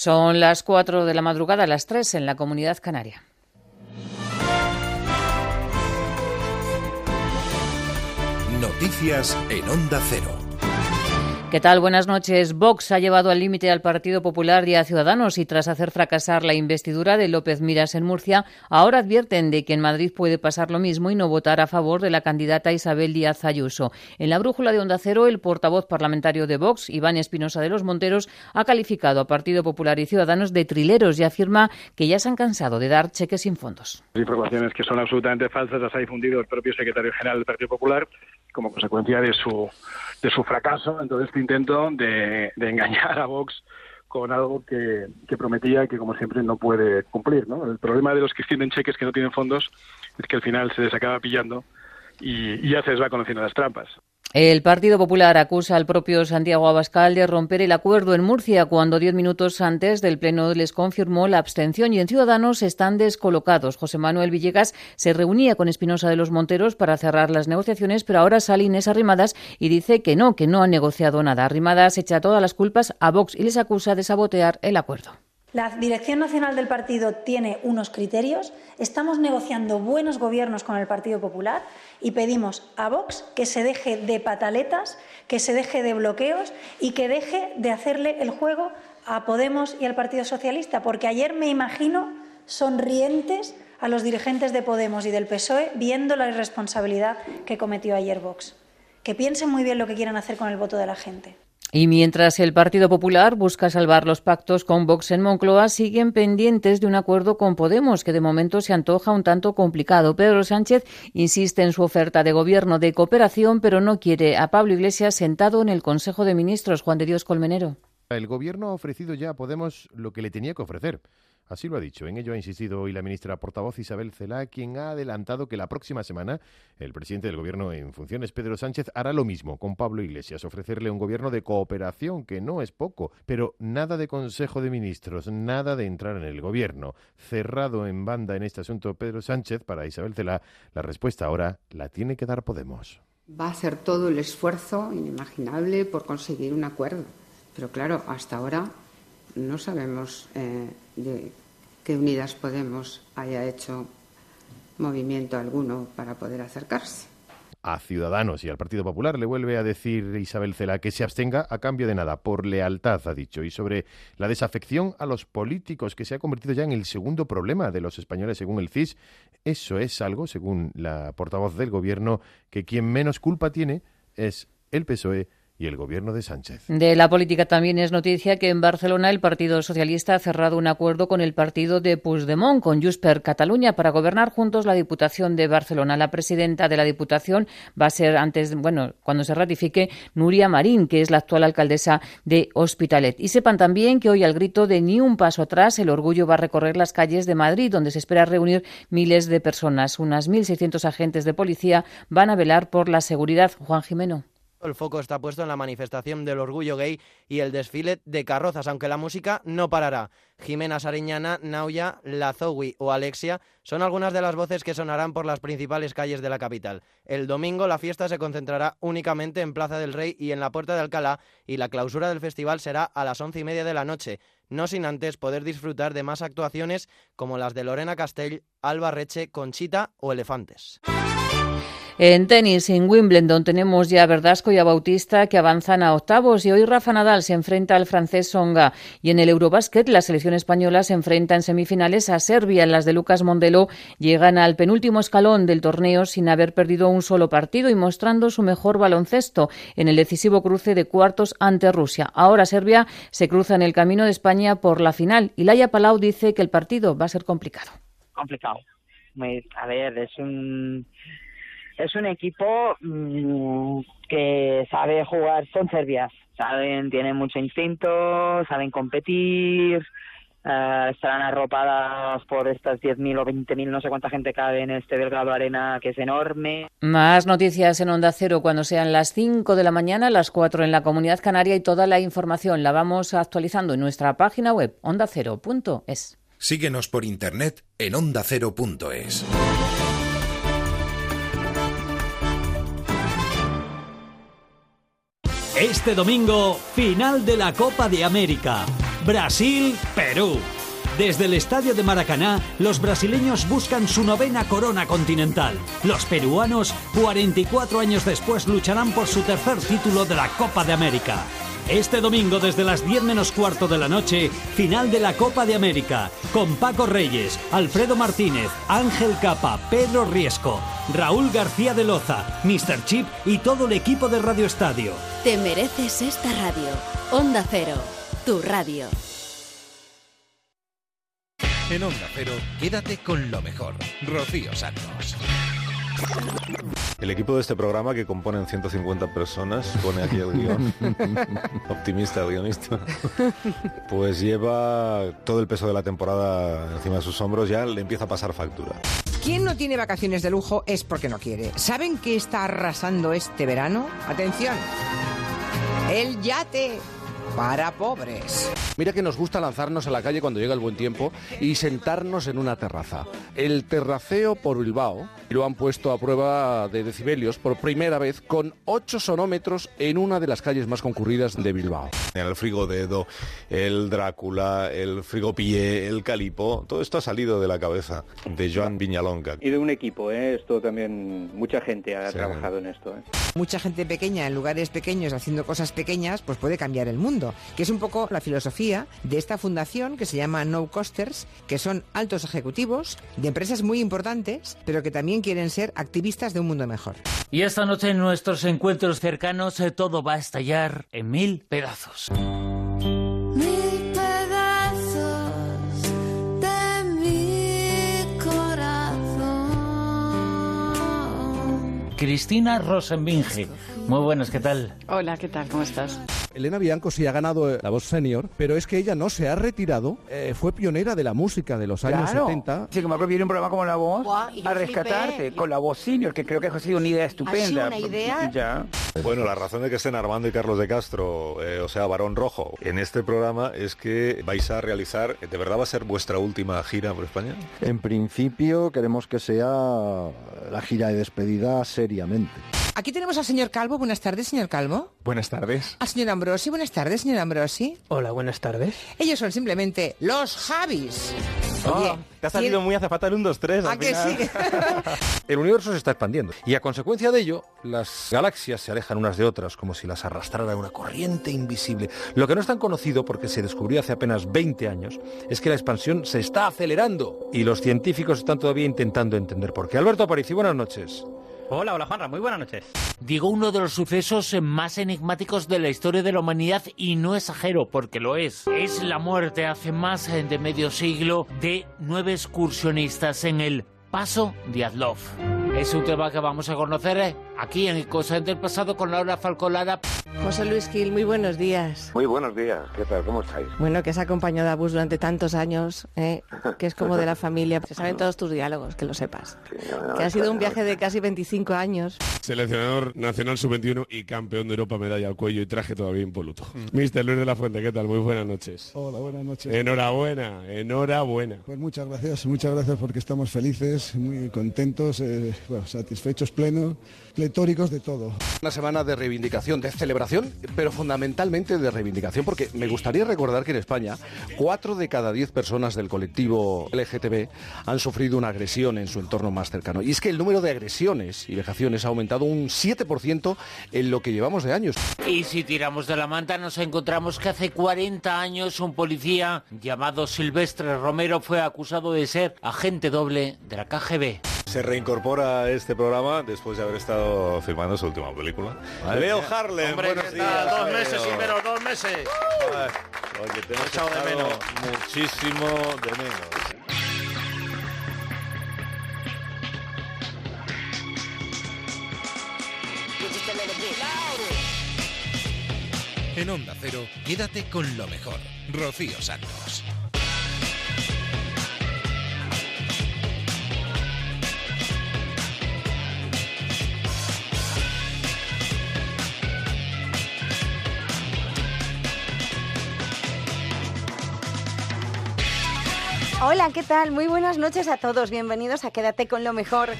Son las 4 de la madrugada, las 3 en la comunidad canaria. Noticias en Onda Cero. ¿Qué tal? Buenas noches. Vox ha llevado al límite al Partido Popular y a Ciudadanos y tras hacer fracasar la investidura de López Miras en Murcia, ahora advierten de que en Madrid puede pasar lo mismo y no votar a favor de la candidata Isabel Díaz Ayuso. En la brújula de Onda Cero, el portavoz parlamentario de Vox, Iván Espinosa de los Monteros, ha calificado a Partido Popular y Ciudadanos de trileros y afirma que ya se han cansado de dar cheques sin fondos. Informaciones que son absolutamente falsas las ha difundido el propio secretario general del Partido Popular como consecuencia de su, de su fracaso en todo este intento de, engañar a Vox con algo que, prometía y que, como siempre, no puede cumplir. ¿no? El problema de los que extienden cheques que no tienen fondos es que al final se les acaba pillando y, y ya se les va conociendo las trampas. El Partido Popular acusa al propio Santiago Abascal de romper el acuerdo en Murcia cuando diez minutos antes del Pleno les confirmó la abstención y en Ciudadanos están descolocados. José Manuel Villegas se reunía con Espinosa de los Monteros para cerrar las negociaciones, pero ahora sale Inés Arrimadas y dice que no, que no ha negociado nada. Arrimadas echa todas las culpas a Vox y les acusa de sabotear el acuerdo. La Dirección Nacional del Partido tiene unos criterios, estamos negociando buenos gobiernos con el Partido Popular y pedimos a Vox que se deje de pataletas, que se deje de bloqueos y que deje de hacerle el juego a Podemos y al Partido Socialista, porque ayer me imagino sonrientes a los dirigentes de Podemos y del PSOE viendo la irresponsabilidad que cometió ayer Vox. Que piensen muy bien lo que quieran hacer con el voto de la gente. Y mientras el Partido Popular busca salvar los pactos con Vox en Moncloa, siguen pendientes de un acuerdo con Podemos, que de momento se antoja un tanto complicado. Pedro Sánchez insiste en su oferta de gobierno de cooperación, pero no quiere a Pablo Iglesias sentado en el Consejo de Ministros. Juan de Dios Colmenero. El gobierno ha ofrecido ya a Podemos lo que le tenía que ofrecer Así lo ha dicho. En ello ha insistido hoy la ministra portavoz Isabel Celá, quien ha adelantado que la próxima semana el presidente del Gobierno en funciones, Pedro Sánchez, hará lo mismo con Pablo Iglesias, ofrecerle un gobierno de cooperación, que no es poco, pero nada de Consejo de Ministros, nada de entrar en el Gobierno. Cerrado en banda en este asunto Pedro Sánchez, para Isabel Celá, la respuesta ahora la tiene que dar Podemos. Va a hacer todo el esfuerzo inimaginable por conseguir un acuerdo. Pero claro, hasta ahora no sabemos eh, de que Unidas Podemos haya hecho movimiento alguno para poder acercarse. A Ciudadanos y al Partido Popular le vuelve a decir Isabel Cela que se abstenga a cambio de nada, por lealtad, ha dicho. Y sobre la desafección a los políticos, que se ha convertido ya en el segundo problema de los españoles según el CIS, eso es algo, según la portavoz del Gobierno, que quien menos culpa tiene es el PSOE y el gobierno de Sánchez. De la política también es noticia que en Barcelona el Partido Socialista ha cerrado un acuerdo con el partido de Puigdemont, con Jusper Cataluña, para gobernar juntos la Diputación de Barcelona. La presidenta de la Diputación va a ser antes, bueno, cuando se ratifique, Nuria Marín, que es la actual alcaldesa de Hospitalet. Y sepan también que hoy al grito de ni un paso atrás, el orgullo va a recorrer las calles de Madrid, donde se espera reunir miles de personas. Unas 1.600 agentes de policía van a velar por la seguridad. Juan Jimeno. El foco está puesto en la manifestación del orgullo gay y el desfile de carrozas, aunque la música no parará. Jimena Sariñana, Nauya, Lazowi o Alexia son algunas de las voces que sonarán por las principales calles de la capital. El domingo la fiesta se concentrará únicamente en Plaza del Rey y en la Puerta de Alcalá y la clausura del festival será a las once y media de la noche, no sin antes poder disfrutar de más actuaciones como las de Lorena Castell, Alba Reche, Conchita o Elefantes. En tenis, en Wimbledon, tenemos ya a Verdasco y a Bautista que avanzan a octavos y hoy Rafa Nadal se enfrenta al francés Songa. Y en el Eurobasket, la selección española se enfrenta en semifinales a Serbia. Las de Lucas Mondelo llegan al penúltimo escalón del torneo sin haber perdido un solo partido y mostrando su mejor baloncesto en el decisivo cruce de cuartos ante Rusia. Ahora Serbia se cruza en el camino de España por la final y Laia Palau dice que el partido va a ser complicado. Complicado. A ver, es un es un equipo mm, que sabe jugar, son serbias, saben, tienen mucho instinto, saben competir, eh, estarán arropadas por estas 10.000 o 20.000, no sé cuánta gente cabe en este Belgrado Arena, que es enorme. Más noticias en Onda Cero cuando sean las 5 de la mañana, las 4 en la Comunidad Canaria y toda la información la vamos actualizando en nuestra página web ondacero.es. Síguenos por internet en ondacero.es. Este domingo, final de la Copa de América. Brasil-Perú. Desde el estadio de Maracaná, los brasileños buscan su novena corona continental. Los peruanos, 44 años después, lucharán por su tercer título de la Copa de América. Este domingo desde las 10 menos cuarto de la noche, final de la Copa de América, con Paco Reyes, Alfredo Martínez, Ángel Capa, Pedro Riesco, Raúl García de Loza, Mr. Chip y todo el equipo de Radio Estadio. Te mereces esta radio. Onda Cero, tu radio. En Onda Cero, quédate con lo mejor. Rocío Santos. El equipo de este programa, que componen 150 personas, pone aquí el guion, optimista el guionista, pues lleva todo el peso de la temporada encima de sus hombros, ya le empieza a pasar factura. Quien no tiene vacaciones de lujo es porque no quiere. ¿Saben qué está arrasando este verano? Atención. El yate para pobres. Mira que nos gusta lanzarnos a la calle cuando llega el buen tiempo y sentarnos en una terraza. El terraceo por Bilbao lo han puesto a prueba de decibelios por primera vez con 8 sonómetros en una de las calles más concurridas de Bilbao. El frigo dedo, el Drácula, el frigopié, el calipo, todo esto ha salido de la cabeza de Joan Viñalonga. Y de un equipo, ¿eh? esto también, mucha gente ha trabajado en esto. ¿eh? Mucha gente pequeña en lugares pequeños haciendo cosas pequeñas, pues puede cambiar el mundo, que es un poco la filosofía de esta fundación que se llama No Costers, que son altos ejecutivos de empresas muy importantes, pero que también quieren ser activistas de un mundo mejor. Y esta noche en nuestros encuentros cercanos eh, todo va a estallar en mil pedazos. Mil pedazos de mi corazón. Cristina Rosenbinge. Muy buenas, ¿qué tal? Hola, ¿qué tal? ¿Cómo estás? Elena Bianco sí ha ganado eh, la voz senior, pero es que ella no se ha retirado. eh, fue pionera de la música de los años Claro. 70. Sí, que me acuerdo viene un programa como La Voz a rescatarte flipé. con la voz senior, que creo que ha sido una idea estupenda. una idea. Ya. Bueno, la razón de que estén Armando y Carlos de Castro, eh, o sea, Barón Rojo, en este programa es que vais a realizar, ¿de verdad va a ser vuestra última gira por España? En principio queremos que sea la gira de despedida seriamente. Aquí tenemos al señor Calvo. Buenas tardes, señor Calvo. Buenas tardes. Al señor Ambrosi. Buenas tardes, señor Ambrosi. Hola, buenas tardes. Ellos son simplemente los Javis. Oh, Oye, te ha salido muy azafata el 1, 2, 3. ¿A que sí? El universo se está expandiendo y a consecuencia de ello, las galaxias se alejan unas de otras como si las arrastrara una corriente invisible. Lo que no es tan conocido, porque se descubrió hace apenas 20 años, es que la expansión se está acelerando y los científicos están todavía intentando entender por qué. Alberto Aparici, buenas noches. Hola, hola Juanra, muy buenas noches. Digo uno de los sucesos más enigmáticos de la historia de la humanidad y no exagero porque lo es. Es la muerte hace más de medio siglo de nueve excursionistas en el Paso de Adlov. Es un tema que vamos a conocer eh, aquí en Cosas del Pasado con Laura Falcolara. José Luis Gil, muy buenos días. Muy buenos días, ¿qué tal? ¿Cómo estáis? Bueno, que has acompañado a Bus durante tantos años, ¿eh? que es como de la familia. Se saben todos tus diálogos, que lo sepas. que ha sido un viaje de casi 25 años. Seleccionador nacional sub-21 y campeón de Europa, medalla al cuello y traje todavía impoluto. Mister Luis de la Fuente, ¿qué tal? Muy buenas noches. Hola, buenas noches. Enhorabuena, enhorabuena. Pues muchas gracias, muchas gracias porque estamos felices, muy contentos, eh, bueno, satisfechos, plenos, pletóricos de todo. Una semana de reivindicación, de celebración, pero fundamentalmente de reivindicación, porque me gustaría recordar que en España, cuatro de cada diez personas del colectivo LGTB han sufrido una agresión en su entorno más cercano. Y es que el número de agresiones y vejaciones ha aumentado un 7% en lo que llevamos de años. Y si tiramos de la manta nos encontramos que hace 40 años un policía llamado Silvestre Romero fue acusado de ser agente doble de la KGB. Se reincorpora a este programa después de haber estado filmando su última película. Vale. Leo Harlem, Hombre, buenos ¿qué días. Dos Leo. meses, Ibero, dos meses. Oye, te hemos Echado de menos. muchísimo de menos. En Onda Cero, quédate con lo mejor. Rocío Santos. Hola, ¿qué tal? Muy buenas noches a todos. Bienvenidos a Quédate con lo mejor.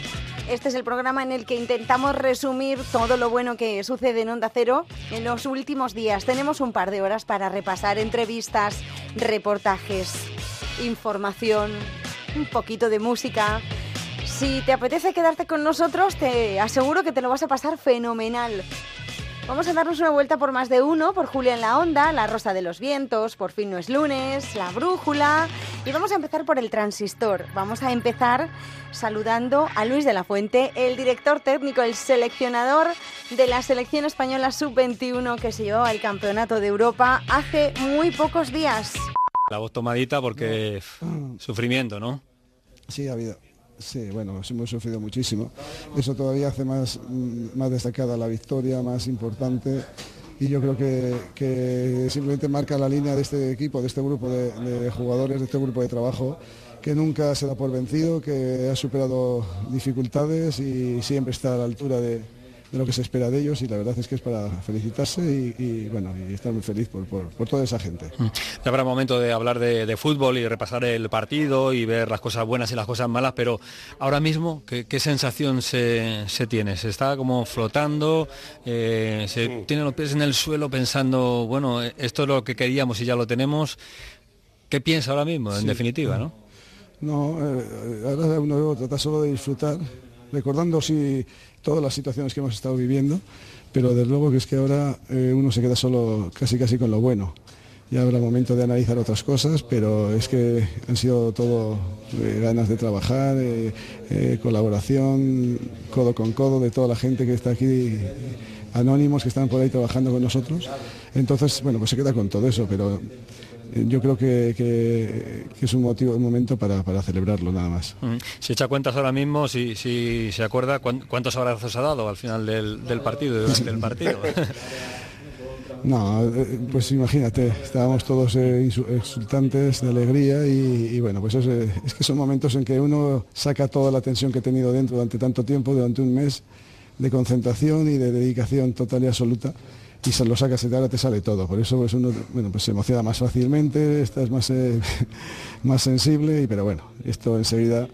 Este es el programa en el que intentamos resumir todo lo bueno que sucede en Onda Cero en los últimos días. Tenemos un par de horas para repasar entrevistas, reportajes, información, un poquito de música. Si te apetece quedarte con nosotros, te aseguro que te lo vas a pasar fenomenal. Vamos a darnos una vuelta por más de uno, por Julia en la Onda, La Rosa de los Vientos, Por fin no es lunes, La Brújula. Y vamos a empezar por el transistor. Vamos a empezar saludando a Luis de la Fuente, el director técnico, el seleccionador de la selección española sub-21 que se llevó al Campeonato de Europa hace muy pocos días. La voz tomadita porque sufrimiento, ¿no? Sí, ha habido. Sí, bueno, hemos sufrido muchísimo. Eso todavía hace más, mm, más destacada la victoria, más importante. Y yo creo que, que simplemente marca la línea de este equipo, de este grupo de, de jugadores, de este grupo de trabajo, que nunca se da por vencido, que ha superado dificultades y siempre está a la altura de, de lo que se espera de ellos y la verdad es que es para felicitarse y, y, bueno y estar muy feliz por, por- por toda esa gente. Ya habrá momento de hablar de, de fútbol y repasar el partido y ver las cosas buenas y las cosas malas, pero ahora mismo, ¿qué, qué sensación se, se tiene? ¿Se está como flotando? Eh, ¿Se tiene los pies en el suelo pensando, bueno, esto es lo que queríamos y ya lo tenemos? ¿Qué piensa ahora mismo, en Sí. definitiva, no? No, eh, ahora uno trata solo de disfrutar, recordando sí todas las situaciones que hemos estado viviendo, pero desde luego que es que ahora eh, uno se queda solo casi casi con lo bueno. Ya habrá momento de analizar otras cosas, pero es que han sido todo eh, ganas de trabajar, eh, colaboración, codo con codo de toda la gente que está aquí, anónimos que están por ahí trabajando con nosotros. Entonces, bueno, pues se queda con todo eso, pero yo creo que, que- que es un motivo, un momento para, para celebrarlo nada más. Mm. Si echa cuentas ahora mismo, si, si se acuerda, ¿cuán- ¿cuántos abrazos ha dado al final del, del partido, durante el partido? No, eh, pues imagínate, estábamos todos eh, exultantes de alegría y, y bueno, pues es, eh, es que son momentos en que uno saca toda la tensión que ha tenido dentro durante tanto tiempo, durante un mes de concentración y de dedicación total y absoluta y se lo sacas y ahora te sale todo. Por eso pues uno bueno, pues se emociona más fácilmente, estás más, eh, más sensible, y, pero bueno, esto enseguida,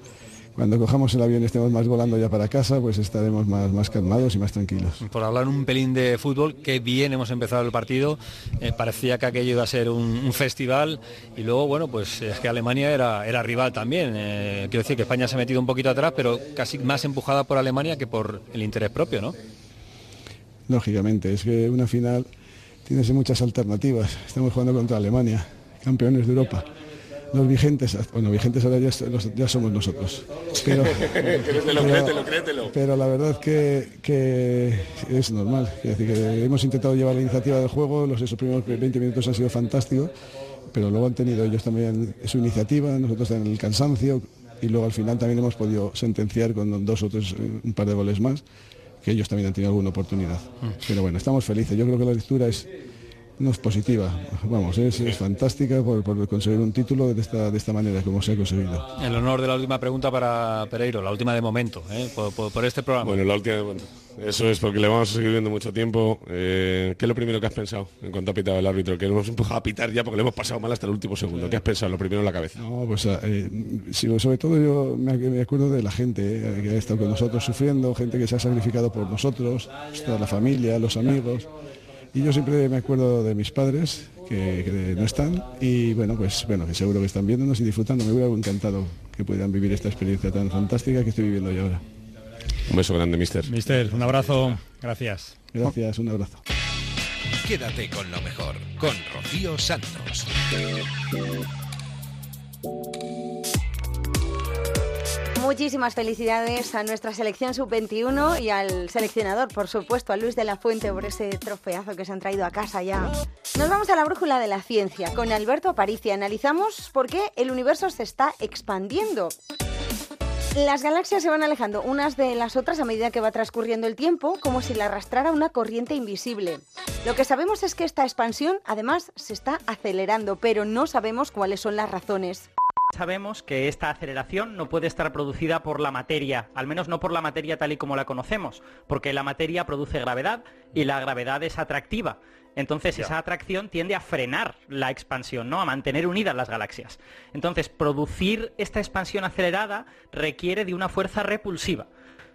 cuando cojamos el avión y estemos más volando ya para casa, pues estaremos más, más calmados y más tranquilos. Por hablar un pelín de fútbol, que bien hemos empezado el partido, eh, parecía que aquello iba a ser un, un festival y luego, bueno, pues es que Alemania era, era rival también. eh, quiero decir que España se ha metido un poquito atrás, pero casi más empujada por Alemania que por el interés propio, ¿no? Lógicamente, es que una final tiene muchas alternativas. Estamos jugando contra Alemania, campeones de Europa. Los vigentes, bueno, vigentes ahora ya, est- los- ya somos nosotros. Pero, Créetelo, créetelo, créetelo. pero la verdad que, que es normal. Es decir, que hemos intentado llevar la iniciativa del juego, los esos primeros 20 minutos han sido fantásticos, pero luego han tenido ellos también su iniciativa, nosotros en el cansancio, y luego al final también hemos podido sentenciar con dos o tres, eh, un par de goles más, que ellos también han tenido alguna oportunidad. Pero bueno, estamos felices. Yo creo que la lectura es, no es positiva, vamos, es, es fantástica por, por conseguir un título de esta, de esta manera, como se ha conseguido. El honor de la última pregunta para Pereiro, la última de momento, ¿eh? por, por- por este programa. Bueno, la última. bueno, Eso es porque le vamos a seguir viendo mucho tiempo. Eh, ¿Qué es lo primero que has pensado en cuanto ha pitado el árbitro? Que nos hemos empujado a pitar ya porque le hemos pasado mal hasta el último segundo. ¿Qué has pensado? Lo primero en la cabeza. No, pues eh, sobre todo yo me, acuerdo de la gente eh, que ha estado con nosotros sufriendo, gente que se ha sacrificado por nosotros, toda la familia, los amigos. Y yo siempre me acuerdo de mis padres que, que no están y bueno, pues bueno, que seguro que están viéndonos y disfrutando. Me hubiera encantado que pudieran vivir esta experiencia tan fantástica que estoy viviendo yo ahora. Un beso grande, mister. Mister, un abrazo. Gracias. Gracias, un abrazo. Quédate con lo mejor, con Rocío Santos. Muchísimas felicidades a nuestra selección sub-21 y al seleccionador, por supuesto, a Luis de la Fuente por ese trofeazo que se han traído a casa ya. Nos vamos a la brújula de la ciencia. Con Alberto Aparici analizamos por qué el universo se está expandiendo. Las galaxias se van alejando unas de las otras a medida que va transcurriendo el tiempo, como si la arrastrara una corriente invisible. Lo que sabemos es que esta expansión, además, se está acelerando, pero no sabemos cuáles son las razones. Sabemos que esta aceleración no puede estar producida por la materia, al menos no por la materia tal y como la conocemos, porque la materia produce gravedad y la gravedad es atractiva. Entonces esa atracción tiende a frenar la expansión, ¿no? A mantener unidas las galaxias. Entonces, producir esta expansión acelerada requiere de una fuerza repulsiva.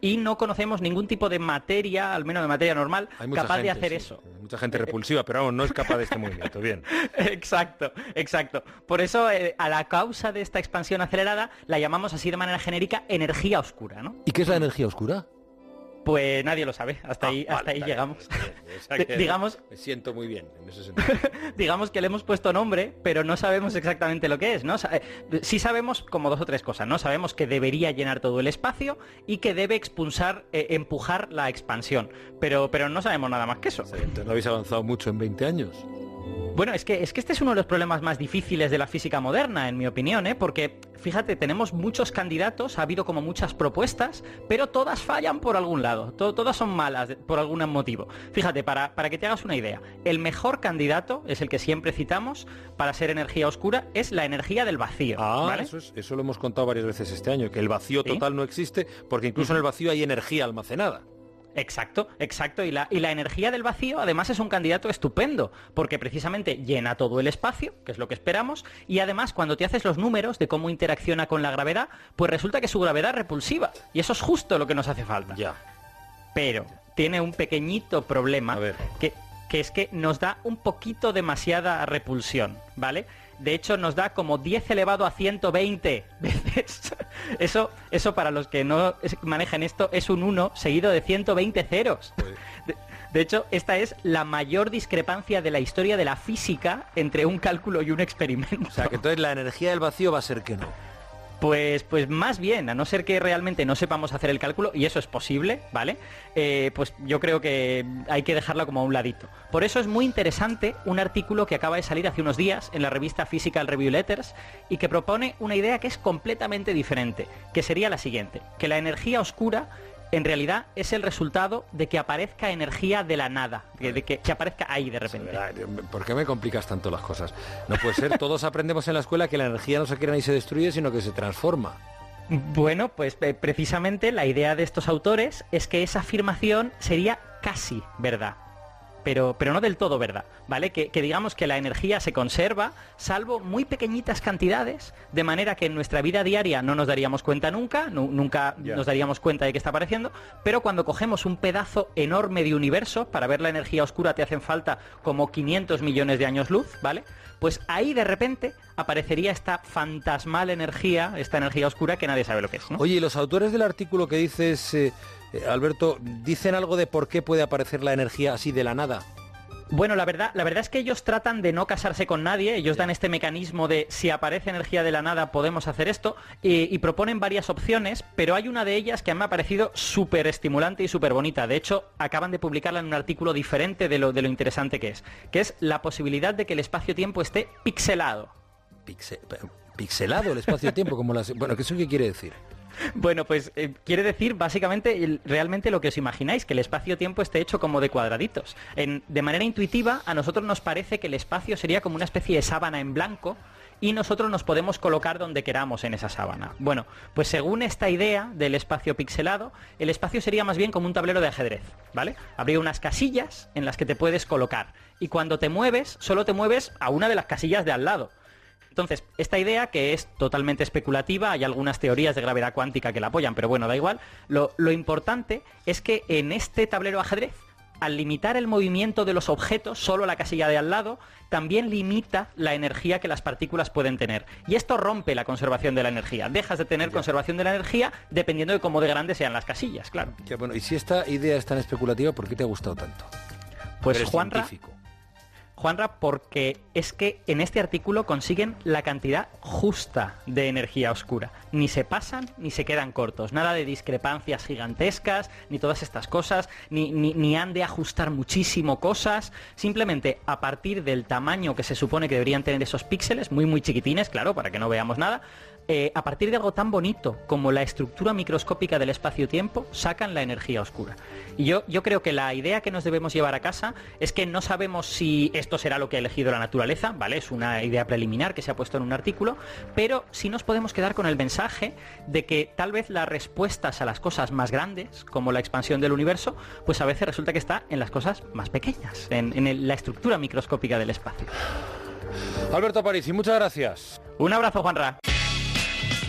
y no conocemos ningún tipo de materia, al menos de materia normal, Hay capaz de hacer sí. eso. Mucha gente repulsiva, pero vamos, no es capaz de este movimiento. Bien. Exacto, exacto. Por eso eh, a la causa de esta expansión acelerada la llamamos así de manera genérica energía oscura, ¿no? ¿Y qué es la energía oscura? Pues nadie lo sabe, hasta ahí, Ah, hasta vale, ahí llegamos. bien, bien. O sea Di- que digamos, Me siento muy bien en ese sentido. digamos que le hemos puesto nombre, pero no sabemos exactamente lo que es, ¿no? Eh, Sí sabemos como dos o tres cosas, ¿no? Sabemos que debería llenar todo el espacio y que debe expulsar, eh, empujar la expansión, pero, pero no sabemos nada más que eso. Entonces, ¿No habéis avanzado mucho en 20 años? Bueno, es que, es que este es uno de los problemas más difíciles de la física moderna, en mi opinión, ¿eh? porque fíjate, tenemos muchos candidatos, ha habido como muchas propuestas, pero todas fallan por algún lado, to- todas son malas por algún motivo. Fíjate, para, para que te hagas una idea, el mejor candidato, es el que siempre citamos, para ser energía oscura, es la energía del vacío. Ah, ¿vale? eso, es- eso lo hemos contado varias veces este año, que el vacío ¿Sí? total no existe, porque incluso en el vacío hay energía almacenada. Exacto, exacto. Y la, y la energía del vacío además es un candidato estupendo, porque precisamente llena todo el espacio, que es lo que esperamos, y además cuando te haces los números de cómo interacciona con la gravedad, pues resulta que su gravedad es repulsiva. Y eso es justo lo que nos hace falta. Ya. Pero tiene un pequeñito problema, que, que es que nos da un poquito demasiada repulsión, ¿vale? De hecho, nos da como 10 elevado a 120 veces. Eso, eso para los que no manejan esto es un 1 seguido de 120 ceros. De, de hecho, esta es la mayor discrepancia de la historia de la física entre un cálculo y un experimento. O sea, que entonces la energía del vacío va a ser que no. Pues, pues más bien, a no ser que realmente no sepamos hacer el cálculo, y eso es posible, ¿vale? Eh, pues yo creo que hay que dejarla como a un ladito. Por eso es muy interesante un artículo que acaba de salir hace unos días en la revista Physical Review Letters y que propone una idea que es completamente diferente, que sería la siguiente, que la energía oscura en realidad es el resultado de que aparezca energía de la nada, de que, que aparezca ahí de repente. ¿Por qué me complicas tanto las cosas? No puede ser, todos aprendemos en la escuela que la energía no se crea ni se destruye, sino que se transforma. Bueno, pues eh, precisamente la idea de estos autores es que esa afirmación sería casi verdad. Pero, pero no del todo verdad, ¿vale? Que, que digamos que la energía se conserva, salvo muy pequeñitas cantidades, de manera que en nuestra vida diaria no nos daríamos cuenta nunca, nu- nunca nos daríamos cuenta de que está apareciendo, pero cuando cogemos un pedazo enorme de universo, para ver la energía oscura te hacen falta como 500 millones de años luz, ¿vale? Pues ahí de repente aparecería esta fantasmal energía, esta energía oscura que nadie sabe lo que es, ¿no? Oye, ¿y los autores del artículo que dices, eh, eh, Alberto, dicen algo de por qué puede aparecer la energía así de la nada? Bueno, la verdad, la verdad es que ellos tratan de no casarse con nadie, ellos dan este mecanismo de si aparece energía de la nada podemos hacer esto y, y proponen varias opciones, pero hay una de ellas que a mí me ha parecido súper estimulante y súper bonita. De hecho, acaban de publicarla en un artículo diferente de lo, de lo interesante que es, que es la posibilidad de que el espacio-tiempo esté pixelado. Pixe- pixelado el espacio-tiempo, como las... Bueno, ¿qué eso qué quiere decir? Bueno, pues eh, quiere decir básicamente realmente lo que os imagináis, que el espacio-tiempo esté hecho como de cuadraditos. De manera intuitiva, a nosotros nos parece que el espacio sería como una especie de sábana en blanco y nosotros nos podemos colocar donde queramos en esa sábana. Bueno, pues según esta idea del espacio pixelado, el espacio sería más bien como un tablero de ajedrez, ¿vale? Habría unas casillas en las que te puedes colocar y cuando te mueves, solo te mueves a una de las casillas de al lado. Entonces, esta idea, que es totalmente especulativa, hay algunas teorías de gravedad cuántica que la apoyan, pero bueno, da igual, lo, lo importante es que en este tablero ajedrez, al limitar el movimiento de los objetos, solo la casilla de al lado, también limita la energía que las partículas pueden tener. Y esto rompe la conservación de la energía. Dejas de tener conservación de la energía dependiendo de cómo de grandes sean las casillas, claro. Ya, bueno, y si esta idea es tan especulativa, ¿por qué te ha gustado tanto? Pues Juanra, científico. Juanra, porque es que en este artículo consiguen la cantidad justa de energía oscura. Ni se pasan ni se quedan cortos. Nada de discrepancias gigantescas, ni todas estas cosas, ni, ni, ni han de ajustar muchísimo cosas. Simplemente a partir del tamaño que se supone que deberían tener esos píxeles, muy muy chiquitines, claro, para que no veamos nada, eh, a partir de algo tan bonito como la estructura microscópica del espacio-tiempo, sacan la energía oscura. Y yo, yo creo que la idea que nos debemos llevar a casa es que no sabemos si esto será lo que ha elegido la naturaleza, ¿vale? Es una idea preliminar que se ha puesto en un artículo, pero sí nos podemos quedar con el mensaje de que tal vez las respuestas a las cosas más grandes, como la expansión del universo, pues a veces resulta que está en las cosas más pequeñas, en, en el- la estructura microscópica del espacio. Alberto Parisi, muchas gracias. Un abrazo, Juanra.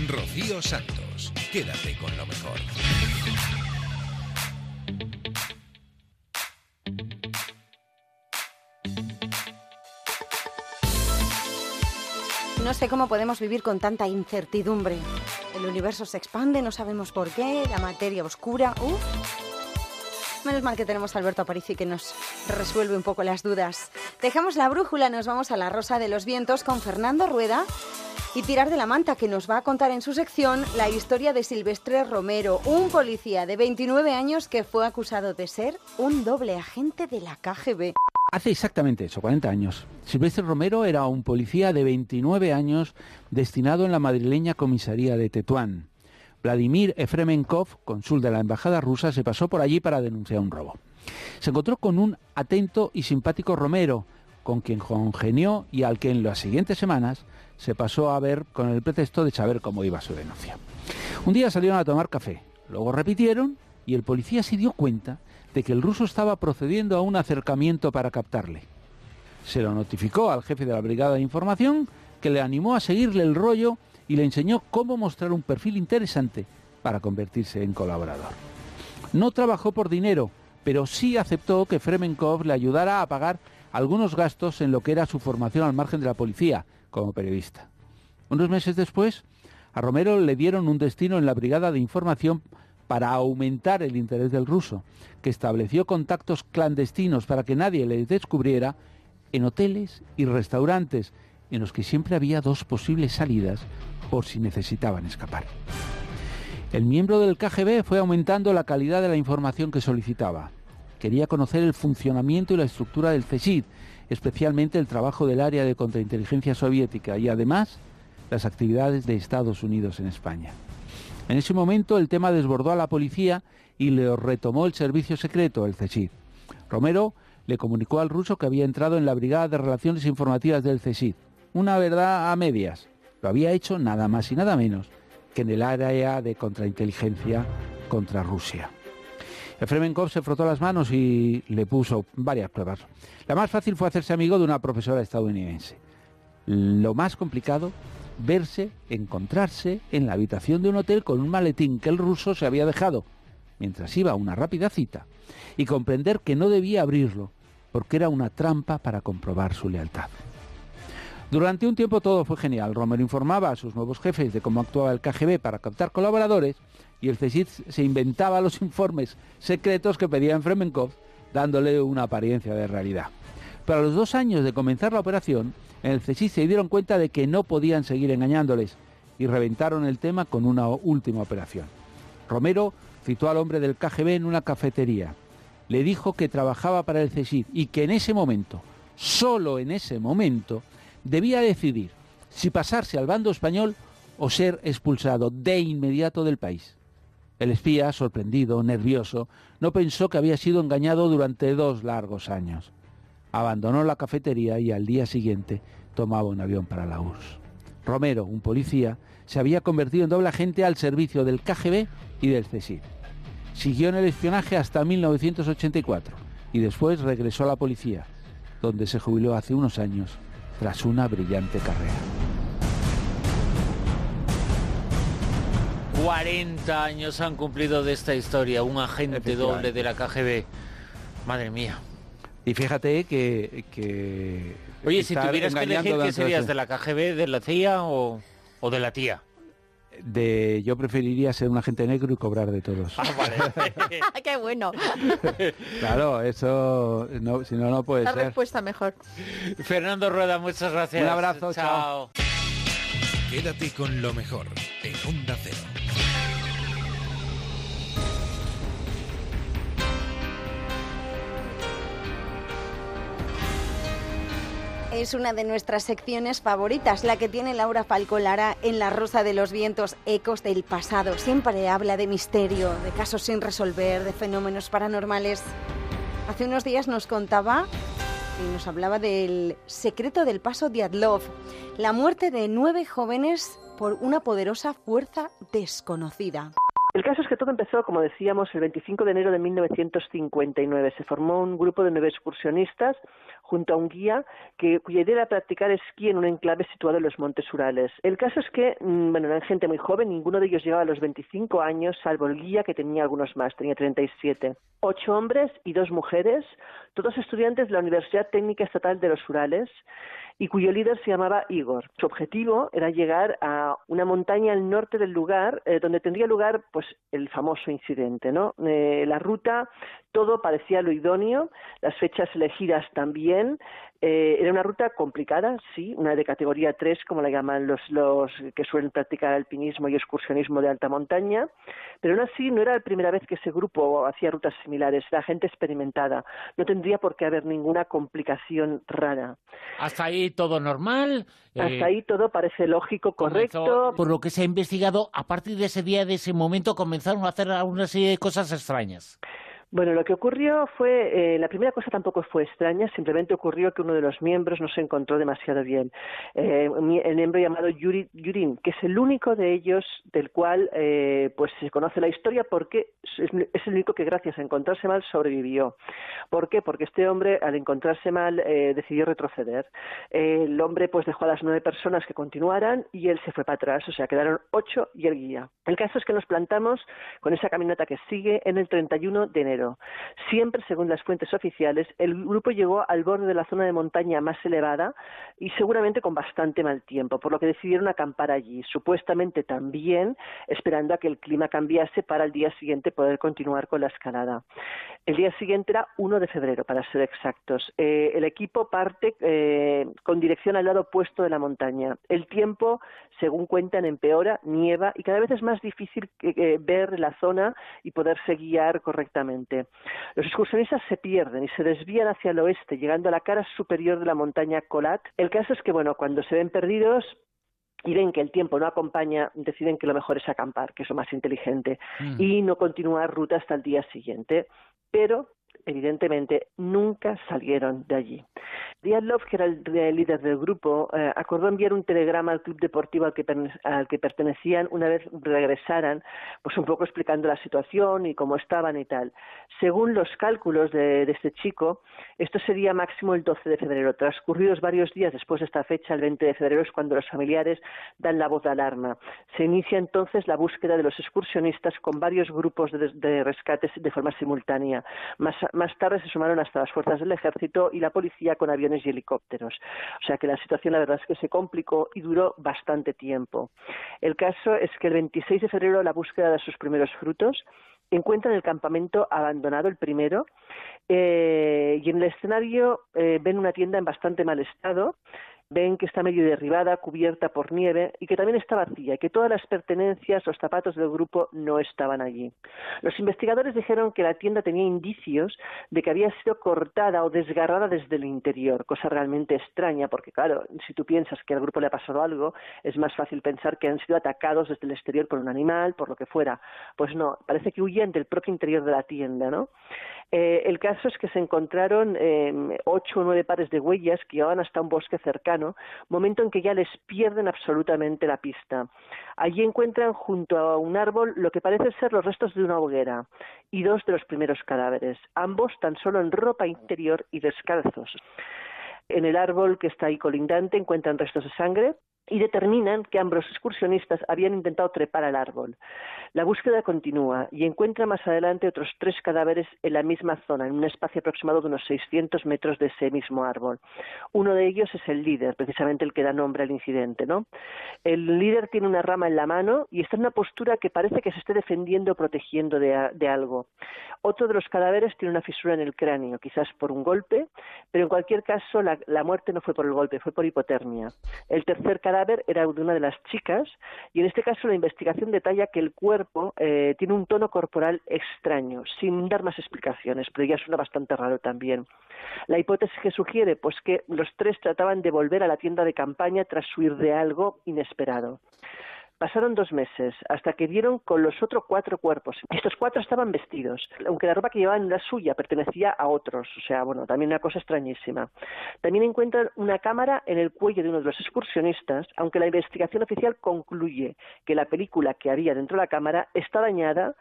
Rocío Santos, quédate con lo mejor. No sé cómo podemos vivir con tanta incertidumbre. El universo se expande, no sabemos por qué, la materia oscura. Menos mal que tenemos a Alberto Aparici que nos resuelve un poco las dudas. Dejamos la brújula, nos vamos a la Rosa de los Vientos con Fernando Rueda, y tirar de la manta que nos va a contar en su sección la historia de Silvestre Romero, un policía de 29 años que fue acusado de ser un doble agente de la KGB. Hace exactamente eso, 40 años. Silvestre Romero era un policía de 29 años destinado en la madrileña comisaría de Tetuán. Vladimir Efremenkov, cónsul de la embajada rusa, se pasó por allí para denunciar un robo. Se encontró con un atento y simpático Romero, con quien congenió y al que en las siguientes semanas se pasó a ver con el pretexto de saber cómo iba su denuncia. Un día salieron a tomar café, luego repitieron y el policía se dio cuenta de que el ruso estaba procediendo a un acercamiento para captarle. Se lo notificó al jefe de la brigada de información, que le animó a seguirle el rollo y le enseñó cómo mostrar un perfil interesante para convertirse en colaborador. No trabajó por dinero, pero sí aceptó que Fremenkov le ayudara a pagar algunos gastos en lo que era su formación al margen de la policía, como periodista. Unos meses después, a Romero le dieron un destino en la brigada de información para aumentar el interés del ruso, que estableció contactos clandestinos para que nadie le descubriera en hoteles y restaurantes en los que siempre había dos posibles salidas por si necesitaban escapar. El miembro del KGB fue aumentando la calidad de la información que solicitaba. Quería conocer el funcionamiento y la estructura del CSID, especialmente el trabajo del área de contrainteligencia soviética y además las actividades de Estados Unidos en España. En ese momento el tema desbordó a la policía y le retomó el servicio secreto, el CSID. Romero le comunicó al ruso que había entrado en la Brigada de Relaciones Informativas del CSID. Una verdad a medias. Lo había hecho nada más y nada menos que en el área de contrainteligencia contra Rusia. Efremenkov se frotó las manos y le puso varias pruebas. La más fácil fue hacerse amigo de una profesora estadounidense. Lo más complicado, verse, encontrarse en la habitación de un hotel con un maletín que el ruso se había dejado mientras iba a una rápida cita y comprender que no debía abrirlo porque era una trampa para comprobar su lealtad. Durante un tiempo todo fue genial. Romero informaba a sus nuevos jefes de cómo actuaba el KGB para captar colaboradores y el CSID se inventaba los informes secretos que pedía Fremenkov, dándole una apariencia de realidad. Pero a los dos años de comenzar la operación, en el CSID se dieron cuenta de que no podían seguir engañándoles y reventaron el tema con una última operación. Romero citó al hombre del KGB en una cafetería. Le dijo que trabajaba para el CSID y que en ese momento, solo en ese momento, debía decidir si pasarse al bando español o ser expulsado de inmediato del país. El espía, sorprendido, nervioso, no pensó que había sido engañado durante dos largos años. Abandonó la cafetería y al día siguiente tomaba un avión para la URSS. Romero, un policía, se había convertido en doble agente al servicio del KGB y del CSID. Siguió en el espionaje hasta 1984 y después regresó a la policía, donde se jubiló hace unos años tras una brillante carrera. 40 años han cumplido de esta historia, un agente doble de la KGB. Madre mía. Y fíjate que... que Oye, si tuvieras que elegir, ¿qué serías? ¿De la KGB, de la CIA o, o de la tía? De yo preferiría ser un agente negro y cobrar de todos. Ah, vale. ¡Qué bueno! Claro, eso no, si no no puede La ser. respuesta mejor. Fernando Rueda, muchas gracias. Un abrazo, chao. Quédate con lo mejor en Onda. Es una de nuestras secciones favoritas, la que tiene Laura Falcolara en La Rosa de los Vientos, Ecos del Pasado. Siempre habla de misterio, de casos sin resolver, de fenómenos paranormales. Hace unos días nos contaba y nos hablaba del secreto del paso Diatlov, la muerte de nueve jóvenes por una poderosa fuerza desconocida. El caso es que todo empezó, como decíamos, el 25 de enero de 1959. Se formó un grupo de nueve excursionistas junto a un guía que, cuya idea era practicar esquí en un enclave situado en los Montes Urales. El caso es que, mm, bueno, eran gente muy joven, ninguno de ellos llegaba a los 25 años, salvo el guía que tenía algunos más, tenía 37. Ocho hombres y dos mujeres, todos estudiantes de la Universidad Técnica Estatal de los Urales, y cuyo líder se llamaba Igor. Su objetivo era llegar a una montaña al norte del lugar eh, donde tendría lugar pues el famoso incidente, ¿no? Eh, la ruta todo parecía lo idóneo, las fechas elegidas también. Eh, era una ruta complicada, sí, una de categoría 3, como la llaman los, los que suelen practicar alpinismo y excursionismo de alta montaña, pero aún así no era la primera vez que ese grupo hacía rutas similares, era gente experimentada, no tendría por qué haber ninguna complicación rara. Hasta ahí todo normal. eh, Hasta ahí todo parece lógico, correcto. comenzó- por lo que se ha investigado, a partir de ese día, de ese momento, comenzaron a hacer una serie de cosas extrañas. Bueno, lo que ocurrió fue, eh, la primera cosa tampoco fue extraña, simplemente ocurrió que uno de los miembros no se encontró demasiado bien. Eh, el miembro llamado Yuri, Yurin, que es el único de ellos del cual eh, pues se conoce la historia porque es, es el único que gracias a encontrarse mal sobrevivió. ¿Por qué? Porque este hombre al encontrarse mal eh, decidió retroceder. Eh, el hombre pues dejó a las nueve personas que continuaran y él se fue para atrás, o sea, quedaron ocho y el guía. El caso es que nos plantamos con esa caminata que sigue en el 31 de enero. Siempre, según las fuentes oficiales, el grupo llegó al borde de la zona de montaña más elevada y seguramente con bastante mal tiempo, por lo que decidieron acampar allí, supuestamente también esperando a que el clima cambiase para el día siguiente poder continuar con la escalada. El día siguiente era 1 de febrero, para ser exactos. Eh, el equipo parte eh, con dirección al lado opuesto de la montaña. El tiempo, según cuentan, empeora, nieva y cada vez es más difícil eh, ver la zona y poderse guiar correctamente. Los excursionistas se pierden y se desvían hacia el oeste, llegando a la cara superior de la montaña Colat. El caso es que, bueno, cuando se ven perdidos, y ven que el tiempo no acompaña, deciden que lo mejor es acampar, que es lo más inteligente, Mm. y no continuar ruta hasta el día siguiente. Pero, evidentemente, nunca salieron de allí. Diatlov, que era el, líder del grupo, eh, acordó enviar un telegrama al club deportivo al que, pertenecían una vez regresaran, pues un poco explicando la situación y cómo estaban y tal. Según los cálculos de, de este chico, esto sería máximo el 12 de febrero. Transcurridos varios días después de esta fecha, el 20 de febrero es cuando los familiares dan la voz de alarma. Se inicia entonces la búsqueda de los excursionistas con varios grupos de, de rescates de forma simultánea. Más, más tarde se sumaron hasta las fuerzas del ejército y la policía con aviones y helicópteros. O sea que la situación la verdad es que se complicó y duró bastante tiempo. El caso es que el 26 de febrero la búsqueda de sus primeros frutos encuentran el campamento abandonado el primero eh, y en el escenario eh, ven una tienda en bastante mal estado ven que está medio derribada, cubierta por nieve y que también está vacía que todas las pertenencias, los zapatos del grupo no estaban allí. Los investigadores dijeron que la tienda tenía indicios de que había sido cortada o desgarrada desde el interior, cosa realmente extraña porque claro, si tú piensas que al grupo le ha pasado algo, es más fácil pensar que han sido atacados desde el exterior por un animal, por lo que fuera. Pues no, parece que huían del propio interior de la tienda, ¿no? Eh, el caso es que se encontraron eh, ocho o nueve pares de huellas que llevaban hasta un bosque cercano, momento en que ya les pierden absolutamente la pista. Allí encuentran junto a un árbol lo que parece ser los restos de una hoguera y dos de los primeros cadáveres, ambos tan solo en ropa interior y descalzos. En el árbol que está ahí colindante encuentran restos de sangre y determinan que ambos excursionistas habían intentado trepar al árbol. La búsqueda continúa y encuentra más adelante otros tres cadáveres en la misma zona, en un espacio aproximado de unos 600 metros de ese mismo árbol. Uno de ellos es el líder, precisamente el que da nombre al incidente. ¿no? El líder tiene una rama en la mano y está en una postura que parece que se esté defendiendo o protegiendo de, algo. Otro de los cadáveres tiene una fisura en el cráneo, quizás por un golpe, pero en cualquier caso la, la muerte no fue por el golpe, fue por hipotermia. El tercer cadáver era de una de las chicas y en este caso la investigación detalla que el cuerpo eh, tiene un tono corporal extraño, sin dar más explicaciones, pero ya suena bastante raro también. La hipótesis que sugiere, pues que los tres trataban de volver a la tienda de campaña tras huir de algo inesperado. Pasaron dos meses hasta que dieron con los otros cuatro cuerpos. Estos cuatro estaban vestidos, aunque la ropa que llevaban era suya, pertenecía a otros. O sea, bueno, también una cosa extrañísima. También encuentran una cámara en el cuello de uno de los excursionistas, aunque la investigación oficial concluye que la película que había dentro de la cámara está dañada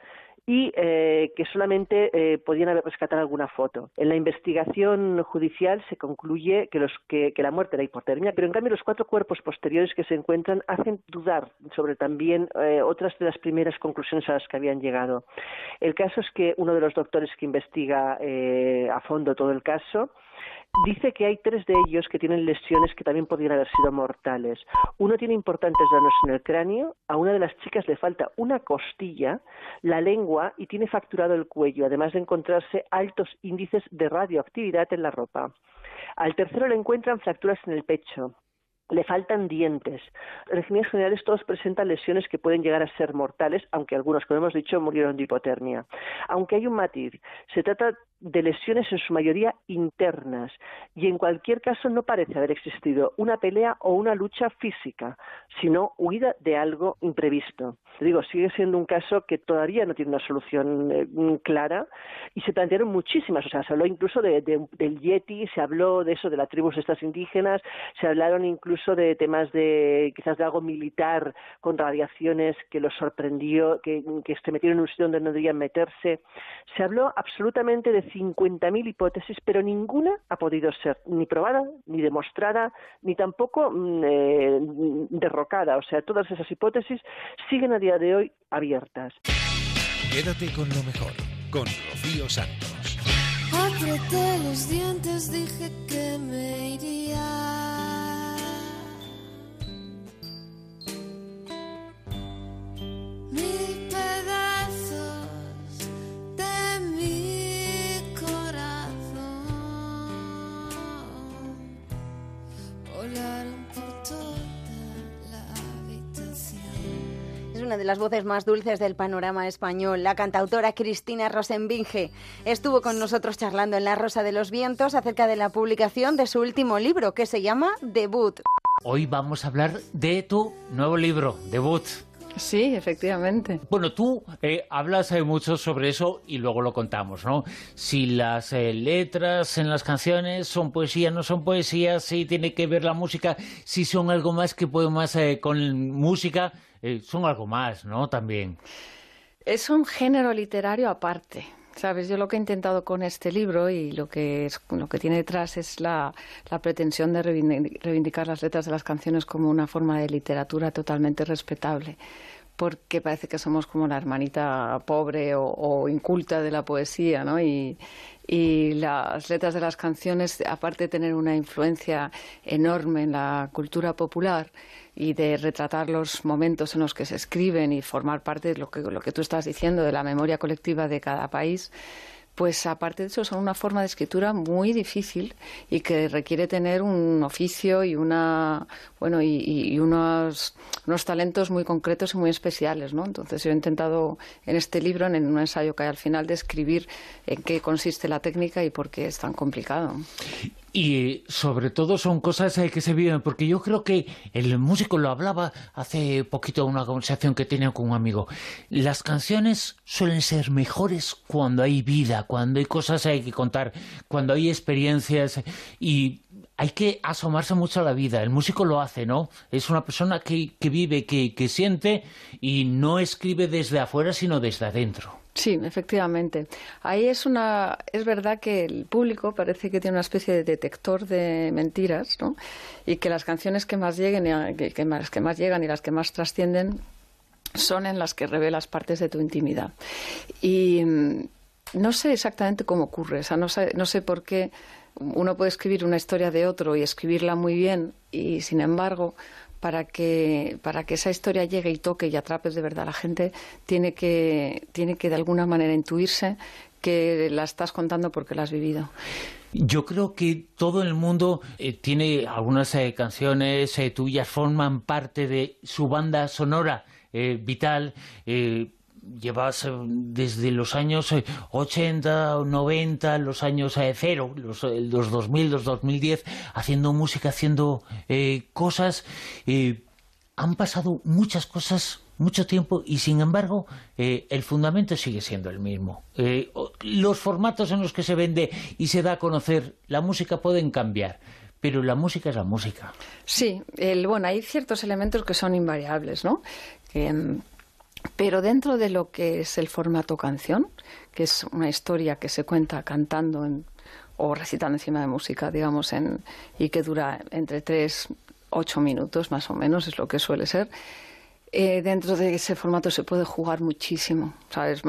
y eh, que solamente eh, podían haber rescatado alguna foto. En la investigación judicial se concluye que, los, que, la muerte era hipotermia, pero en cambio los cuatro cuerpos posteriores que se encuentran hacen dudar sobre también eh, otras de las primeras conclusiones a las que habían llegado. El caso es que uno de los doctores que investiga eh, a fondo todo el caso Dice que hay tres de ellos que tienen lesiones que también podrían haber sido mortales. Uno tiene importantes daños en el cráneo, a una de las chicas le falta una costilla, la lengua y tiene fracturado el cuello, además de encontrarse altos índices de radioactividad en la ropa. Al tercero le encuentran fracturas en el pecho, le faltan dientes. En líneas generales todos presentan lesiones que pueden llegar a ser mortales, aunque algunos, como hemos dicho, murieron de hipotermia. Aunque hay un matiz, se trata de lesiones en su mayoría internas y en cualquier caso no parece haber existido una pelea o una lucha física, sino huida de algo imprevisto. Digo, sigue siendo un caso que todavía no tiene una solución eh, clara y se plantearon muchísimas, o sea, se habló incluso de, de, del Yeti, se habló de eso, de las tribus estas indígenas, se hablaron incluso de temas de quizás de algo militar con radiaciones que los sorprendió, que, que se metieron en un sitio donde no debían meterse. Se habló absolutamente de 50.000 hipótesis, pero ninguna ha podido ser ni probada, ni demostrada, ni tampoco mm, eh, derrocada. O sea, todas esas hipótesis siguen a día de hoy abiertas. Quédate con lo mejor, con Rocío Santos. Apreté los dientes, dije que me iría. Una de las voces más dulces del panorama español. La cantautora Cristina Rosenbinge estuvo con nosotros charlando en La Rosa de los Vientos acerca de la publicación de su último libro que se llama Debut. Hoy vamos a hablar de tu nuevo libro, Debut. Sí, efectivamente. Bueno, tú eh, hablas eh, mucho sobre eso y luego lo contamos, ¿no? Si las eh, letras en las canciones son poesía, no son poesía, si tiene que ver la música, si son algo más que puedo más eh, con música, eh, son algo más, ¿no? También. Es un género literario aparte. Sabes, yo lo que he intentado con este libro y lo que lo que tiene detrás es la, la pretensión de reivindi- reivindicar las letras de las canciones como una forma de literatura totalmente respetable, porque parece que somos como la hermanita pobre o, inculta de la poesía, ¿no? Y, las letras de las canciones, aparte de tener una influencia enorme en la cultura popular y de retratar los momentos en los que se escriben y formar parte de lo que tú estás diciendo, de la memoria colectiva de cada país, pues aparte de eso son una forma de escritura muy difícil y que requiere tener un oficio y una bueno y, unos, unos talentos muy concretos y muy especiales, ¿no? Entonces yo he intentado en este libro, en un ensayo que hay al final, describir en qué consiste la técnica y por qué es tan complicado. Y sobre todo son cosas eh, que se viven, porque yo creo que el músico lo hablaba hace poquito una conversación que tenía con un amigo. Las canciones suelen ser mejores cuando hay vida, cuando hay cosas hay que contar, cuando hay experiencias y hay que asomarse mucho a la vida. El músico lo hace, ¿no? Es una persona que, que vive, que, que siente y no escribe desde afuera, sino desde adentro. Sí, efectivamente. Ahí es una, es verdad que el público parece que tiene una especie de detector de mentiras, ¿no? Y que las canciones que más lleguen, y- que, que más, llegan y las que más trascienden son en las que revelas partes de tu intimidad. Y mm, no sé exactamente cómo ocurre, o sea, no sé, no sé por qué uno puede escribir una historia de otro y escribirla muy bien y sin embargo para que para que esa historia llegue y toque y atrape de verdad a la gente tiene que tiene que de alguna manera intuirse que la estás contando porque la has vivido. Yo creo que todo el mundo eh, tiene algunas eh, canciones eh, tuyas, forman parte de su banda sonora vital. Eh, llevas eh, desde los años eh, 80, 90, los años eh, cero, los, eh, los 2000, los 2010, haciendo música, haciendo eh, cosas. eh, han pasado muchas cosas, mucho tiempo, y sin embargo, eh, el fundamento sigue siendo el mismo. Eh, los formatos en los que se vende y se da a conocer la música pueden cambiar, pero la música es la música. Sí, bueno, hay ciertos elementos que son invariables, ¿no? Que, mm, pero dentro de lo que es el formato canción, que es una historia que se cuenta cantando en- o recitando encima de música, digamos, en, y que dura entre tres, ocho minutos más o menos, es lo que suele ser. Eh, dentro de ese formato se puede jugar muchísimo, ¿sabes?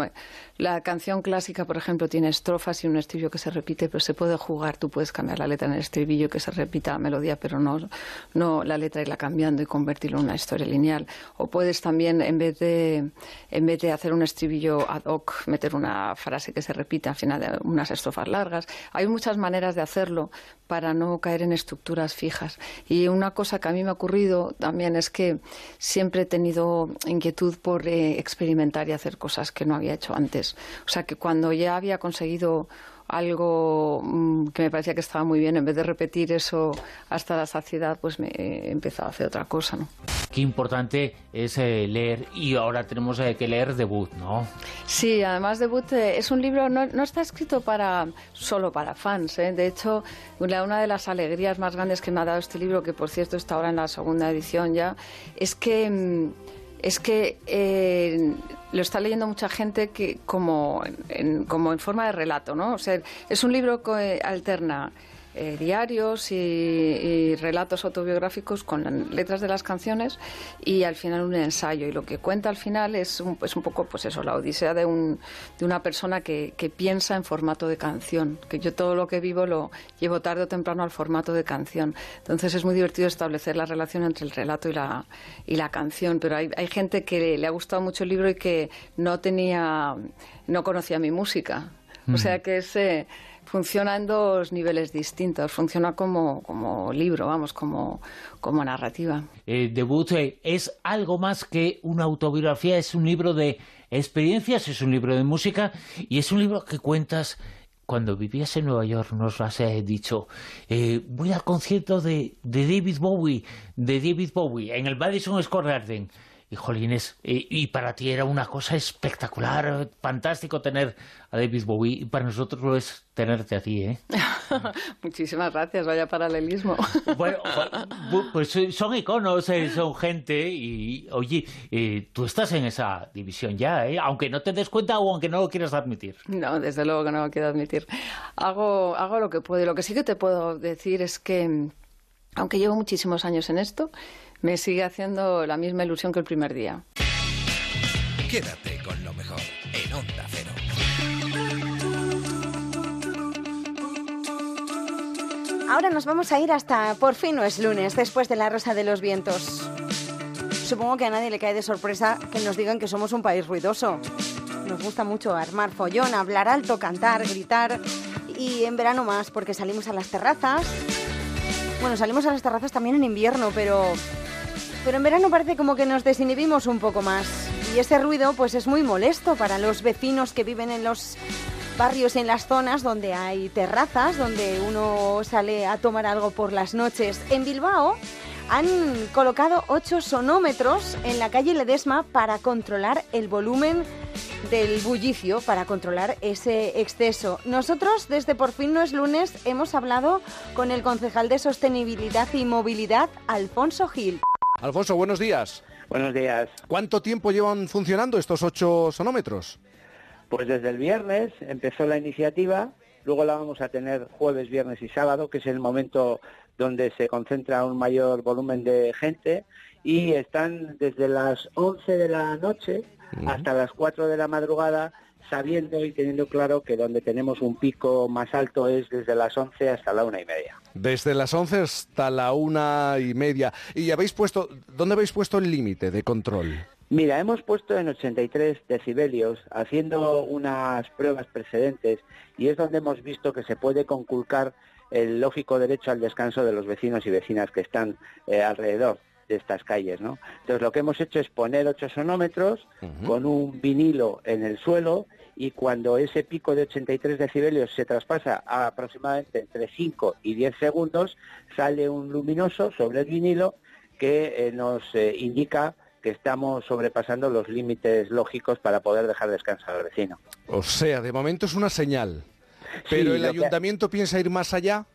La canción clásica, por ejemplo, tiene estrofas y un estribillo que se repite, pero se puede jugar. Tú puedes cambiar la letra en el estribillo que se repita la melodía, pero no, no la letra irla cambiando y convertirlo en una historia lineal. O puedes también, en vez de, en vez de hacer un estribillo ad hoc, meter una frase que se repita al final de unas estrofas largas. Hay muchas maneras de hacerlo para no caer en estructuras fijas. Y una cosa que a mí me ha ocurrido también es que siempre he tenido inquietud por eh, experimentar y hacer cosas que no había hecho antes. O sea que cuando ya había conseguido algo mm, que me parecía que estaba muy bien, en vez de repetir eso hasta la saciedad, pues me he empezado a hacer otra cosa, ¿no? Qué importante es eh, leer y ahora tenemos eh, que leer debut, ¿no? Sí, además Debut eh, es un libro, no, no está escrito para solo para fans. ¿eh? De hecho, una, una de las alegrías más grandes que me ha dado este libro, que por cierto está ahora en la segunda edición ya, es que mm, es que eh, lo está leyendo mucha gente que como en, como en forma de relato, ¿no? O sea, es un libro que alterna eh, diarios y, y relatos autobiográficos con las letras de las canciones y al final un ensayo. Y lo que cuenta al final es un, es un poco, pues eso, la odisea de, un, de una persona que, que piensa en formato de canción. Que yo todo lo que vivo lo llevo tarde o temprano al formato de canción. Entonces es muy divertido establecer la relación entre el relato y la, y la canción. Pero hay, hay gente que le ha gustado mucho el libro y que no tenía, no conocía mi música. O sea que es, eh, funciona en dos niveles distintos. Funciona como, como libro, vamos, como, como narrativa. Eh, debut eh, es algo más que una autobiografía, es un libro de experiencias, es un libro de música y es un libro que cuentas cuando vivías en Nueva York, nos has dicho, eh, voy al concierto de, de David Bowie, de David Bowie, en el Madison Square Garden. Y jolines, eh, y para ti era una cosa espectacular, fantástico tener a David Bowie, y para nosotros lo es tenerte a ti, ¿eh? Muchísimas gracias, vaya paralelismo. Bueno, bu- pues eh, son iconos, eh, son gente y, oye, eh, tú estás en esa división ya, ¿eh? Aunque no te des cuenta o aunque no lo quieras admitir. No, desde luego que no lo quiero admitir. Hago, hago lo que puedo. Y Lo que sí que te puedo decir es que, aunque llevo muchísimos años en esto, me sigue haciendo la misma ilusión que el primer día. Quédate con lo mejor en Onda Cero. Ahora nos vamos a ir hasta por fin no es lunes, después de la Rosa de los Vientos. Supongo que a nadie le cae de sorpresa que nos digan que somos un país ruidoso. Nos gusta mucho armar follón, hablar alto, cantar, gritar y en verano más porque salimos a las terrazas. Bueno, salimos a las terrazas también en invierno, pero pero en verano parece como que nos desinhibimos un poco más. Y ese ruido pues es muy molesto para los vecinos que viven en los barrios, en las zonas donde hay terrazas, donde uno sale a tomar algo por las noches. En Bilbao han colocado ocho sonómetros en la calle Ledesma para controlar el volumen del bullicio, para controlar ese exceso. Nosotros desde Por fin no es lunes hemos hablado con el concejal de Sostenibilidad y Movilidad, Alfonso Gil. Alfonso, buenos días. Buenos días. ¿Cuánto tiempo llevan funcionando estos ocho sonómetros? Pues desde el viernes empezó la iniciativa, luego la vamos a tener jueves, viernes y sábado, que es el momento donde se concentra un mayor volumen de gente y están desde las 11 de la noche hasta las 4 de la madrugada sabiendo y teniendo claro que donde tenemos un pico más alto es desde las 11 hasta la una y media. Desde las 11 hasta la una y media. ¿Y habéis puesto, dónde habéis puesto el límite de control? Mira, hemos puesto en 83 decibelios haciendo unas pruebas precedentes y es donde hemos visto que se puede conculcar el lógico derecho al descanso de los vecinos y vecinas que están eh, alrededor de estas calles, ¿no? Entonces lo que hemos hecho es poner ocho sonómetros con un vinilo en el suelo y cuando ese pico de 83 decibelios se traspasa a aproximadamente entre 5 y 10 segundos, sale un luminoso sobre el vinilo que eh, nos eh, indica que estamos sobrepasando los límites lógicos para poder dejar descansar al vecino. O sea, de momento es una señal. Pero Sí, el que- ayuntamiento piensa ir más allá.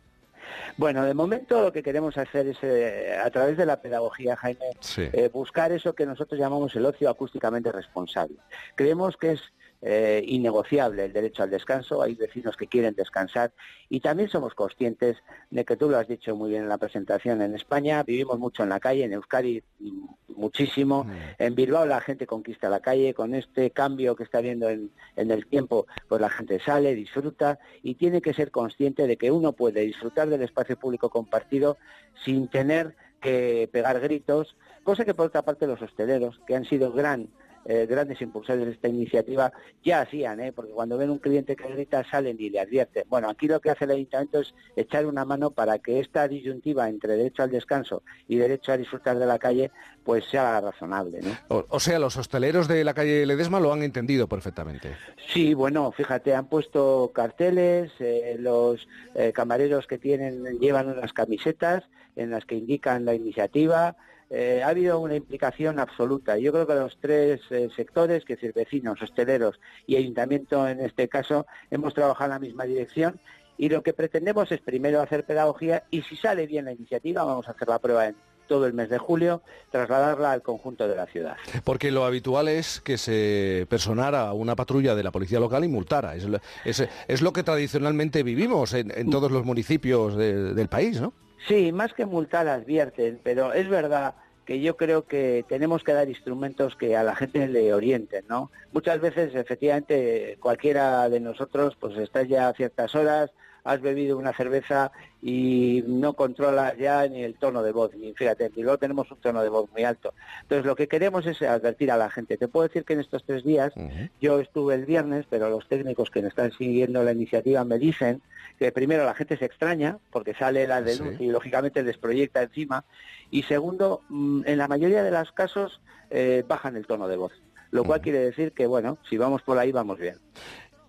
Bueno, de momento lo que queremos hacer es, eh, a través de la pedagogía, Jaime, Sí. eh, buscar eso que nosotros llamamos el ocio acústicamente responsable. Creemos que es eh, innegociable el derecho al descanso, hay vecinos que quieren descansar y también somos conscientes de que tú lo has dicho muy bien en la presentación, en España. Vivimos mucho en la calle, en Euskadi mm, muchísimo, en Bilbao la gente conquista la calle, con este cambio que está habiendo en, en el tiempo, pues la gente sale, disfruta y tiene que ser consciente de que uno puede disfrutar del espacio público compartido sin tener que pegar gritos, cosa que por otra parte los hosteleros, que han sido gran eh, grandes impulsores de esta iniciativa ya hacían, ¿eh? porque cuando ven un cliente que grita salen y le advierten. Bueno, aquí lo que hace el ayuntamiento es echar una mano para que esta disyuntiva entre derecho al descanso y derecho a disfrutar de la calle pues sea razonable. ¿no? O, o sea, los hosteleros de la calle Ledesma lo han entendido perfectamente. Sí, bueno, fíjate, han puesto carteles, eh, los eh, camareros que tienen llevan unas camisetas en las que indican la iniciativa. Eh, ha habido una implicación absoluta. Yo creo que los tres eh, sectores, que es decir, vecinos, hosteleros y ayuntamiento en este caso, hemos trabajado en la misma dirección y lo que pretendemos es primero hacer pedagogía y si sale bien la iniciativa, vamos a hacer la prueba en todo el mes de julio, trasladarla al conjunto de la ciudad. Porque lo habitual es que se personara una patrulla de la policía local y multara. Es, lo- es- es lo que tradicionalmente vivimos en, en todos los municipios de- del país, ¿no? Sí, más que multar advierten, pero es verdad que yo creo que tenemos que dar instrumentos que a la gente le orienten, ¿no? Muchas veces, efectivamente, cualquiera de nosotros, pues estás ya a ciertas horas, has bebido una cerveza y no controlas ya ni el tono de voz. Y fíjate, en Bilbao tenemos un tono de voz muy alto. Entonces, lo que queremos es advertir a la gente. Te puedo decir que en estos tres días, yo estuve el viernes, pero los técnicos que me están siguiendo la iniciativa me dicen que primero la gente se extraña porque sale la denuncia y lógicamente les proyecta encima. Y segundo, mm, en la mayoría de los casos eh, bajan el tono de voz. Lo cual quiere decir que, bueno, si vamos por ahí, vamos bien.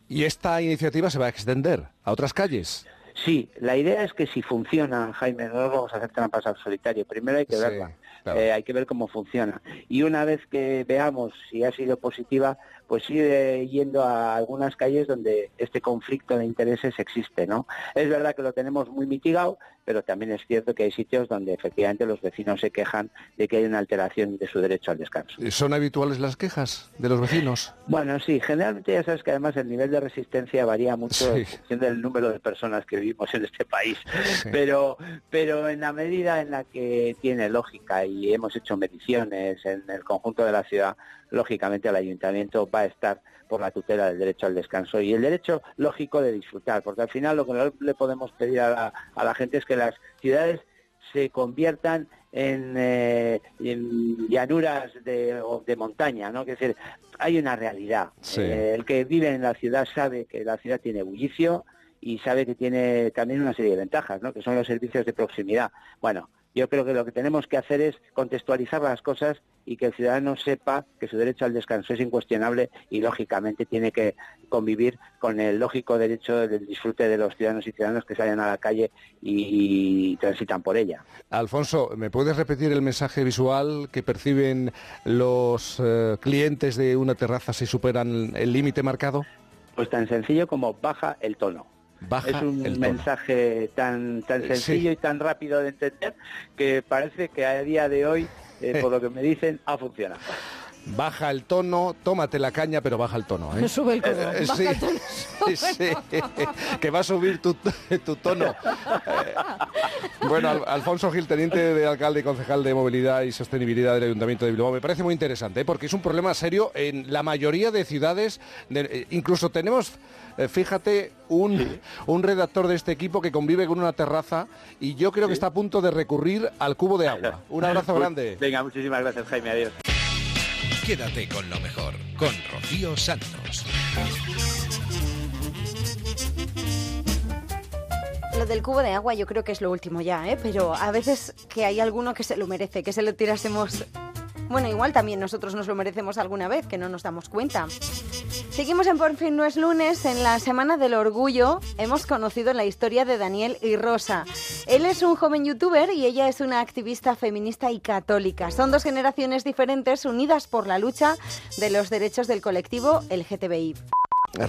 Y esta iniciativa se va a extender a otras calles. Sí, la idea es que si funciona, Jaime, no vamos a hacer trampas al solitario. Primero hay que Sí, verla, claro. eh, hay que ver cómo funciona. Y una vez que veamos si ha sido positiva, pues ir yendo a algunas calles donde este conflicto de intereses existe, ¿no? Es verdad que lo tenemos muy mitigado, pero también es cierto que hay sitios donde efectivamente los vecinos se quejan de que hay una alteración de su derecho al descanso. ¿Son habituales las quejas de los vecinos? Bueno, sí, generalmente ya sabes que además el nivel de resistencia varía mucho Sí. en función del número de personas que vivimos en este país. Pero, pero en la medida en la que tiene lógica y hemos hecho mediciones en el conjunto de la ciudad, lógicamente el ayuntamiento va a estar por la tutela del derecho al descanso y el derecho lógico de disfrutar, porque al final lo que no le podemos pedir a la, a la gente es que las ciudades se conviertan en, eh, en llanuras de, de montaña, ¿no? Es decir, hay una realidad. Sí. Eh, el que vive en la ciudad sabe que la ciudad tiene bullicio y sabe que tiene también una serie de ventajas, ¿no? Que son los servicios de proximidad. Bueno, yo creo que lo que tenemos que hacer es contextualizar las cosas y que el ciudadano sepa que su derecho al descanso es incuestionable y lógicamente tiene que convivir con el lógico derecho del disfrute de los ciudadanos y ciudadanas que salen a la calle y, y transitan por ella. Alfonso, ¿me puedes repetir el mensaje visual que perciben los eh, clientes de una terraza si superan el límite marcado? Pues tan sencillo como baja el tono. Baja es un mensaje tan tan sencillo sí. y tan rápido de entender que parece que a día de hoy, eh, por lo que me dicen, ha funcionado. Baja el tono, tómate la caña, pero baja el tono. ¿eh? Sube el codo, Eh, baja sí, el tono, sí, sí, que va a subir tu, tu tono. Eh, bueno, Al- Alfonso Gil, teniente de alcalde y concejal de movilidad y sostenibilidad del Ayuntamiento de Bilbao, me parece muy interesante, ¿eh? porque es un problema serio en la mayoría de ciudades. de- eh, incluso tenemos, eh, fíjate, un, un redactor de este equipo que convive con una terraza y yo creo que está a punto de recurrir al cubo de agua. Un abrazo Pues, grande. Venga, muchísimas gracias, Jaime. Adiós. Quédate con lo mejor, con Rocío Santos. Lo del cubo de agua yo creo que es lo último ya, ¿eh? Pero a veces que hay alguno que se lo merece, que se lo tirásemos... Bueno, igual también nosotros nos lo merecemos alguna vez, que no nos damos cuenta. Seguimos en Por fin no es lunes. En la Semana del Orgullo hemos conocido la historia de Daniel y Rosa. Él es un joven youtuber y ella es una activista feminista y católica. Son dos generaciones diferentes unidas por la lucha de los derechos del colectivo LGTBI.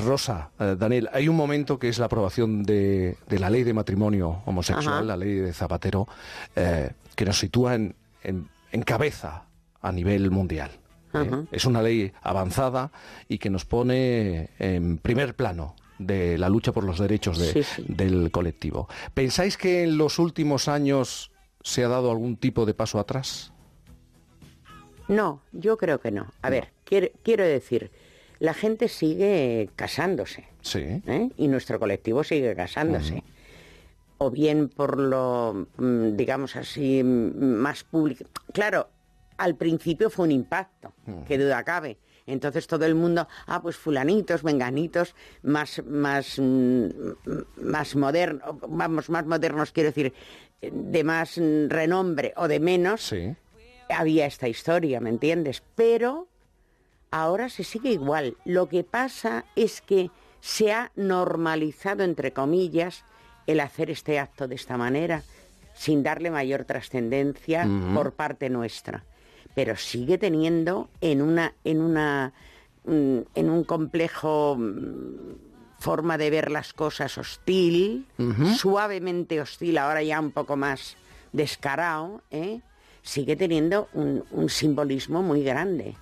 Rosa, eh, Daniel, hay un momento que es la aprobación de, de la ley de matrimonio homosexual, Ajá. la ley de Zapatero, eh, que nos sitúa en, en- en cabeza a nivel mundial. ¿Eh? Es una ley avanzada y que nos pone en primer plano de la lucha por los derechos de- Sí, sí. del colectivo. ¿Pensáis que en los últimos años se ha dado algún tipo de paso atrás? No, yo creo que no. A ver, quiero, quiero decir, la gente sigue casándose. Sí. ¿eh? Y nuestro colectivo sigue casándose. O bien por lo, mm, digamos así, mm, más público. Claro, al principio fue un impacto, que duda cabe. Entonces todo el mundo, ah, pues fulanitos, menganitos, más, más, mm, más modernos, vamos, más modernos, quiero decir, de más mm, renombre o de menos, había esta historia, ¿me entiendes? Pero ahora se sigue igual. Lo que pasa es que se ha normalizado, entre comillas, el hacer este acto de esta manera, sin darle mayor trascendencia por parte nuestra. Pero sigue teniendo en una, en una, mm, en un complejo mm, forma de ver las cosas hostil, suavemente hostil, ahora ya un poco más descarado, ¿eh? sigue teniendo un, un simbolismo muy grande.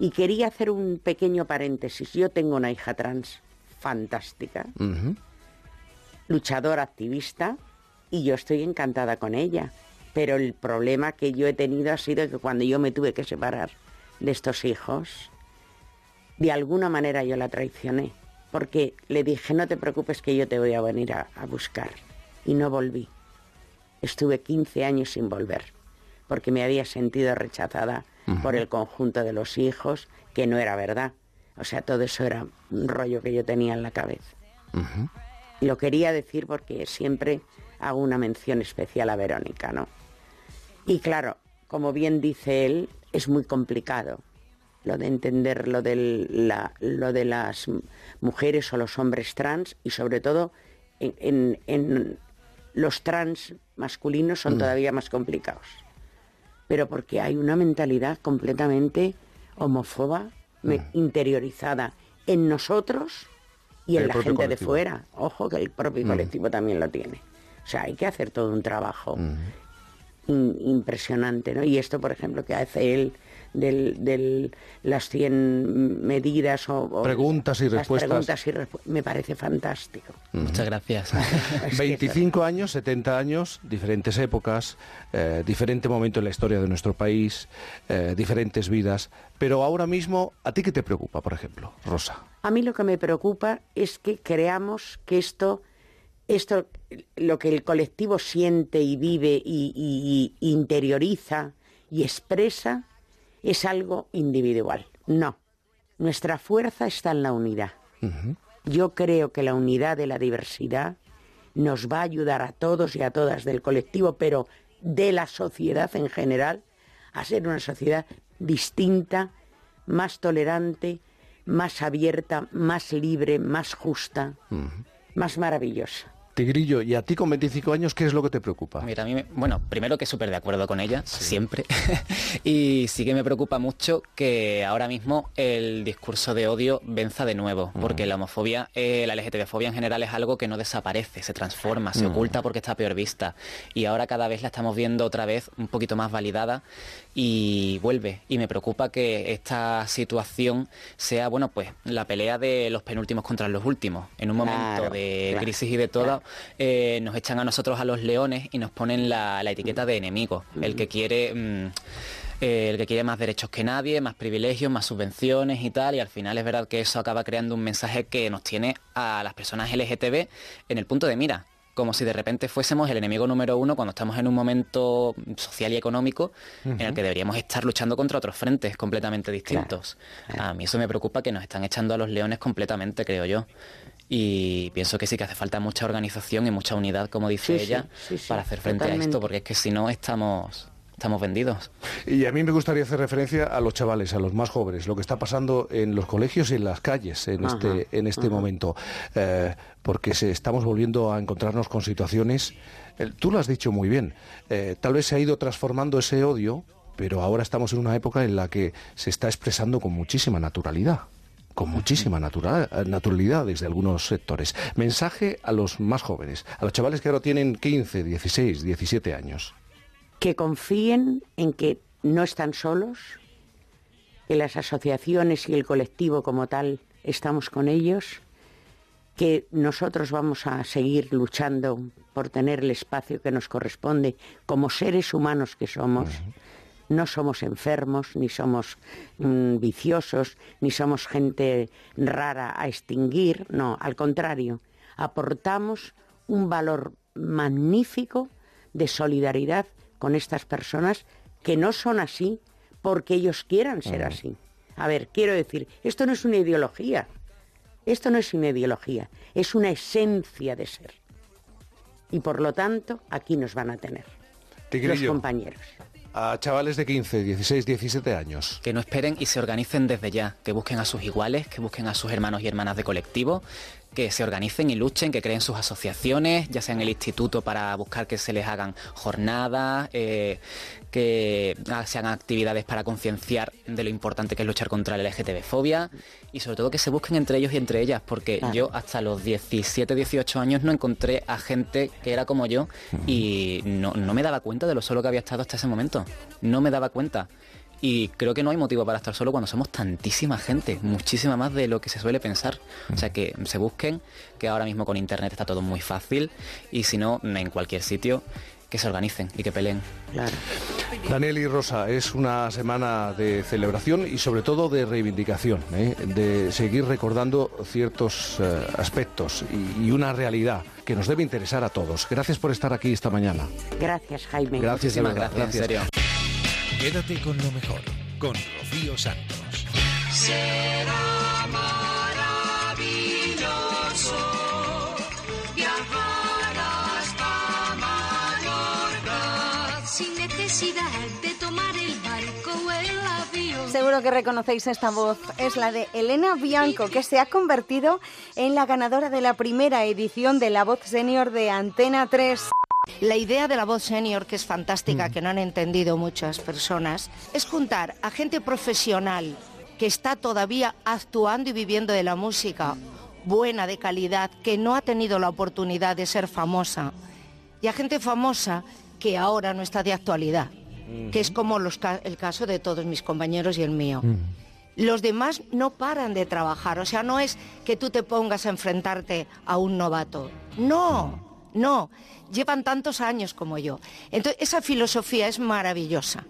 Y quería hacer un pequeño paréntesis. Yo tengo una hija trans fantástica, luchadora, activista, y yo estoy encantada con ella. Pero el problema que yo he tenido ha sido que cuando yo me tuve que separar de estos hijos, de alguna manera yo la traicioné. Porque le dije, no te preocupes que yo te voy a venir a, a buscar. Y no volví. Estuve 15 años sin volver, porque me había sentido rechazada por el conjunto de los hijos, que no era verdad. O sea, todo eso era un rollo que yo tenía en la cabeza. Lo quería decir porque siempre hago una mención especial a Verónica, ¿no? Y claro, como bien dice él, es muy complicado lo de entender lo, del- la- lo de las mujeres o los hombres trans y sobre todo en, en- en los trans masculinos son Mm. todavía más complicados. Pero porque hay una mentalidad completamente homófoba, me- interiorizada en nosotros y en la gente de fuera. Ojo que el propio Mm. colectivo también lo tiene. O sea, hay que hacer todo un trabajo in- impresionante, ¿no? Y esto, por ejemplo, que hace él del, del las 100 medidas o, o Preguntas y respuestas. preguntas y respu- me parece fantástico. Muchas gracias. 25 años, 70 años, diferentes épocas, eh, diferente momento en la historia de nuestro país, eh, diferentes vidas. Pero ahora mismo, ¿a ti qué te preocupa, por ejemplo, Rosa? A mí lo que me preocupa es que creamos que esto, esto, lo que el colectivo siente y vive y, y- y interioriza y expresa, es algo individual. No. Nuestra fuerza está en la unidad. Yo creo que la unidad de la diversidad nos va a ayudar a todos y a todas del colectivo, pero de la sociedad en general, a ser una sociedad distinta, más tolerante, más abierta, más libre, más justa, más maravillosa. Tigrillo, ¿y a ti con 25 años qué es lo que te preocupa? Mira, a mí, me- bueno, primero que súper de acuerdo con ella, siempre. y sí que me preocupa mucho que ahora mismo el discurso de odio venza de nuevo, porque la homofobia, eh, la LGTB-fobia en general es algo que no desaparece, se transforma, se Mm. oculta porque está peor vista. Y ahora cada vez la estamos viendo otra vez un poquito más validada y vuelve. Y me preocupa que esta situación sea, bueno, pues la pelea de los penúltimos contra los últimos. En un momento Claro, de claro, crisis y de todo, eh, nos echan a nosotros a los leones y nos ponen la, la etiqueta de enemigo. El que quiere... mm, eh, el que quiere más derechos que nadie, más privilegios, más subvenciones y tal, y al final es verdad que eso acaba creando un mensaje que nos tiene a las personas LGTB en el punto de mira, como si de repente fuésemos el enemigo número uno cuando estamos en un momento social y económico en el que deberíamos estar luchando contra otros frentes completamente distintos. A mí eso me preocupa que nos están echando a los leones completamente, creo yo. Y pienso que sí que hace falta mucha organización y mucha unidad, como dice Sí, ella, sí, sí, para hacer frente a esto, porque es que si no estamos, estamos vendidos. Y a mí me gustaría hacer referencia a los chavales, a los más jóvenes, lo que está pasando en los colegios y en las calles en Ajá, este, en este ajá. momento, Eh, porque se, estamos volviendo a encontrarnos con situaciones, eh, tú lo has dicho muy bien, eh, tal vez se ha ido transformando ese odio, pero ahora estamos en una época en la que se está expresando con muchísima naturalidad con muchísima natura- naturalidad desde algunos sectores. Mensaje a los más jóvenes, a los chavales que ahora tienen 15, 16, 17 años. Que confíen en que no están solos, que las asociaciones y el colectivo como tal estamos con ellos, que nosotros vamos a seguir luchando por tener el espacio que nos corresponde como seres humanos que somos. No somos enfermos, ni somos mm, viciosos, ni somos gente rara a extinguir, no, al contrario, aportamos un valor magnífico de solidaridad con estas personas que no son así porque ellos quieran ser así. A ver, quiero decir, esto no es una ideología, esto no es una ideología, es una esencia de ser. Y por lo tanto, aquí nos van a tener los compañeros. a chavales de 15, 16, 17 años. Que no esperen y se organicen desde ya, que busquen a sus iguales, que busquen a sus hermanos y hermanas de colectivo, que se organicen y luchen, que creen sus asociaciones, ya sea en el instituto para buscar que se les hagan jornadas, eh, que ah, se hagan actividades para concienciar de lo importante que es luchar contra la LGTB-fobia y sobre todo que se busquen entre ellos y entre ellas, porque Claro. yo hasta los 17, 18 años no encontré a gente que era como yo y no, no me daba cuenta de lo solo que había estado hasta ese momento. No me daba cuenta. Y creo que no hay motivo para estar solo cuando somos tantísima gente, muchísima más de lo que se suele pensar. O sea, que se busquen, que ahora mismo con internet está todo muy fácil y si no, en cualquier sitio, que se organicen y que peleen. Daniel y Rosa, es una semana de celebración y sobre todo de reivindicación, ¿eh? de seguir recordando ciertos eh, aspectos y, y una realidad que nos debe interesar a todos. Gracias por estar aquí esta mañana. Gracias, Jaime. Gracias, verdad, gracias. Quédate con lo mejor, con Rocío Santos. Será maravilloso viajar hasta Mallorca sin necesidad de tomar el barco o el avión. Seguro que reconocéis esta voz. Es la de Elena Bianco, que se ha convertido en la ganadora de la primera edición de La Voz Senior de Antena 3. La idea de la voz senior, que es fantástica, que no han entendido muchas personas, es juntar a gente profesional que está todavía actuando y viviendo de la música, buena, de calidad, que no ha tenido la oportunidad de ser famosa, y a gente famosa que ahora no está de actualidad, que es como los el caso de todos mis compañeros y el mío. Los demás no paran de trabajar, o sea, no es que tú te pongas a enfrentarte a un novato. No, no, llevan tantos años como yo. Entonces, esa filosofía es maravillosa.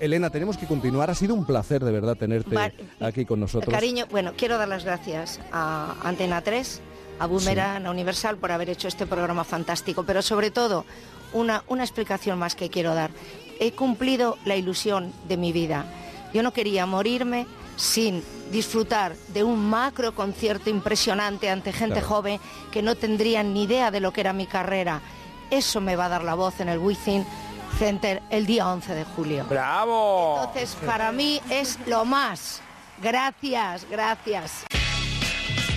Elena, tenemos que continuar. Ha sido un placer de verdad tenerte aquí con nosotros. Cariño, bueno, quiero dar las gracias a Antena 3, a Boomerang, a Universal por haber hecho este programa fantástico, pero sobre todo una, una explicación más que quiero dar. He cumplido la ilusión de mi vida. Yo no quería morirme sin disfrutar de un macro concierto impresionante ante gente Claro. joven que no tendrían ni idea de lo que era mi carrera. Eso me va a dar la voz en el Within Center el día 11 de julio. ¡Bravo! Entonces, para mí es lo más. Gracias, gracias.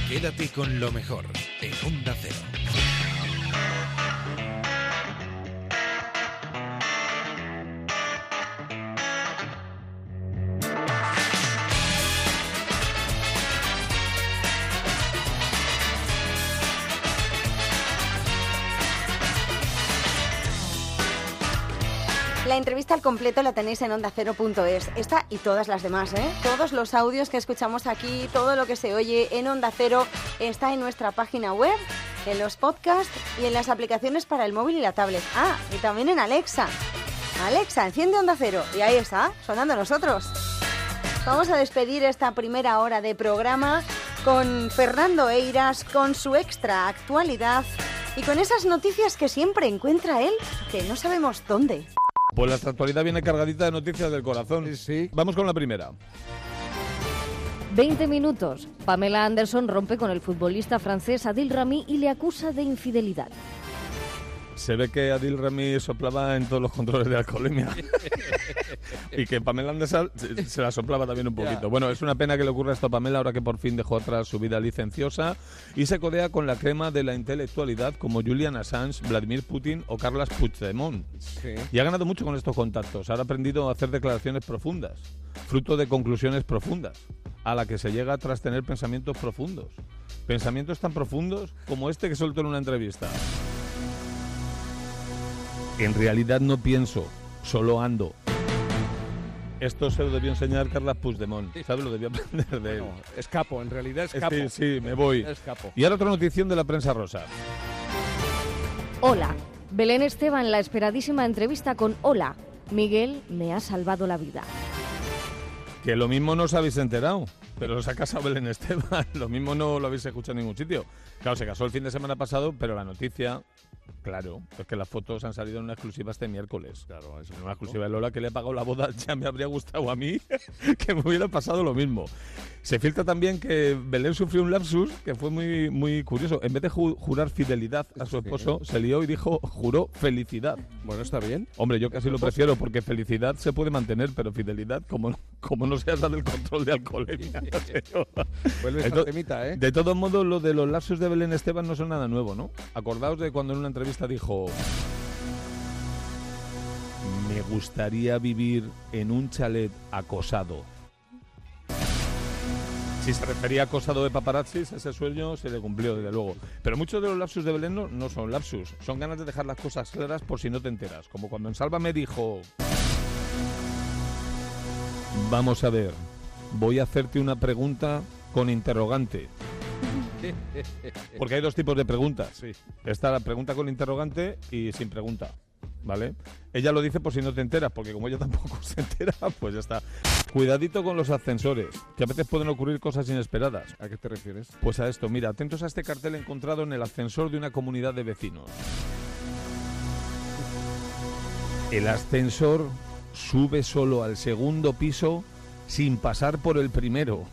Quédate con lo mejor en Onda Cero. La entrevista al completo la tenéis en ondacero.es. Esta y todas las demás, ¿eh? Todos los audios que escuchamos aquí, todo lo que se oye en Onda Cero está en nuestra página web, en los podcasts y en las aplicaciones para el móvil y la tablet. Ah, y también en Alexa. Alexa, enciende Onda Cero. Y ahí está, sonando nosotros. Vamos a despedir esta primera hora de programa con Fernando Eiras, con su extra actualidad y con esas noticias que siempre encuentra él, que no sabemos dónde. Pues la actualidad viene cargadita de noticias del corazón. Sí. Vamos con la primera. 20 minutos. Pamela Anderson rompe con el futbolista francés Adil Rami y le acusa de infidelidad. Se ve que Adil Rami soplaba en todos los controles de alcoholemia. y que Pamela Anderson se, se la soplaba también un poquito. Bueno, es una pena que le ocurra esto a Pamela ahora que por fin dejó atrás su vida licenciosa y se codea con la crema de la intelectualidad como Julian Assange, Vladimir Putin o Carlas Puigdemont. Y ha ganado mucho con estos contactos. Ahora ha aprendido a hacer declaraciones profundas, fruto de conclusiones profundas, a la que se llega tras tener pensamientos profundos. Pensamientos tan profundos como este que soltó en una entrevista. En realidad no pienso, solo ando. Esto se lo debió enseñar Carlas Puigdemont. ¿Sabes? Lo debió aprender de él. Escapo, en realidad Sí, escapo. sí, me voy. Escapo. Y ahora otra notición de la prensa rosa. Hola. Belén Esteban, la esperadísima entrevista con Hola. Miguel me ha salvado la vida. Que lo mismo no os habéis enterado, pero os ha casado Belén Esteban. Lo mismo no lo habéis escuchado en ningún sitio. Claro, se casó el fin de semana pasado, pero la noticia, claro, es que las fotos han salido en una exclusiva este miércoles. Claro, es una exclusiva de Lola que le ha pagado la boda. Ya me habría gustado a mí que me hubiera pasado lo mismo. Se filtra también que Belén sufrió un lapsus que fue muy, muy curioso. En vez de ju- jurar fidelidad a su esposo, se lió y dijo, juró felicidad. Bueno, está bien. Hombre, yo casi lo prefiero porque felicidad se puede mantener, pero fidelidad, como, como no seas la del control de alcoholemia. al Ento- temita, ¿eh? De todos modos, lo de los lapsus de Belén Esteban no son nada nuevo, ¿no? Acordaos de cuando en una entrevista dijo... Me gustaría vivir en un chalet acosado. Si se refería a acosado de paparazzis, ese sueño se le cumplió, desde luego. Pero muchos de los lapsus de Belén no, no son lapsus, son ganas de dejar las cosas claras por si no te enteras. Como cuando en Salva me dijo... Vamos a ver, voy a hacerte una pregunta con interrogante. Porque hay dos tipos de preguntas. Está la pregunta con interrogante y sin pregunta. ¿Vale? Ella lo dice por si no te enteras, porque como ella tampoco se entera, pues ya está. Cuidadito con los ascensores, que a veces pueden ocurrir cosas inesperadas. ¿A qué te refieres? Pues a esto, mira, atentos a este cartel encontrado en el ascensor de una comunidad de vecinos. El ascensor sube solo al segundo piso sin pasar por el primero.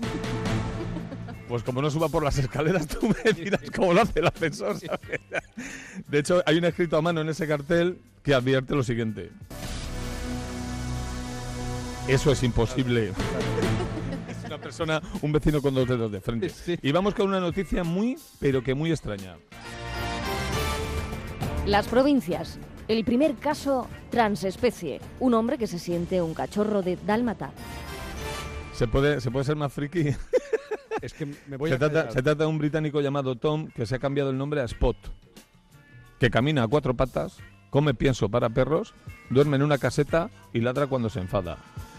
Pues como no suba por las escaleras, tú me dirás cómo lo hace el ascensor. ¿sabes? De hecho, hay un escrito a mano en ese cartel que advierte lo siguiente. Eso es imposible. Es una persona, un vecino con dos dedos de frente. Y vamos con una noticia muy, pero que muy extraña. Las provincias. El primer caso transespecie. Un hombre que se siente un cachorro de dálmata. ¿Se puede, ¿Se puede ser más friki? Es que me voy se, a trata, se trata de un británico llamado Tom que se ha cambiado el nombre a Spot, que camina a cuatro patas, come pienso para perros, duerme en una caseta y ladra cuando se enfada.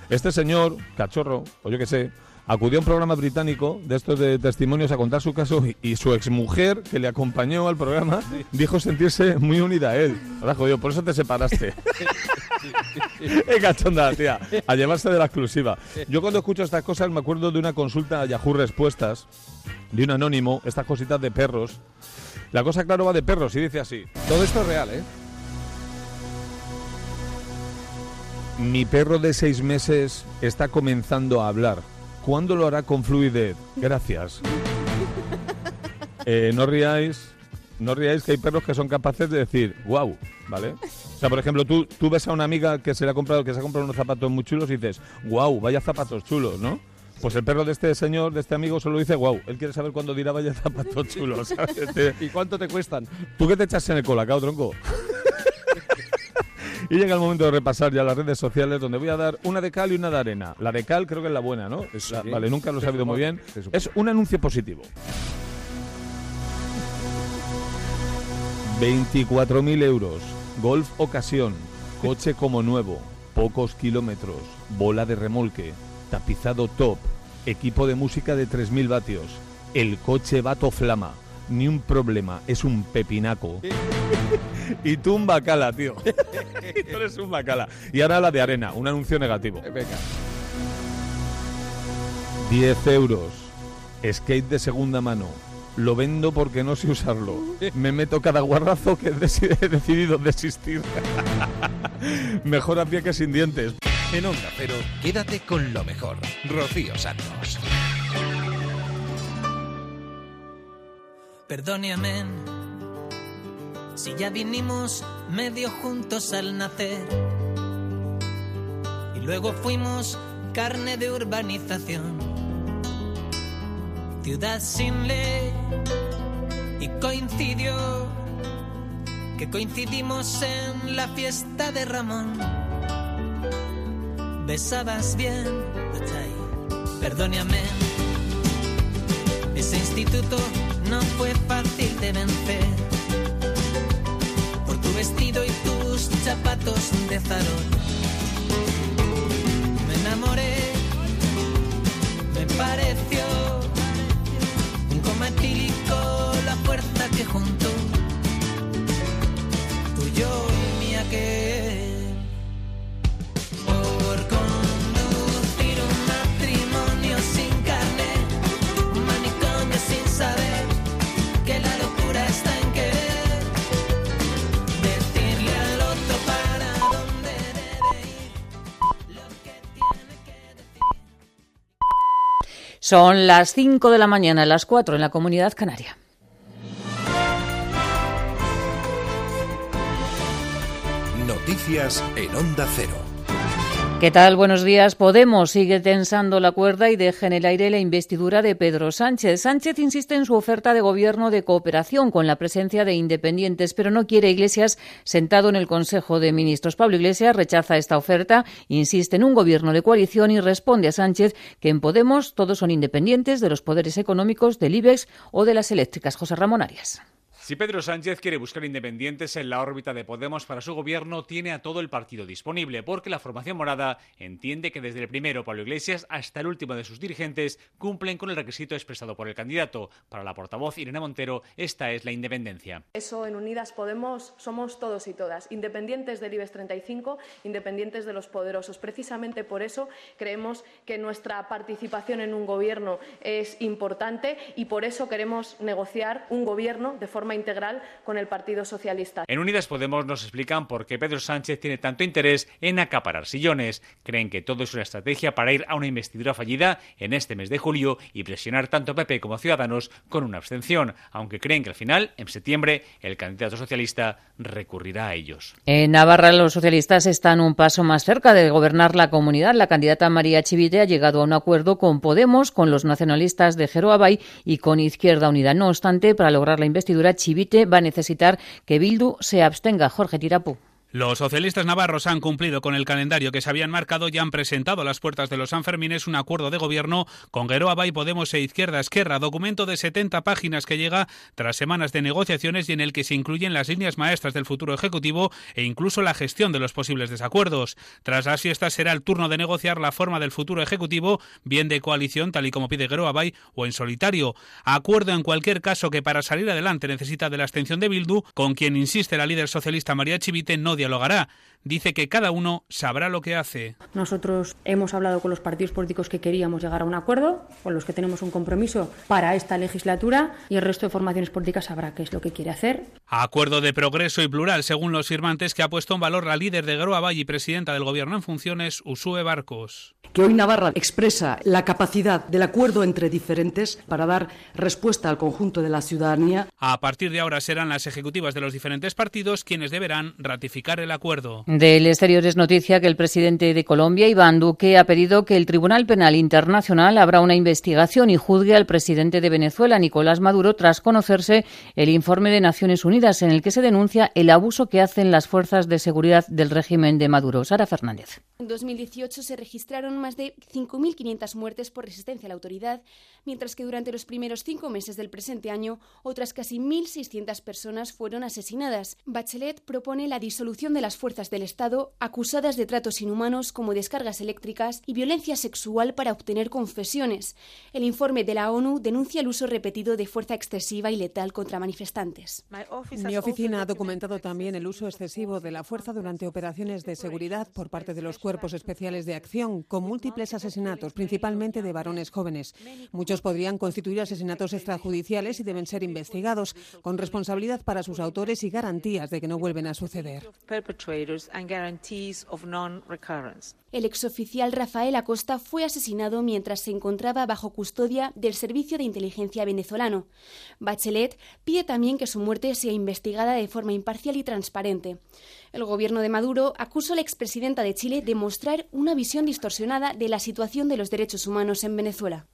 Este señor, cachorro, o yo qué sé, acudió a un programa británico de estos de testimonios a contar su caso y, y su exmujer, que le acompañó al programa, dijo sentirse muy unida a él. Ahora jodido, por eso te separaste. ¡Qué cachonda, tía! A llevarse de la exclusiva. Yo cuando escucho estas cosas me acuerdo de una consulta a Yahoo Respuestas de un anónimo, estas cositas de perros. La cosa, claro, va de perros y dice así. Todo esto es real, ¿eh? Mi perro de seis meses está comenzando a hablar. ¿Cuándo lo hará con fluidez? Gracias. Eh, no riáis, no riáis que hay perros que son capaces de decir, wow, ¿vale? O sea, por ejemplo, tú, tú ves a una amiga que se le ha comprado, que se ha comprado unos zapatos muy chulos y dices, wow, vaya zapatos chulos, ¿no? Pues el perro de este señor, de este amigo, solo dice, wow, él quiere saber cuándo dirá vaya zapatos chulos, ¿sabes? ¿Y cuánto te cuestan? ¿Tú qué te echas en el colacao, tronco? Y llega el momento de repasar ya las redes sociales donde voy a dar una de cal y una de arena. La de cal creo que es la buena, ¿no? La- vale, nunca lo he sabido muy bien. Es un anuncio positivo. 24.000 euros. Golf ocasión. Coche como nuevo. Pocos kilómetros. Bola de remolque. Tapizado top. Equipo de música de 3.000 vatios. El coche vato flama. Ni un problema. Es un pepinaco. y tú un bacala, tío. y tú eres un bacala. Y ahora la de arena. Un anuncio negativo. Venga. 10 euros. Skate de segunda mano. Lo vendo porque no sé usarlo. Me meto cada guarrazo que he decidido desistir. Mejor a pie que sin dientes. En Onda Cero, quédate con lo mejor. Rocío Santos. Perdone, amén. Si ya vinimos medio juntos al nacer. Y luego fuimos carne de urbanización. Ciudad sin ley. Y coincidió que coincidimos en la fiesta de Ramón. Besabas bien, amén. Ese instituto no fue fácil de vencer. Por tu vestido y tus zapatos de farol. Me enamoré, me pareció un cometílico, la fuerza que juntó. Tuyo y mía que Son las 5 de la mañana, las 4 en la comunidad canaria. Noticias en Onda Cero. ¿Qué tal? Buenos días. Podemos sigue tensando la cuerda y deja en el aire la investidura de Pedro Sánchez. Sánchez insiste en su oferta de gobierno de cooperación con la presencia de independientes, pero no quiere Iglesias sentado en el Consejo de Ministros. Pablo Iglesias rechaza esta oferta, insiste en un gobierno de coalición y responde a Sánchez que en Podemos todos son independientes de los poderes económicos del IBEX o de las eléctricas. José Ramón Arias. Si Pedro Sánchez quiere buscar independientes en la órbita de Podemos para su gobierno, tiene a todo el partido disponible, porque la formación morada entiende que desde el primero Pablo Iglesias hasta el último de sus dirigentes cumplen con el requisito expresado por el candidato. Para la portavoz Irene Montero, esta es la independencia. Eso en Unidas Podemos somos todos y todas, independientes del IBEX 35, independientes de los poderosos. Precisamente por eso creemos que nuestra participación en un gobierno es importante y por eso queremos negociar un gobierno de forma integral con el Partido Socialista. En Unidas Podemos nos explican por qué Pedro Sánchez tiene tanto interés en acaparar sillones. Creen que todo es una estrategia para ir a una investidura fallida en este mes de julio y presionar tanto a PP como a Ciudadanos con una abstención, aunque creen que al final, en septiembre, el candidato socialista recurrirá a ellos. En Navarra los socialistas están un paso más cerca de gobernar la comunidad. La candidata María Chivite ha llegado a un acuerdo con Podemos, con los nacionalistas de Jeroabay y con Izquierda Unida. No obstante, para lograr la investidura, Chivite va a necesitar que Bildu se abstenga. Jorge Tirapu. Los socialistas navarros han cumplido con el calendario que se habían marcado y han presentado a las puertas de los Sanfermines un acuerdo de gobierno con Geroa y Podemos e Izquierda Esquerra, documento de 70 páginas que llega tras semanas de negociaciones y en el que se incluyen las líneas maestras del futuro ejecutivo e incluso la gestión de los posibles desacuerdos. Tras las fiestas será el turno de negociar la forma del futuro ejecutivo, bien de coalición, tal y como pide Geroa o en solitario. Acuerdo en cualquier caso que para salir adelante necesita de la abstención de Bildu, con quien insiste la líder socialista María Chivite no dialogará. Dice que cada uno sabrá lo que hace. Nosotros hemos hablado con los partidos políticos que queríamos llegar a un acuerdo, con los que tenemos un compromiso para esta legislatura y el resto de formaciones políticas sabrá qué es lo que quiere hacer. Acuerdo de progreso y plural, según los firmantes, que ha puesto en valor la líder de Geroa Bay y presidenta del Gobierno en funciones, Usue Barcos. Que hoy Navarra expresa la capacidad del acuerdo entre diferentes para dar respuesta al conjunto de la ciudadanía. A partir de ahora serán las ejecutivas de los diferentes partidos quienes deberán ratificar el acuerdo. Del exterior es noticia que el presidente de Colombia, Iván Duque, ha pedido que el Tribunal Penal Internacional abra una investigación y juzgue al presidente de Venezuela, Nicolás Maduro, tras conocerse el informe de Naciones Unidas en el que se denuncia el abuso que hacen las fuerzas de seguridad del régimen de Maduro. Sara Fernández. En 2018 se registraron más de 5.500 muertes por resistencia a la autoridad, mientras que durante los primeros cinco meses del presente año otras casi 1.600 personas fueron asesinadas. Bachelet propone la disolución de las fuerzas del Estado acusadas de tratos inhumanos como descargas eléctricas y violencia sexual para obtener confesiones. El informe de la ONU denuncia el uso repetido de fuerza excesiva y letal contra manifestantes. Mi oficina ha documentado también el uso excesivo de la fuerza durante operaciones de seguridad por parte de los cuerpos especiales de acción, con múltiples asesinatos, principalmente de varones jóvenes. Muchos podrían constituir asesinatos extrajudiciales y deben ser investigados, con responsabilidad para sus autores y garantías de que no vuelven a suceder. El exoficial Rafael Acosta fue asesinado mientras se encontraba bajo custodia del Servicio de Inteligencia venezolano. Bachelet pide también que su muerte sea investigada de forma imparcial y transparente. El gobierno de Maduro acusa a la expresidenta de Chile de mostrar una visión distorsionada de la situación de los derechos humanos en Venezuela.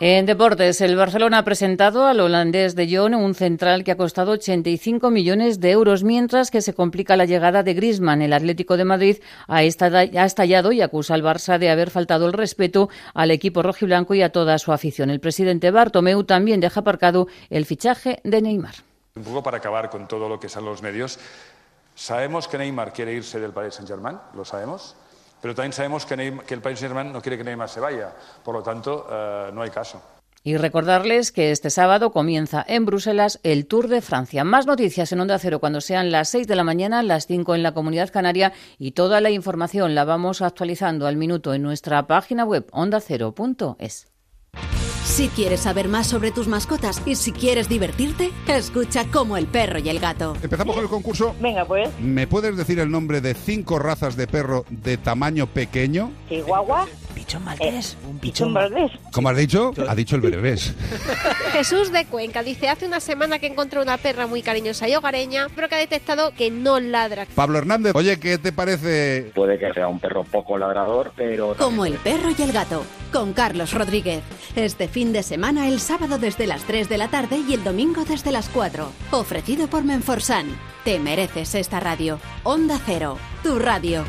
En deportes, el Barcelona ha presentado al holandés de Jong un central que ha costado 85 millones de euros, mientras que se complica la llegada de Griezmann. El Atlético de Madrid ha estallado y acusa al Barça de haber faltado el respeto al equipo rojiblanco y a toda su afición. El presidente Bartomeu también deja aparcado el fichaje de Neymar. Un poco para acabar con todo lo que son los medios. Sabemos que Neymar quiere irse del Paris Saint-Germain, lo sabemos. Pero también sabemos que, el Paris Saint-Germain no quiere que Neymar se vaya. Por lo tanto, uh, no hay caso. Y recordarles que este sábado comienza en Bruselas el Tour de Francia. Más noticias en Onda Cero cuando sean las 6 de la mañana, las 5 en la Comunidad Canaria y toda la información la vamos actualizando al minuto en nuestra página web ondacero.es. Si quieres saber más sobre tus mascotas y si quieres divertirte, escucha como el perro y el gato. Empezamos con el concurso. Venga, pues. ¿Me puedes decir el nombre de cinco razas de perro de tamaño pequeño? Chihuahua. Pichón maltés. un Pichón maltés. ¿Cómo has dicho? Ha dicho el berbés. Jesús de Cuenca dice, hace una semana que encontró una perra muy cariñosa y hogareña, pero que ha detectado que no ladra. Pablo Hernández, oye, ¿qué te parece? Puede que sea un perro poco ladrador, pero... Como el perro y el gato, con Carlos Rodríguez. Este fin de semana, el sábado desde las 3 de la tarde y el domingo desde las 4. Ofrecido por Menforsan. Te mereces esta radio. Onda Cero, tu radio.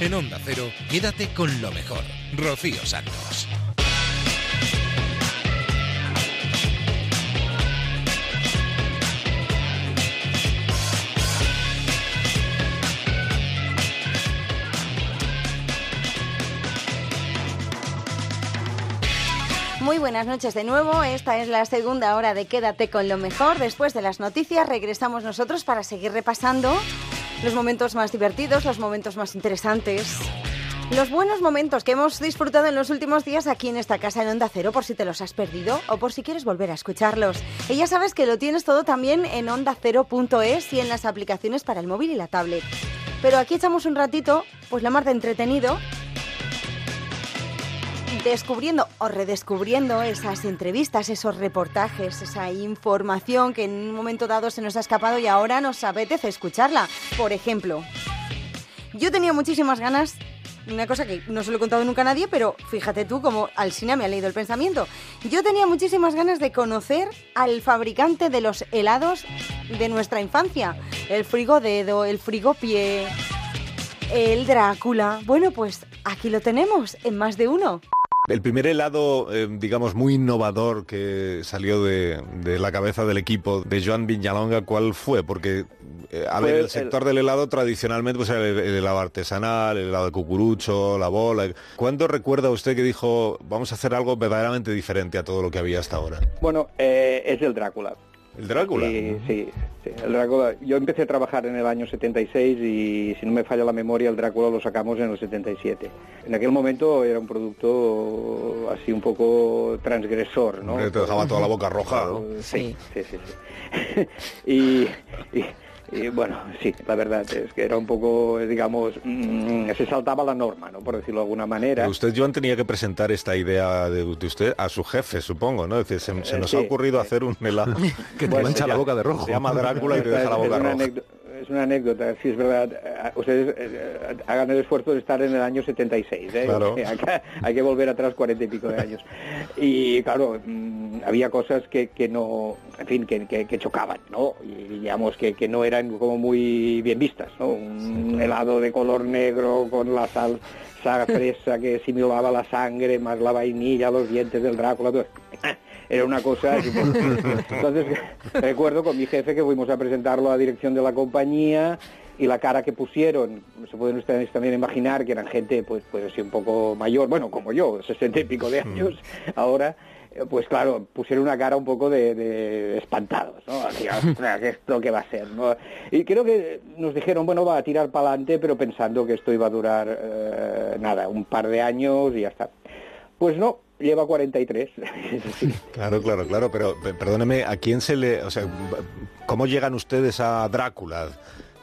En Onda Cero, quédate con lo mejor. Rocío Santos. Muy buenas noches de nuevo. Esta es la segunda hora de Quédate con lo mejor. Después de las noticias regresamos nosotros para seguir repasando los momentos más divertidos, los momentos más interesantes. Los buenos momentos que hemos disfrutado en los últimos días aquí en esta casa en Onda Cero, por si te los has perdido o por si quieres volver a escucharlos. Y ya sabes que lo tienes todo también en ondacero.es y en las aplicaciones para el móvil y la tablet. Pero aquí echamos un ratito, pues la mar de entretenido, descubriendo o redescubriendo esas entrevistas, esos reportajes, esa información que en un momento dado se nos ha escapado y ahora nos apetece escucharla. Por ejemplo, yo tenía muchísimas ganas, una cosa que no se lo he contado nunca a nadie, pero fíjate tú como Alsina me ha leído el pensamiento. Yo tenía muchísimas ganas de conocer al fabricante de los helados de nuestra infancia. El frigo dedo, el frigo pie, el Drácula. Bueno, pues aquí lo tenemos, en más de uno. El primer helado, eh, digamos, muy innovador que salió de, de la cabeza del equipo de Joan Viñalonga, ¿cuál fue? Porque, eh, a ver, el el- sector del helado tradicionalmente pues era el, el helado artesanal, el helado de cucurucho, la bola. ¿Cuándo recuerda usted que dijo, vamos a hacer algo verdaderamente diferente a todo lo que había hasta ahora? Bueno, eh, es el Drácula. ¿El Drácula? Sí, sí, sí, el Drácula. Yo empecé a trabajar en el año 76 y si no me falla la memoria, el Drácula lo sacamos en el 77. En aquel momento era un producto así un poco transgresor, ¿no? Te dejaba toda la boca roja, ¿no? Sí, sí, sí. sí. y, y- y, bueno, sí, la verdad es que era un poco, digamos, mm, se saltaba la norma, ¿no? Por decirlo de alguna manera. Usted, Joan, tenía que presentar esta idea de, de usted a su jefe, supongo, ¿no? Es decir, se, se Eh, nos sí. ha ocurrido hacer un helado que te Bueno, mancha la boca de rojo. Se llama Drácula y te deja la boca roja. anécdota- Es una anécdota, sí es verdad. Eh, Ustedes eh, hagan el esfuerzo de estar en el año 76, ¿eh? Claro. Acá hay que volver atrás cuarenta y pico de años. Y claro, mm, había cosas que, que no, en fin, que, que- que chocaban, ¿no? Y digamos que, que no eran como muy bien vistas, ¿no? Un helado de color negro con la salsa fresa que simulaba la sangre, más la vainilla, los dientes del Drácula, todo. Era una cosa... Entonces, recuerdo con mi jefe que fuimos a presentarlo a la dirección de la compañía y la cara que pusieron, se pueden ustedes también imaginar que eran gente pues pues así un poco mayor, bueno, como yo, sesenta y pico de años ahora, eh, pues claro, pusieron una cara un poco de, de espantados, ¿no? Así, "Ostras, ¿esto qué va a ser? ¿no? Y creo que nos dijeron, bueno, va a tirar para adelante, pero pensando que esto iba a durar, eh, nada, un par de años y ya está. Pues no, lleva 43. Claro, claro, claro, pero pe- perdóneme, ¿a quién se le, o sea, cómo llegan ustedes a Drácula?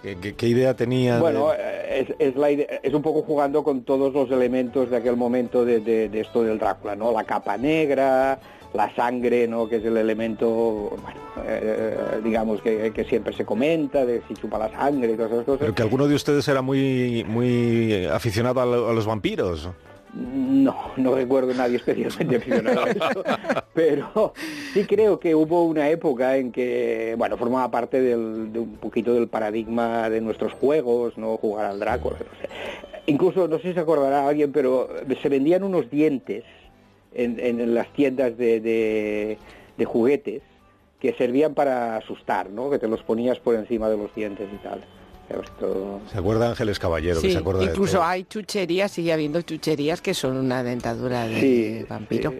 ¿Qué, qué- qué idea tenía? Bueno, eh, es, es, la idea- es un poco jugando con todos los elementos de aquel momento de, de- de esto del Drácula, ¿no? La capa negra, la sangre, ¿no? Que es el elemento, bueno, eh, digamos, que, que siempre se comenta, de si chupa la sangre y todas esas cosas. Pero que alguno de ustedes era muy, muy aficionado a, lo- a los vampiros. No, no recuerdo nadie especialmente aficionado a eso, pero sí creo que hubo una época en que, bueno, formaba parte del- de un poquito del paradigma de nuestros juegos, no jugar al Drácula, no sé. Incluso, no sé si se acordará alguien, pero se vendían unos dientes en, en las tiendas de, de- de juguetes que servían para asustar, ¿no? Que te los ponías por encima de los dientes y tal. ¿Se acuerda Ángeles Caballero? que se acuerda de incluso hay chucherías, sigue habiendo chucherías que son una dentadura de Sí, vampiro.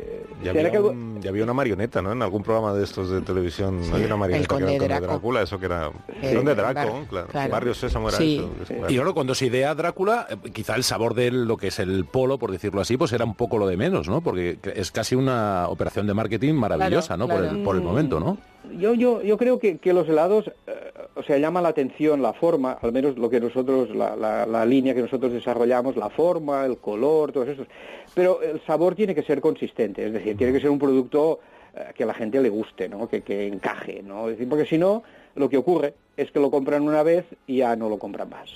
Ya había, un- ya había una marioneta, ¿no? En algún programa de estos de televisión. ¿no? Hay una marioneta Conde que era el Conde. Drácula, eso que era... Eh, Conde Bar- Draco, claro. claro. Barrio Sésamo era Sí. eso. Y claro, cuando se idea Drácula, quizá el sabor de lo que es el polo, por decirlo así, pues era un poco lo de menos, ¿no? Porque es casi una operación de marketing maravillosa, ¿no? Por, el, por el momento, ¿no? Yo, yo, yo creo que, que los helados, eh, o sea, llama la atención la forma, al menos lo que nosotros, la, la- la línea que nosotros desarrollamos, la forma, el color, todos esos. Pero el sabor tiene que ser consistente, es decir, tiene que ser un producto eh, que a la gente le guste, ¿no? Que, que encaje, ¿no? Decir, porque si no, lo que ocurre es que lo compran una vez y ya no lo compran más.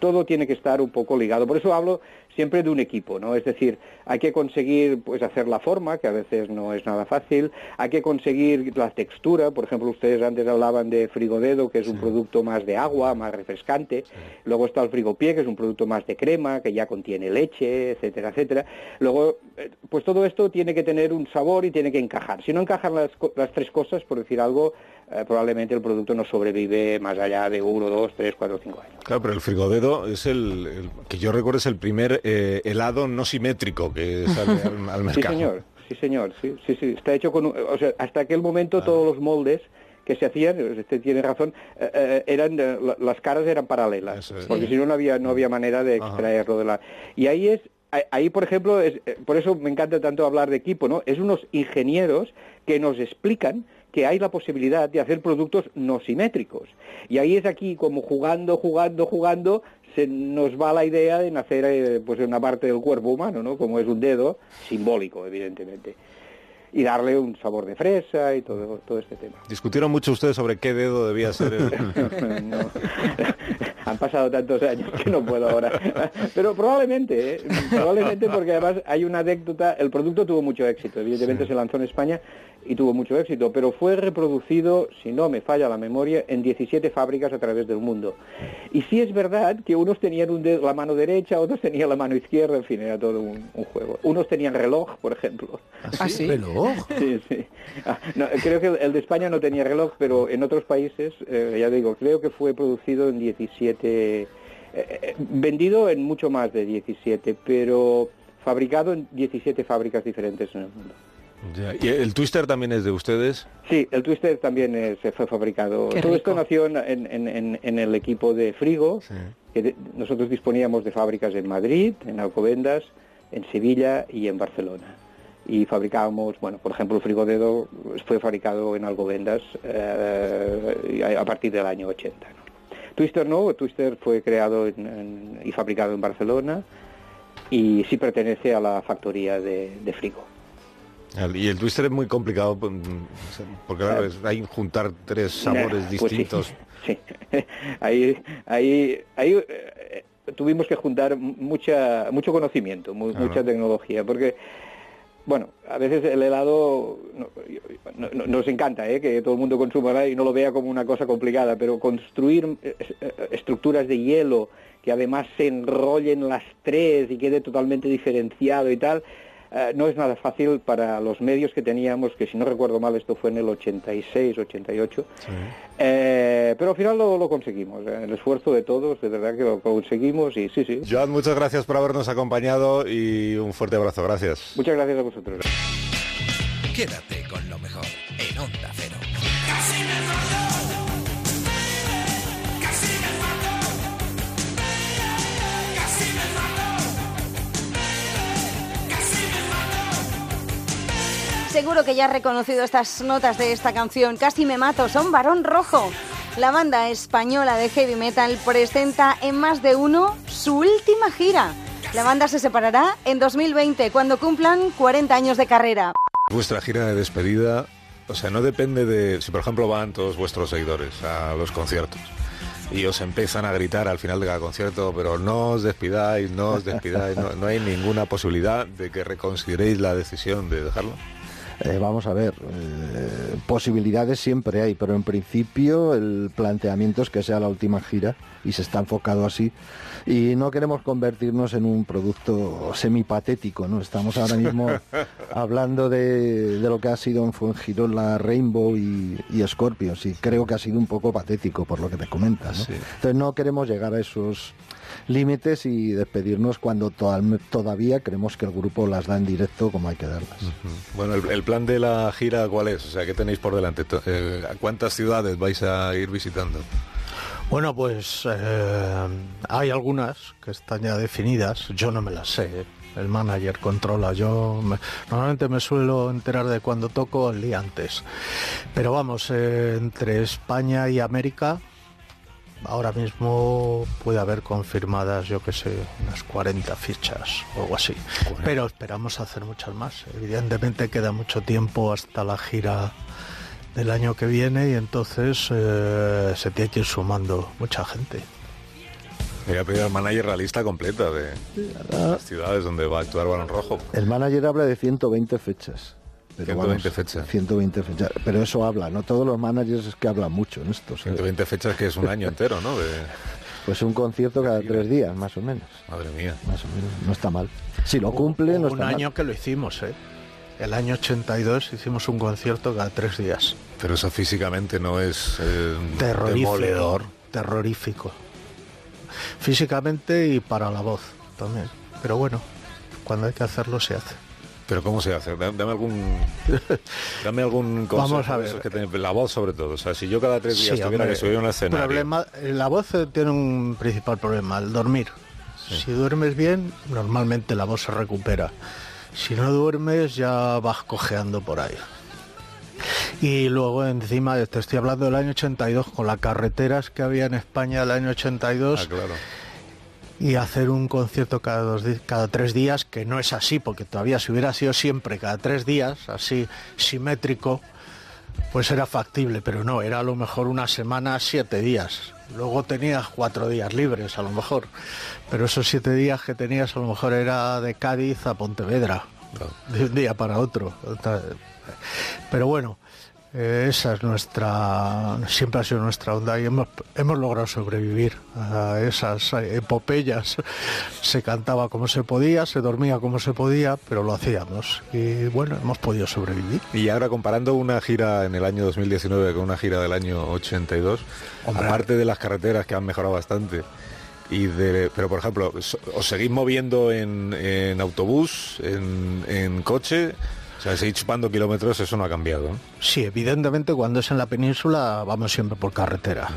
Todo tiene que estar un poco ligado. Por eso hablo siempre de un equipo, ¿no? Es decir, hay que conseguir pues hacer la forma, que a veces no es nada fácil, hay que conseguir la textura, por ejemplo, ustedes antes hablaban de frigodedo, que es un producto más de agua, más refrescante, luego está el frigopié, que es un producto más de crema, que ya contiene leche, etcétera, etcétera. Luego, pues todo esto tiene que tener un sabor y tiene que encajar. Si no encajan las, las tres cosas, por decir algo, eh, probablemente el producto no sobrevive más allá de uno, dos, tres, cuatro, cinco años. Claro, pero el frigodedo es el, el- que yo recuerdo es el primer eh, helado no simétrico que sale al, al Sí, mercado. señor, sí, señor, sí, sí, sí. Está hecho con, o sea, hasta aquel momento todos los moldes que se hacían, usted tiene razón, eh, eh, eran eh, la- las caras eran paralelas, porque si no no había no había manera de extraerlo de la. Y ahí es ahí- por ejemplo es eh, por eso me encanta tanto hablar de equipo, ¿no? Es unos ingenieros que nos explican que hay la posibilidad de hacer productos no simétricos. Y ahí es aquí como jugando, jugando, jugando, se nos va la idea de nacer eh, pues una parte del cuerpo humano, ¿no? Como es un dedo, simbólico, evidentemente. Y darle un sabor de fresa y todo, todo este tema. Discutieron mucho ustedes sobre qué dedo debía ser el... No. Han pasado tantos años que no puedo ahora. Pero probablemente, ¿eh? probablemente porque además hay una anécdota, el producto tuvo mucho éxito, evidentemente se lanzó en España y tuvo mucho éxito, pero fue reproducido, si no me falla la memoria, en 17 fábricas a través del mundo. Y sí es verdad que unos tenían un dedo- la mano derecha, otros tenían la mano izquierda, en fin, era todo un, un juego. Unos tenían reloj, por ejemplo. ¿Ah, sí? ¿Reloj? Sí, sí. Ah, no, creo que el, el de España no tenía reloj, pero en otros países, eh, ya digo, creo que fue producido en 17, eh, eh, vendido en mucho más de 17, pero fabricado en 17 fábricas diferentes en el mundo. Ya, ¿Y el twister también es de ustedes? Sí, el Twister también se fue fabricado. Todo esto nació en, en- en- en el equipo de Frigo, que de- nosotros disponíamos de fábricas en Madrid, en Alcobendas, en Sevilla y en Barcelona. Y fabricábamos, bueno, por ejemplo, el frigodedo fue fabricado en Alcobendas eh, a a partir del año 80. Twister no, Twister fue creado en- en- y fabricado en Barcelona y sí pertenece a la factoría de, de Frigo. Y el twister es muy complicado pues, mm, porque claro, hay que juntar tres sabores Pues sí, distintos. sí. ahí, ahí, ahí eh, tuvimos que juntar mucha, mucho conocimiento, mu- mucha tecnología, porque, bueno, a veces el helado no- no- no- nos encanta ¿eh? que todo el mundo consuma y no lo vea como una cosa complicada, pero construir eh, eh, estructuras de hielo que además se enrollen las tres y quede totalmente diferenciado y tal, eh, no es nada fácil para los medios que teníamos, que si no recuerdo mal esto fue en el 86, 88, eh, pero al final lo, lo conseguimos, eh, el esfuerzo de todos, de verdad que lo conseguimos y sí, sí. Joan, muchas gracias por habernos acompañado y un fuerte abrazo. Gracias. Muchas gracias a vosotros. Quédate con lo mejor Seguro que ya has reconocido estas notas de esta canción. Casi me mato, son Varón Rojo. La banda española de heavy metal presenta en más de uno su última gira. La banda se separará en 2020, cuando cumplan 40 años de carrera. Vuestra gira de despedida, o sea, no depende de si por ejemplo van todos vuestros seguidores a los conciertos y os empiezan a gritar al final de cada concierto, pero no os despidáis, no os despidáis, no, no hay ninguna posibilidad de que reconsideréis la decisión de dejarlo. Eh, vamos a ver, eh, posibilidades siempre hay, pero en principio el planteamiento es que sea la última gira y se está enfocado así. Y no queremos convertirnos en un producto semipatético, ¿no? Estamos ahora mismo hablando de, de lo que ha sido en Fuengirola la Rainbow y, y Scorpions y creo que ha sido un poco patético por lo que te comentas, ¿no? Sí. Entonces no queremos llegar a esos límites y despedirnos cuando todavía creemos que el grupo las da en directo como hay que darlas. Bueno, el, el plan de la gira, ¿cuál es? O sea, ¿qué tenéis por delante? Eh, ¿A cuántas ciudades vais a ir visitando? Bueno, pues eh, hay algunas que están ya definidas. Yo no me las sé. El manager controla. Yo me- normalmente me suelo enterar de cuando toco el día antes. Pero vamos, eh, entre España y América, ahora mismo puede haber confirmadas, yo que sé, unas 40 fichas o algo así. Pero esperamos hacer muchas más. Evidentemente queda mucho tiempo hasta la gira del año que viene y entonces eh, se tiene que ir sumando mucha gente. Me voy a pedir al manager la lista completa de las ciudades donde va a actuar Balón Rojo. El manager habla de 120 fechas. 120 fechas. 120 fechas. Pero eso habla, no todos los managers es que hablan mucho en esto. ¿sabes? 120 fechas que es un año entero, ¿no? De- Pues un concierto cada tres días, más o menos. Madre mía. Más o menos. No está mal. Si lo cumple, no un está año mal. que lo hicimos, ¿eh? El año 82 hicimos un concierto cada tres días. Pero eso físicamente no es eh, Terrorífico. demoledor. Terrorífico. Físicamente y para la voz también. Pero bueno, cuando hay que hacerlo se hace. Pero ¿cómo se hace? Dame algún dame algún consejo Vamos a ver. que te- la voz sobre todo. O sea, si yo cada tres días Sí, tuviera hombre, que subir a un escenario. problema- eh, la voz eh, tiene un principal problema, el dormir. Si duermes bien, normalmente la voz se recupera. Si no duermes, ya vas cojeando por ahí. Y luego encima, te estoy hablando del año 82, con las carreteras que había en España el año 82, Ah, claro. Y hacer un concierto cada, dos, cada tres días, que no es así, porque todavía si hubiera sido siempre cada tres días, así simétrico, pues era factible, pero no, era a lo mejor una semana, siete días. Luego tenías cuatro días libres, a lo mejor, pero esos siete días que tenías a lo mejor era de Cádiz a Pontevedra, de un día para otro. Pero bueno, esa es nuestra, siempre ha sido nuestra onda y hemos, hemos logrado sobrevivir a esas epopeyas. Se cantaba como se podía, se dormía como se podía, pero lo hacíamos y bueno, hemos podido sobrevivir. Y ahora comparando una gira en el año 2019 con una gira del año 82, aparte de las carreteras que han mejorado bastante, y de, pero por ejemplo, ¿os seguís moviendo en, en autobús, en, en coche? O sea, seguís chupando kilómetros, eso no ha cambiado. ¿no? Sí, evidentemente cuando es en la península vamos siempre por carretera.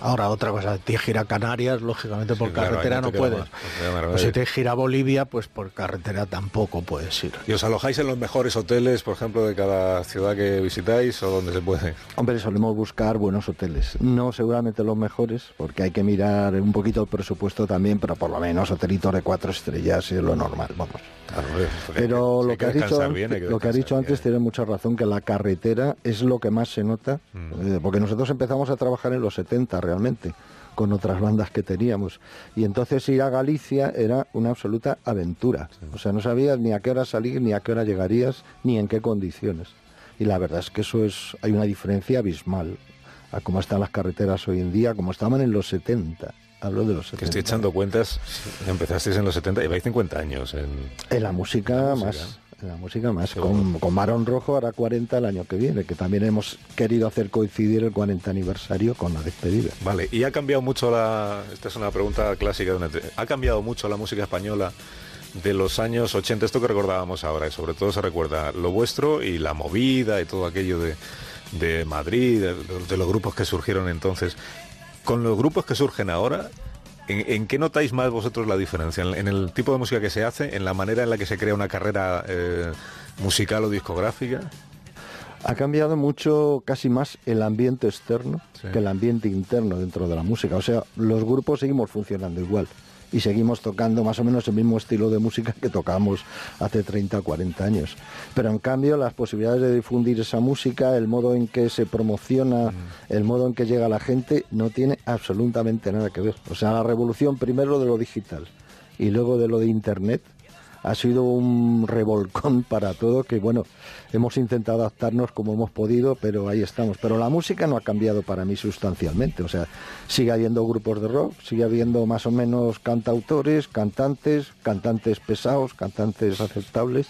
Ahora otra cosa, tienes que ir a Canarias, lógicamente por carretera no puedes. más, si tienes que ir a Bolivia, pues por carretera tampoco puedes ir. ¿Y os alojáis en los mejores hoteles, por ejemplo, de cada ciudad que visitáis o donde se puede? Hombre, solemos buscar buenos hoteles. No seguramente los mejores, porque hay que mirar un poquito el presupuesto también, pero por lo menos hotelitos de cuatro estrellas es lo normal, vamos. Pero lo que, que has dicho, bien, que lo que has dicho antes tiene mucha razón, que la carretera es lo que más se nota, Mm. eh, porque nosotros empezamos a trabajar en los 70 realmente, con otras bandas que teníamos. Y entonces ir a Galicia era una absoluta aventura. O sea, no sabías ni a qué hora salir, ni a qué hora llegarías, ni en qué condiciones. Y la verdad es que eso es, hay una diferencia abismal a cómo están las carreteras hoy en día, como estaban en los 70. Hablo de los 70. Que estoy echando cuentas, empezasteis en los 70, lleváis 50 años en... En la música, música. más. La música más. Con, con Barón Rojo hará 40 el año que viene, que también hemos querido hacer coincidir el 40 aniversario con la despedida. Vale, y ha cambiado mucho la... Esta es una pregunta clásica. te- ¿Ha cambiado mucho la música española de los años 80? Esto que recordábamos ahora, y sobre todo se recuerda lo vuestro y la movida y todo aquello de, de Madrid, de, de los grupos que surgieron entonces. Con los grupos que surgen ahora, ¿en, en qué notáis más vosotros la diferencia? ¿En, en el tipo de música que se hace? ¿En la manera en la que se crea una carrera eh, musical o discográfica? Ha cambiado mucho, casi más el ambiente externo Sí. que el ambiente interno dentro de la música. O sea, los grupos seguimos funcionando igual y seguimos tocando más o menos el mismo estilo de música que tocábamos hace 30 o 40 años. Pero en cambio las posibilidades de difundir esa música, el modo en que se promociona, el modo en que llega a la gente, no tiene absolutamente nada que ver. O sea, la revolución primero de lo digital y luego de lo de Internet ha sido un revolcón para todo que bueno, hemos intentado adaptarnos como hemos podido, pero ahí estamos. Pero la música no ha cambiado para mí sustancialmente, o sea, sigue habiendo grupos de rock, sigue habiendo más o menos cantautores, cantantes, cantantes pesados, cantantes aceptables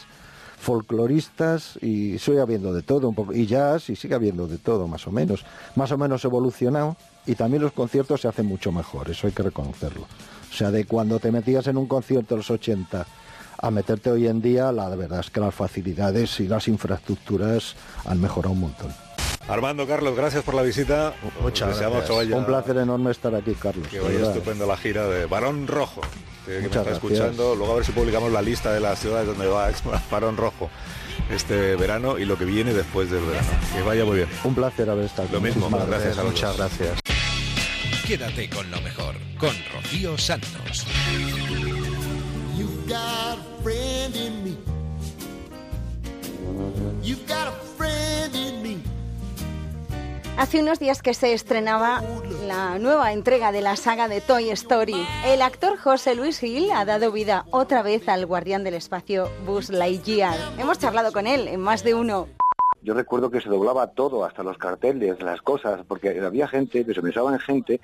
folcloristas y sigue habiendo de todo un poco. Y jazz y sigue habiendo de todo más o menos. Más o menos evolucionado y también los conciertos se hacen mucho mejor eso hay que reconocerlo. O sea de cuando te metías en un concierto de los 80 a meterte hoy en día la verdad es que las facilidades y las infraestructuras han mejorado un montón Armando, Carlos, gracias por la visita. Muchas gracias. Un placer enorme estar aquí, Carlos. Que vaya estupendo la gira de Barón Rojo. Que, me está escuchando. Luego a ver si publicamos la lista de las ciudades donde va Barón Rojo este verano y lo que viene después del verano. Que vaya muy bien. Un placer haber estado Lo mismo, gracias, a Muchas gracias. Quédate con lo mejor, con Rocío Santos. Hace unos días que se estrenaba la nueva entrega de la saga de Toy Story. El actor José Luis Gil ha dado vida otra vez al guardián del espacio Buzz Lightyear. Hemos charlado con él en más de uno. Yo recuerdo que se doblaba todo, hasta los carteles, las cosas, porque había gente, que se pensaba en gente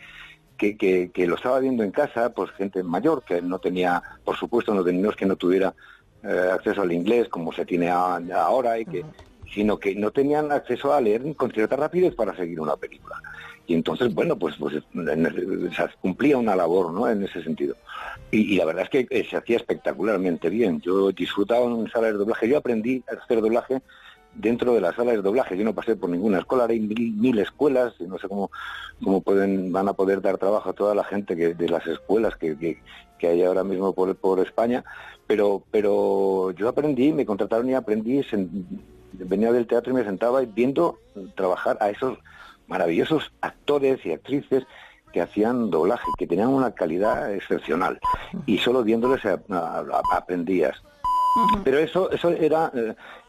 que, que, lo estaba viendo en casa, pues gente mayor, que no tenía, por supuesto, no tenía que no tuviera eh, acceso al inglés como se tiene ahora y que, sino que no tenían acceso a leer con cierta rapidez para seguir una película. Y entonces, bueno, pues, pues cumplía una labor ¿no? en ese sentido. Y, la verdad es que eh, se hacía espectacularmente bien. Yo disfrutaba en sala de doblaje. Yo aprendí a hacer doblaje dentro de las salas de doblaje. Yo no pasé por ninguna escuela, hay mil, escuelas, y no sé cómo, cómo pueden, van a poder dar trabajo a toda la gente que, de las escuelas que, que, hay ahora mismo por, por España, pero, pero yo aprendí, me contrataron y aprendí, venía del teatro y me sentaba viendo trabajar a esos maravillosos actores y actrices que hacían doblaje, que tenían una calidad excepcional y solo viéndoles aprendías. Pero eso eso era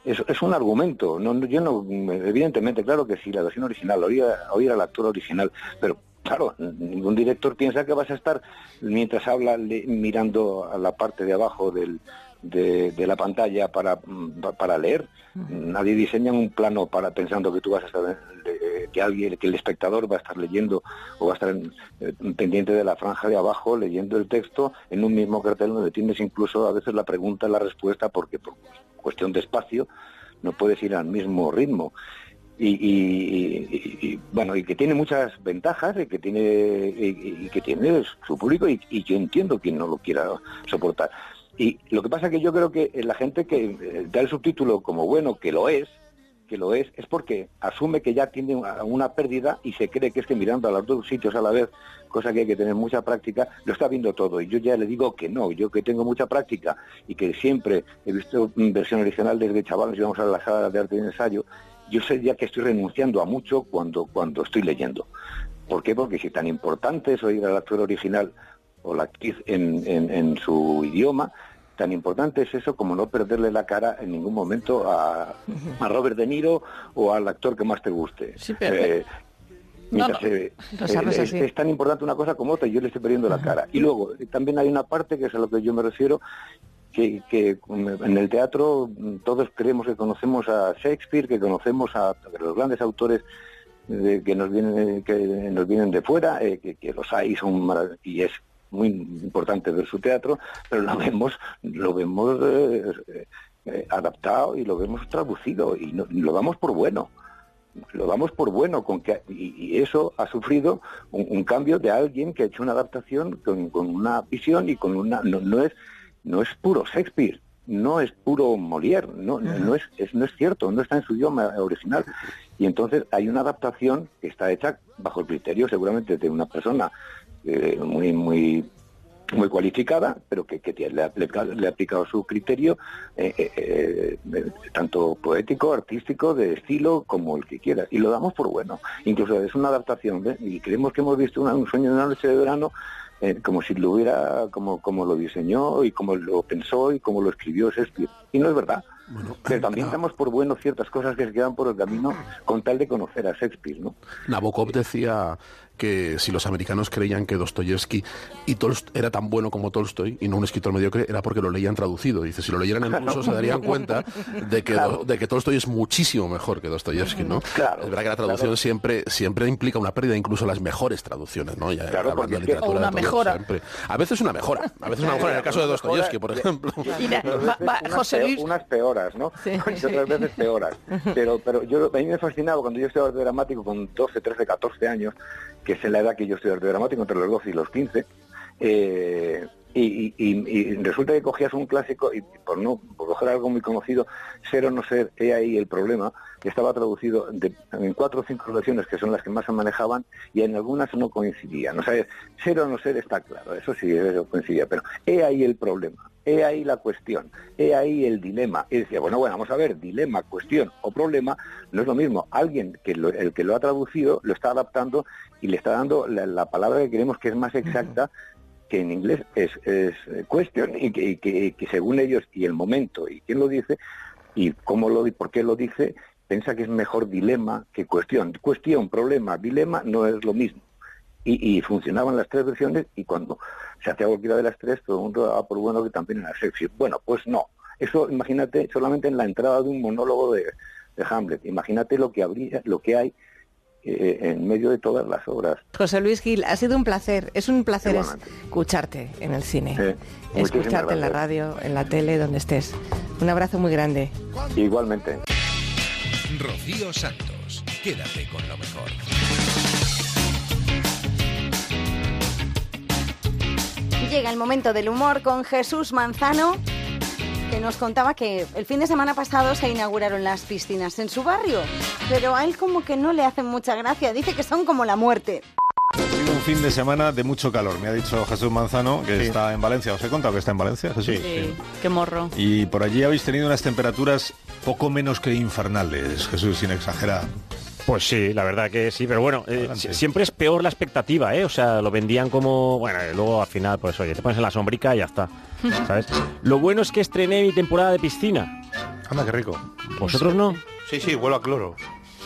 eh, es, un argumento. No, yo no evidentemente claro que sí la versión original oía oír al actor original, pero claro ningún director piensa que vas a estar mientras habla mirando a la parte de abajo del de, la pantalla para, mm, para leer. Nadie diseña un plano para pensando que tú vas a estar, que alguien, que el espectador va a estar leyendo o va a estar eh, pendiente de la franja de abajo leyendo el texto en un mismo cartel donde tienes incluso a veces la pregunta y la respuesta porque por cuestión de espacio no puedes ir al mismo ritmo. Y, bueno y que tiene muchas ventajas y que tiene y, que tiene su público y, yo entiendo quien no lo quiera soportar y lo que pasa es que yo creo que la gente que eh, da el subtítulo como bueno, que lo es, que lo es, es porque asume que ya tiene una, pérdida y se cree que es mirando a los dos sitios a la vez, cosa que hay que tener mucha práctica, lo está viendo todo. Y yo ya le digo que no, yo que tengo mucha práctica y que siempre he visto versión original desde chavales y vamos a la sala de arte y ensayo, yo sé ya que estoy renunciando a mucho cuando, cuando estoy leyendo. ¿Por qué? Porque si tan importante es oír al actor original o la actriz en, en, su idioma, tan importante es eso como no perderle la cara en ningún momento a, a Robert De Niro o al actor que más te guste. Eh, eh, es, tan importante una cosa como otra y yo le estoy perdiendo la cara. Y luego, también hay una parte, que es a lo que yo me refiero, que, que, en el teatro todos creemos que conocemos a Shakespeare, que conocemos a los grandes autores que nos vienen que nos vienen de fuera, eh, que, que, los hay son y es muy importante ver su teatro, pero lo vemos, lo vemos eh, eh, adaptado y lo vemos traducido y, lo damos por bueno. Lo damos por bueno con que y, eso ha sufrido un, cambio de alguien que ha hecho una adaptación con, una visión y con una no, es no es puro Shakespeare no es puro Molière no, no es, es, no es cierto no está en su idioma original. Y entonces hay una adaptación que está hecha bajo el criterio seguramente de una persona eh, muy, muy muy cualificada, pero que, le, ha, aplicado su criterio, eh, eh, tanto poético, artístico, de estilo, como el que quiera. Y lo damos por bueno. Incluso es una adaptación, y creemos que hemos visto un sueño de una noche de verano como si lo hubiera, como, como lo diseñó y como lo pensó y como lo escribió Shakespeare. Y no es verdad. pero también damos por bueno ciertas cosas que se quedan por el camino con tal de conocer a Shakespeare, ¿no? Nabokov decía que si los americanos creían que Dostoyevsky y Tolst era tan bueno como Tolstoy y no un escritor mediocre, era porque lo leían traducido. Dice, si lo leyeran en ruso se darían cuenta de que, de que Tolstoy es muchísimo mejor que Dostoyevsky, ¿no? Claro, es verdad que la traducción siempre, siempre implica una pérdida, incluso las mejores traducciones, ¿no? Ya Claro, hablando de literatura, una de todo, mejora. siempre. A veces una mejora, a veces una mejora, en el caso de Dostoyevsky, por ejemplo. Veces unas peo- unas peoras, ¿no? Y otras veces peoras. Pero, pero yo, a mí me fascinaba cuando yo estudiaba dramático con 12, 13, 14 años, que es la edad que yo estudié arte dramático, entre los 12 y los 15, eh, y, y- y- resulta que cogías un clásico y por no por coger algo muy conocido, ser o no ser, he ahí el problema, que estaba traducido de- en cuatro o cinco versiones que son las que más se manejaban y en algunas no coincidían. O sea, ser o no ser está claro, eso sí, eso coincidía, pero he ahí el problema. He ahí la cuestión, he ahí el dilema. Y decía, bueno, bueno, vamos a ver, dilema, cuestión o problema no es lo mismo. Alguien que lo- el que lo ha traducido lo está adaptando y le está dando la, la palabra que queremos que es más exacta que en inglés es, es eh, y que, y que- según ellos y el momento y quién lo dice y cómo lo di- por qué lo dice, piensa que es mejor dilema que cuestión. Cuestión, problema, dilema no es lo mismo. Y, y funcionaban las tres versiones y cuando se hacía cualquiera de las tres, todo el mundo daba por bueno que también era sexy. Bueno, pues no. Eso, imagínate, solamente en la entrada de un monólogo de, de Hamlet. Imagínate lo que habría, lo que hay eh, en medio de todas las obras. José Luis Gil, ha sido un placer, es un placer Igualmente. escucharte en el cine, Sí, escucharte en la radio, en la tele, donde estés. Un abrazo muy grande. Igualmente. Rocío Santos, quédate con lo mejor. Llega el momento del humor con Jesús Manzano, que nos contaba que el fin de semana pasado se inauguraron las piscinas en su barrio, pero a él como que no le hacen mucha gracia, dice que son como la muerte. Un fin de semana de mucho calor, me ha dicho Jesús Manzano, que está en Valencia. ¿Os he contado que está en Valencia, Jesús? qué morro. Y por allí habéis tenido unas temperaturas poco menos que infernales, Jesús, sin exagerar. Pues sí, la verdad que sí, pero bueno, eh, si- siempre es peor la expectativa, ¿eh? O sea, lo vendían como, bueno, y luego al final, pues oye, te pones en la sombrica y ya está, ¿sabes? Lo bueno es que estrené mi temporada de piscina. Anda, qué rico. ¿Vosotros no? Sí, sí, vuelvo a cloro.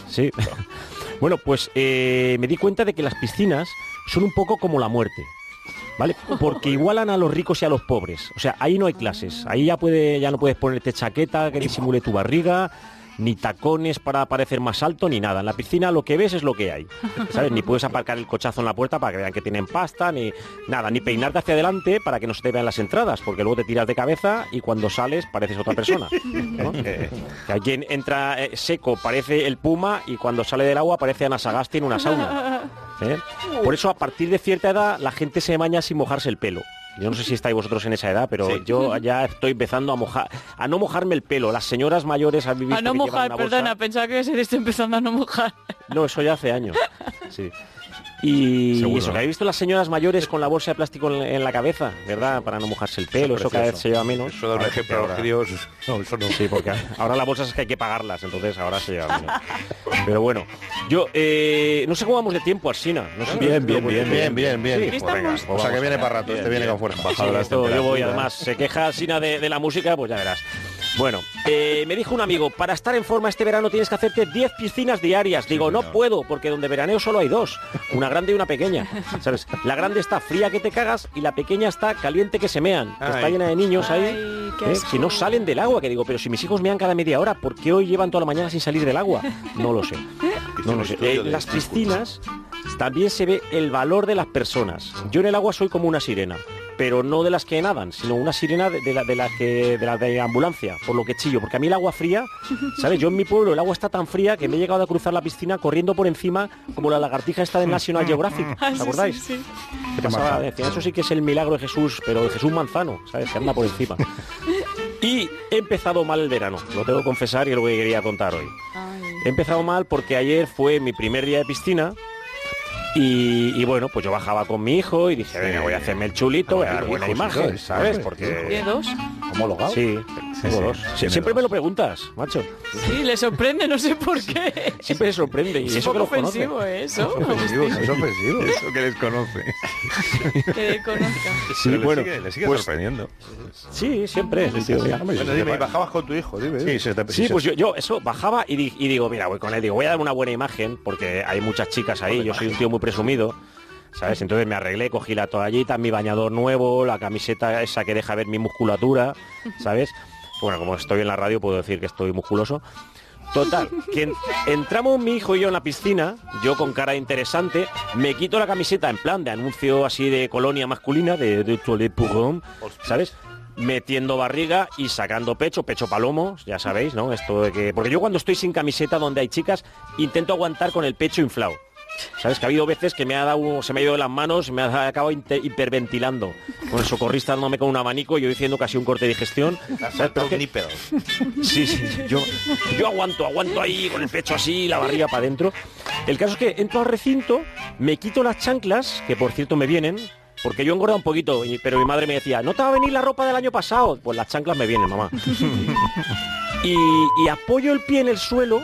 Sí. bueno, pues eh, me di cuenta de que las piscinas son un poco como la muerte. ¿Vale? Porque igualan a los ricos y a los pobres. O sea, ahí no hay clases. Ahí ya puede, ya no puedes ponerte chaqueta que disimule tu barriga, ni tacones para parecer más alto, ni nada. En la piscina lo que ves es lo que hay. ¿Sabes? Ni puedes aparcar el cochazo en la puerta para que vean que tienen pasta, ni nada, ni peinarte hacia adelante para que no se te vean las entradas, porque luego te tiras de cabeza y cuando sales pareces otra persona. ¿no? Que, que hay quien entra eh, seco, parece el puma, y cuando sale del agua parece Ana Sagasti en una sauna. ¿eh? Por eso a partir de cierta edad la gente se baña sin mojarse el pelo. Yo no sé si estáis vosotros en esa edad, pero Sí. yo ya estoy empezando a mojar, a no mojarme el pelo. Las señoras mayores han vivido A no mojar, perdona, pensaba que se está empezando a no mojar. No, eso ya hace años. Sí. Y Seguro. eso, que habéis visto las señoras mayores con la bolsa de plástico en, en la cabeza, ¿verdad? Para no mojarse el pelo, eso cada vez se lleva menos. Eso da un Ahora- ejemplo a los ahora- críos. No, eso no. Sí, porque ahora las bolsas es que hay que pagarlas, entonces ahora se lleva menos. Pero bueno, yo eh, no sé cómo vamos de tiempo, Arsina. No sé Bien, bien, bien, bien, bien, bien. Sí, Pues venga, pues o sea que viene para rato, este viene con fuerza. Sí, esto yo voy, además, se queja Arsina de, de la música, pues ya verás. Bueno, eh, me dijo un amigo, para estar en forma este verano tienes que hacerte 10 piscinas diarias. Digo, no puedo, porque donde veraneo solo hay dos, una grande y una pequeña. ¿Sabes? La grande está fría que te cagas y la pequeña está caliente que se mean. que Está llena de niños ahí Ay, ¿eh? que no salen del agua. Que digo, pero si mis hijos mean cada media hora, ¿por qué hoy llevan toda la mañana sin salir del agua? No lo sé. No lo sé. de las piscinas también se ve el valor de las personas. Yo en el agua soy como una sirena, pero no de las que nadan, sino una sirena de, de la, de las que de la de ambulancia, por lo que chillo, porque a mí el agua fría, ¿sabes? Yo en mi pueblo el agua está tan fría que me he llegado a cruzar la piscina corriendo por encima como la lagartija esta de National Geographic, Ah, ¿os sí, acordáis? sí, sí. ¿Qué pasaba? Decía, eso sí que es el milagro de Jesús, pero de Jesús Manzano, ¿sabes? Que anda por encima. Y he empezado mal el verano, lo tengo que confesar y es lo que quería contar hoy. He empezado mal porque ayer fue mi primer día de piscina y, y bueno, pues yo bajaba con mi hijo y dije, venga, voy a hacerme el chulito, voy a dar buena imagen, ¿sabes? Porque... ¿Tiene dos? homologado. Sí, Sí, tengo sí, dos. tiene Siempre dos. me lo preguntas, macho. Sí, le sorprende, no sé por qué. Siempre se sorprende. Y Es eso que conoce. ofensivo, ¿eh? eso. ofensivo, es ofensivo. Eso que les conoce. Que desconozca. Sí, Pero le bueno, sigue- le sigue pues- sorprendiendo. Sí, siempre. sí, tío, ya. Bueno, dime, y bajabas con tu hijo, dime. Sí, se te- Sí, se- pues yo, yo eso bajaba y, di- y digo, mira, voy con él, digo, voy a dar una buena imagen porque hay muchas chicas ahí, yo soy un tío muy presumido, ¿sabes? Entonces me arreglé, cogí la toallita, mi bañador nuevo, la camiseta esa que deja ver mi musculatura, ¿sabes? Bueno, como estoy en la radio puedo decir que estoy musculoso. Total, que en- entramos mi hijo y yo en la piscina, yo con cara interesante, me quito la camiseta en plan de anuncio así de colonia masculina, de, de Homme, ¿sabes? Metiendo barriga y sacando pecho, pecho palomo, ya sabéis, ¿no? Esto de que. Porque yo cuando estoy sin camiseta donde hay chicas, intento aguantar con el pecho inflado. ¿Sabes? Que ha habido veces que me ha dado, se me ha ido de las manos me ha acabado hiperventilando. Con el socorrista dándome con un abanico y yo diciendo casi un corte de digestión. ¿Sabes? Pero que- Sí, sí, yo, yo aguanto, aguanto ahí con el pecho así, la barriga para adentro. El caso es que entro al recinto, me quito las chanclas, que por cierto me vienen, porque yo he engordado un poquito, pero mi madre me decía, ¿no te va a venir la ropa del año pasado? Pues las chanclas me vienen, mamá. y, y apoyo el pie en el suelo,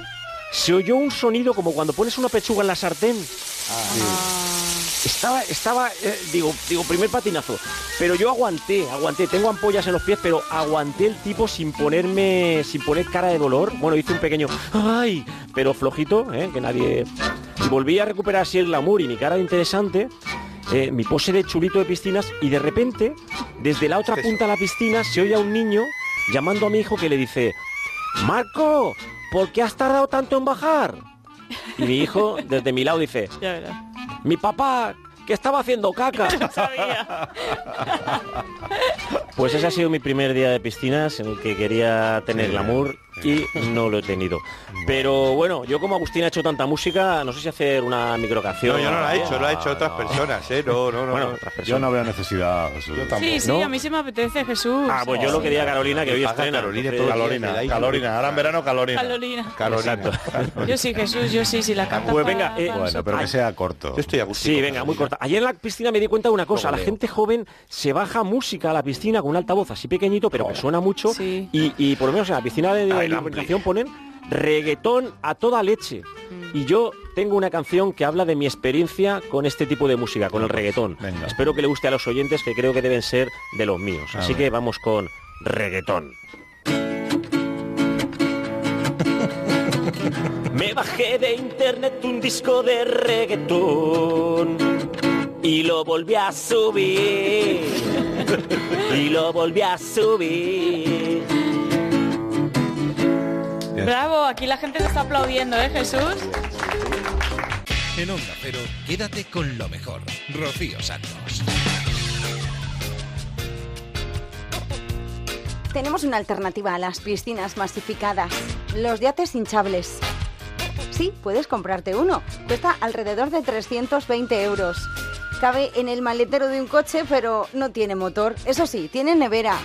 se oyó un sonido como cuando pones una pechuga en la sartén. Estaba, estaba, eh, digo, digo, primer patinazo. Pero yo aguanté, aguanté. Tengo ampollas en los pies, pero aguanté el tipo sin ponerme, sin poner cara de dolor. Bueno, hice un pequeño, ay, pero flojito, ¿eh? que nadie. Y volví a recuperar así el glamour y mi cara de interesante. eh, mi pose de chulito de piscinas y de repente, desde la otra punta de la piscina, se oye a un niño llamando a mi hijo que le dice, Marco, ¿por qué has tardado tanto en bajar? Y mi hijo, desde mi lado, dice, mi papá, que estaba haciendo caca. Pues ese ha sido mi primer día de piscinas en el que quería tener Sí. glamour y no lo he tenido. Pero bueno, yo como Agustín ha hecho tanta música, no sé si hacer una microcanción. No, yo no la he hecho, lo ha hecho otras personas, ¿eh? No, no, no. Bueno, no. otras Yo no veo necesidad. Jesús. Sí, sí, ¿No? a mí se me apetece, Jesús. Ah, pues yo lo quería Carolina, que hoy estrena. Carolina Carolina, Carolina. Ahora en verano, Carolina. Carolina. Carolina. Exacto. Yo sí, Jesús, yo sí, si la canta Pues venga, eh, Bueno, pero que sea corto. Yo estoy a gusto. Sí, venga, muy corta. Ayer en la piscina me di cuenta de una cosa. La gente joven se baja música a la piscina con un altavoz así pequeñito, pero que suena mucho. Sí. Y, y por lo menos en la piscina de, de la urbanización ponen reggaetón a toda leche. Mm. Y yo tengo una canción que habla de mi experiencia con este tipo de música, con el reggaetón. Venga. Espero que le guste a los oyentes, que creo que deben ser de los míos. A Así ver. que vamos con reggaetón. Me bajé de internet un disco de reggaetón y lo volví a subir. Y lo volví a subir. Bravo, aquí la gente te está aplaudiendo, ¿eh, Jesús? En Onda Cero, quédate con lo mejor. Rocío Santos. Tenemos una alternativa a las piscinas masificadas, los yates hinchables. Sí, puedes comprarte uno. Cuesta alrededor de 320 euros. Cabe en el maletero de un coche, pero no tiene motor. Eso sí, tiene nevera.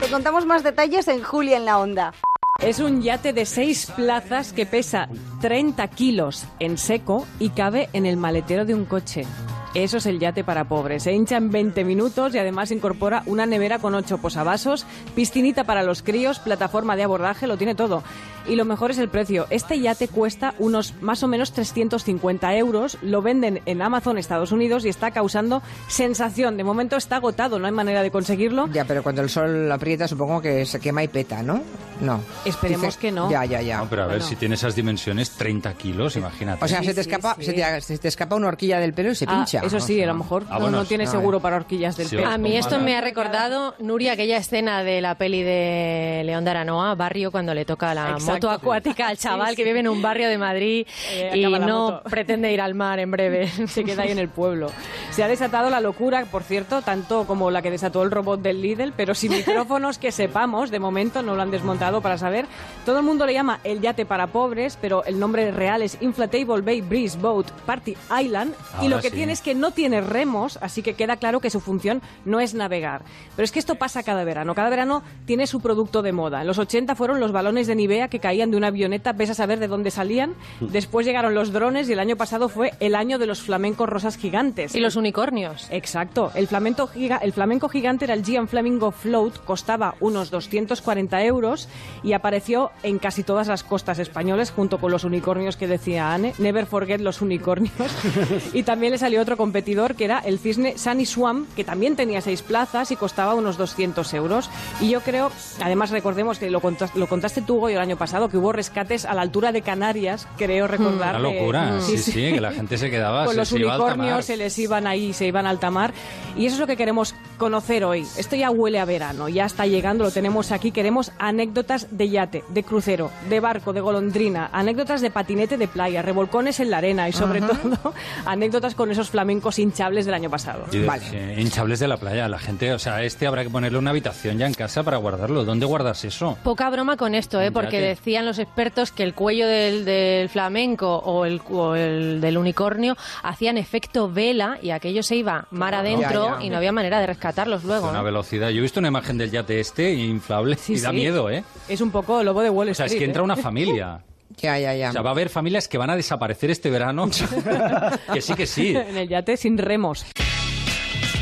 Te contamos más detalles en Julia en la Onda. Es un yate de seis plazas que pesa 30 kilos en seco y cabe en el maletero de un coche. Eso es el yate para pobres. Se hincha en 20 minutos y además incorpora una nevera con 8 posavasos, piscinita para los críos, plataforma de abordaje, lo tiene todo. Y lo mejor es el precio. Este yate cuesta unos más o menos 350 euros. Lo venden en Amazon Estados Unidos y está causando sensación. De momento está agotado, no hay manera de conseguirlo. Ya, pero cuando el sol aprieta supongo que se quema y peta, ¿no? No. Esperemos Dice- que no. Ya, ya, ya. No, pero a ver, Bueno. si tiene esas dimensiones, 30 kilos, imagínate. O sea, se te escapa, Se, te, se te escapa una horquilla del pelo y se Ah, pincha. eso sí, a lo mejor Ah, no, bueno, no tiene no, seguro para horquillas del Sí, pelo. A mí esto me ha recordado, Nuria, aquella escena de la peli de León de Aranoa, Barrio, cuando le toca la Exacto. Moto acuática al chaval Sí, que sí. vive en un barrio de Madrid Eh, y no moto. pretende ir al mar en breve. se queda ahí en el pueblo. Se ha desatado la locura, por cierto, tanto como la que desató el robot del Lidl, pero sin micrófonos que sepamos, de momento no lo han desmontado para saber. Todo el mundo le llama el yate para pobres, pero el nombre real es Inflatable Bay Breeze Boat Party Island y Ahora lo que sí. tiene es que no tiene remos, así que queda claro que su función no es navegar. Pero es que esto pasa cada verano. Cada verano tiene su producto de moda. En los 80 fueron los balones de Nivea que caían de una avioneta, ves a saber de dónde salían. Después llegaron los drones y el año pasado fue el año de los flamencos rosas gigantes. Y los unicornios. Exacto. El flamenco, giga- el flamenco gigante era el Gian Flamingo Float, costaba unos 240 euros y apareció en casi todas las costas españolas junto con los unicornios que decía Anne. Never forget los unicornios. y también le salió otro competidor que era el cisne Sunny Swam, que también tenía seis plazas y costaba unos 200 euros. Y yo creo, además recordemos que lo, contas- lo contaste tú Goyo, el año pasado, que hubo rescates a la altura de Canarias, creo recordar. Una locura, sí, sí, que la gente se quedaba, Con se- los se unicornios se les iban ahí, se iban a alta mar. Y eso es lo que queremos conocer hoy. Esto ya huele a verano, ya está llegando, lo tenemos aquí. Queremos anécdotas de yate, de crucero, de barco, de golondrina, anécdotas de patinete de playa, revolcones en la arena y sobre Ajá. todo anécdotas con esos flamencos hinchables del año pasado. De- sí, hinchables de la playa. La gente, o sea, este habrá que ponerle una habitación ya en casa para guardarlo. ¿Dónde guardas eso? Poca broma con esto, ¿eh? Porque. Decían los expertos que el cuello del, del flamenco o el, o el del unicornio hacían efecto vela y aquello se iba mar adentro Ya, ya. y no había manera de rescatarlos luego. Una ¿eh? velocidad. Yo he visto una imagen del yate este inflable y da sí. miedo, ¿eh? Es un poco lobo de Wall O sea, es que entra ¿eh? una familia. Ya, ya, ya. O sea, va a haber familias que van a desaparecer este verano. que sí, que sí. en el yate sin remos.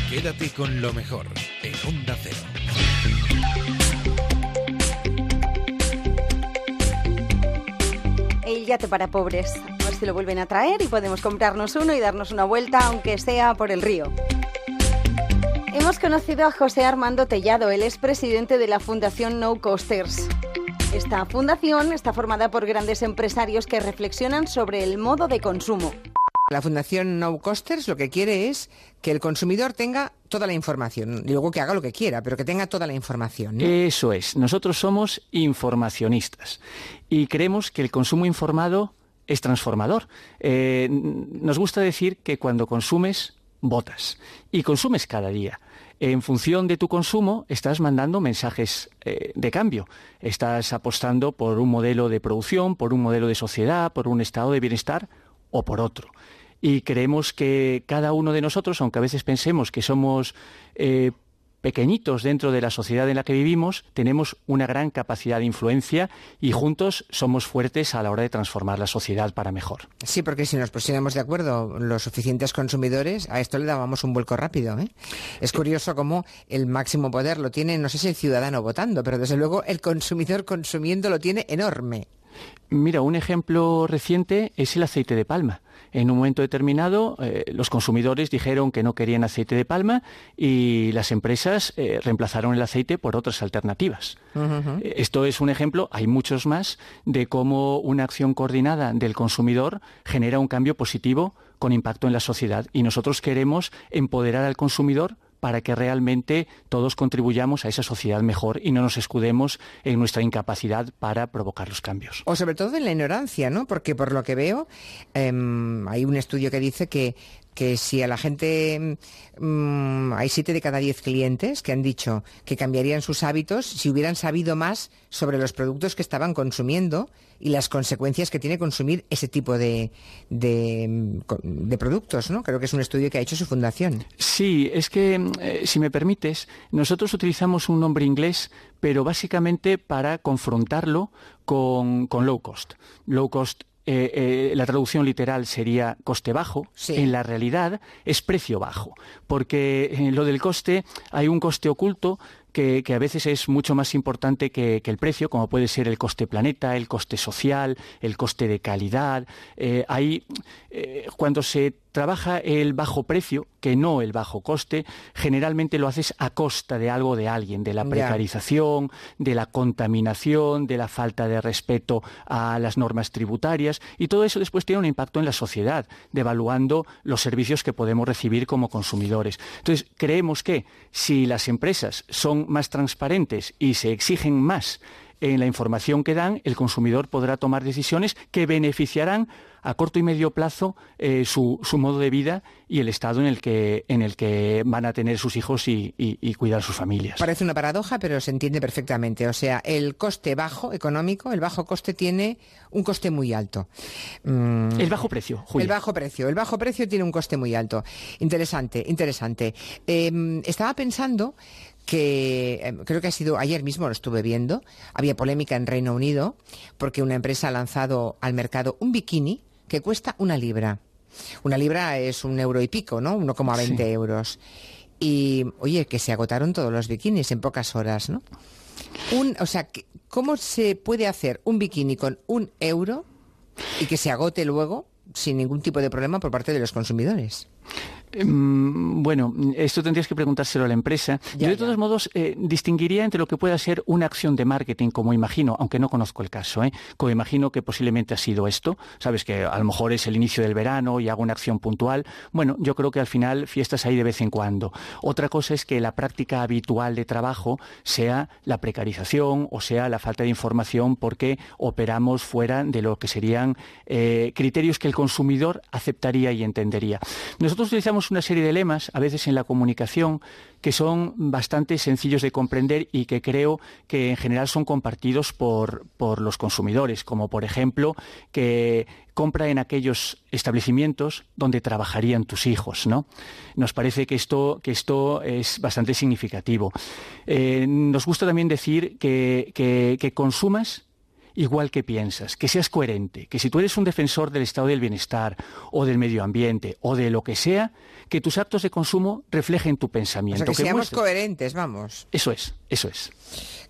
Quédate con lo mejor en Onda Cero. El yate para pobres. A ver si lo vuelven a traer y podemos comprarnos uno y darnos una vuelta, aunque sea por el río. Hemos conocido a José Armando Tellado, él es presidente de la Fundación No Coasters. Esta fundación está formada por grandes empresarios que reflexionan sobre el modo de consumo. La Fundación No Costers lo que quiere es que el consumidor tenga toda la información, y luego que haga lo que quiera, pero que tenga toda la información. ¿no? Eso es, nosotros somos informacionistas y creemos que el consumo informado es transformador. Eh, nos gusta decir que cuando consumes, votas y consumes cada día. En función de tu consumo, estás mandando mensajes eh, de cambio. Estás apostando por un modelo de producción, por un modelo de sociedad, por un estado de bienestar o por otro. Y creemos que cada uno de nosotros, aunque a veces pensemos que somos eh, pequeñitos dentro de la sociedad en la que vivimos, tenemos una gran capacidad de influencia y juntos somos fuertes a la hora de transformar la sociedad para mejor. Sí, porque si nos pusiéramos de acuerdo los suficientes consumidores, a esto le dábamos un vuelco rápido. ¿eh? Es curioso cómo el máximo poder lo tiene, no sé si el ciudadano votando, pero desde luego el consumidor consumiendo lo tiene enorme. Mira, un ejemplo reciente es el aceite de palma. En un momento determinado, eh, los consumidores dijeron que no querían aceite de palma y las empresas eh, reemplazaron el aceite por otras alternativas. Esto es un ejemplo, hay muchos más, de cómo una acción coordinada del consumidor genera un cambio positivo con impacto en la sociedad. Y nosotros queremos empoderar al consumidor para que realmente todos contribuyamos a esa sociedad mejor y no nos escudemos en nuestra incapacidad para provocar los cambios. O sobre todo en la ignorancia, ¿no? Porque por lo que veo, em, hay un estudio que dice que, que si a la gente mm, hay siete de cada diez clientes que han dicho que cambiarían sus hábitos si hubieran sabido más sobre los productos que estaban consumiendo y las consecuencias que tiene consumir ese tipo de, de, mm, productos, ¿no? Creo que es un estudio que ha hecho su fundación. Sí, es que, mm, eh, si me permites, nosotros utilizamos un nombre inglés, pero básicamente para confrontarlo con, con low cost. Low cost, eh, eh, la traducción literal sería coste bajo. En la realidad es precio bajo, porque en lo del coste hay un coste oculto que, que a veces es mucho más importante que, que el precio, como puede ser el coste planeta, el coste social, el coste de calidad. Eh, eh, cuando se trabaja el bajo precio, que no el bajo coste, generalmente lo haces a costa de algo de alguien, de la precarización, de la contaminación, de la falta de respeto a las normas tributarias, y todo eso después tiene un impacto en la sociedad, devaluando los servicios que podemos recibir como consumidores. Entonces, creemos que si las empresas son más transparentes y se exigen más en la información que dan, el consumidor podrá tomar decisiones que beneficiarán a corto y medio plazo eh, su, su modo de vida y el estado en el que, en el que van a tener sus hijos y, y- y cuidar sus familias. Parece una paradoja, pero se entiende perfectamente. O sea, el coste bajo económico, el bajo coste tiene un coste muy alto. Mm, El bajo precio, Julia. El bajo precio. El bajo precio tiene un coste muy alto. Interesante, interesante. Eh, estaba pensando que eh, creo que ha sido ayer mismo lo estuve viendo, había polémica en Reino Unido porque una empresa ha lanzado al mercado un bikini que cuesta una libra. Una libra es un euro y pico, ¿no? 1,20 Sí. euros. Y, oye, que se agotaron todos los bikinis en pocas horas, ¿no? Un, o sea, ¿cómo se puede hacer un bikini con un euro y que se agote luego sin ningún tipo de problema por parte de los consumidores? Mm, Bueno, esto tendrías que preguntárselo a la empresa. Yo de todos modos eh, distinguiría entre lo que pueda ser una acción de marketing, como imagino, aunque no conozco el caso, ¿eh? como imagino que posiblemente ha sido esto. Sabes que a lo mejor es el inicio del verano y hago una acción puntual. Bueno, yo creo que al final fiestas hay de vez en cuando. Otra cosa es que la práctica habitual de trabajo sea la precarización o sea la falta de información porque operamos fuera de lo que serían eh, criterios que el consumidor aceptaría y entendería. Nosotros utilizamos una serie de lemas, a veces en la comunicación, que son bastante sencillos de comprender y que creo que en general son compartidos por, por los consumidores, como por ejemplo que compra en aquellos establecimientos donde trabajarían tus hijos, ¿no? Nos parece que esto, que esto es bastante significativo. Eh, nos gusta también decir que, que- que consumas igual que piensas, que seas coherente, que si tú eres un defensor del estado del bienestar o del medio ambiente o de lo que sea, que tus actos de consumo reflejen tu O pensamiento. que seamos muestres- coherentes, vamos. Eso es, eso es.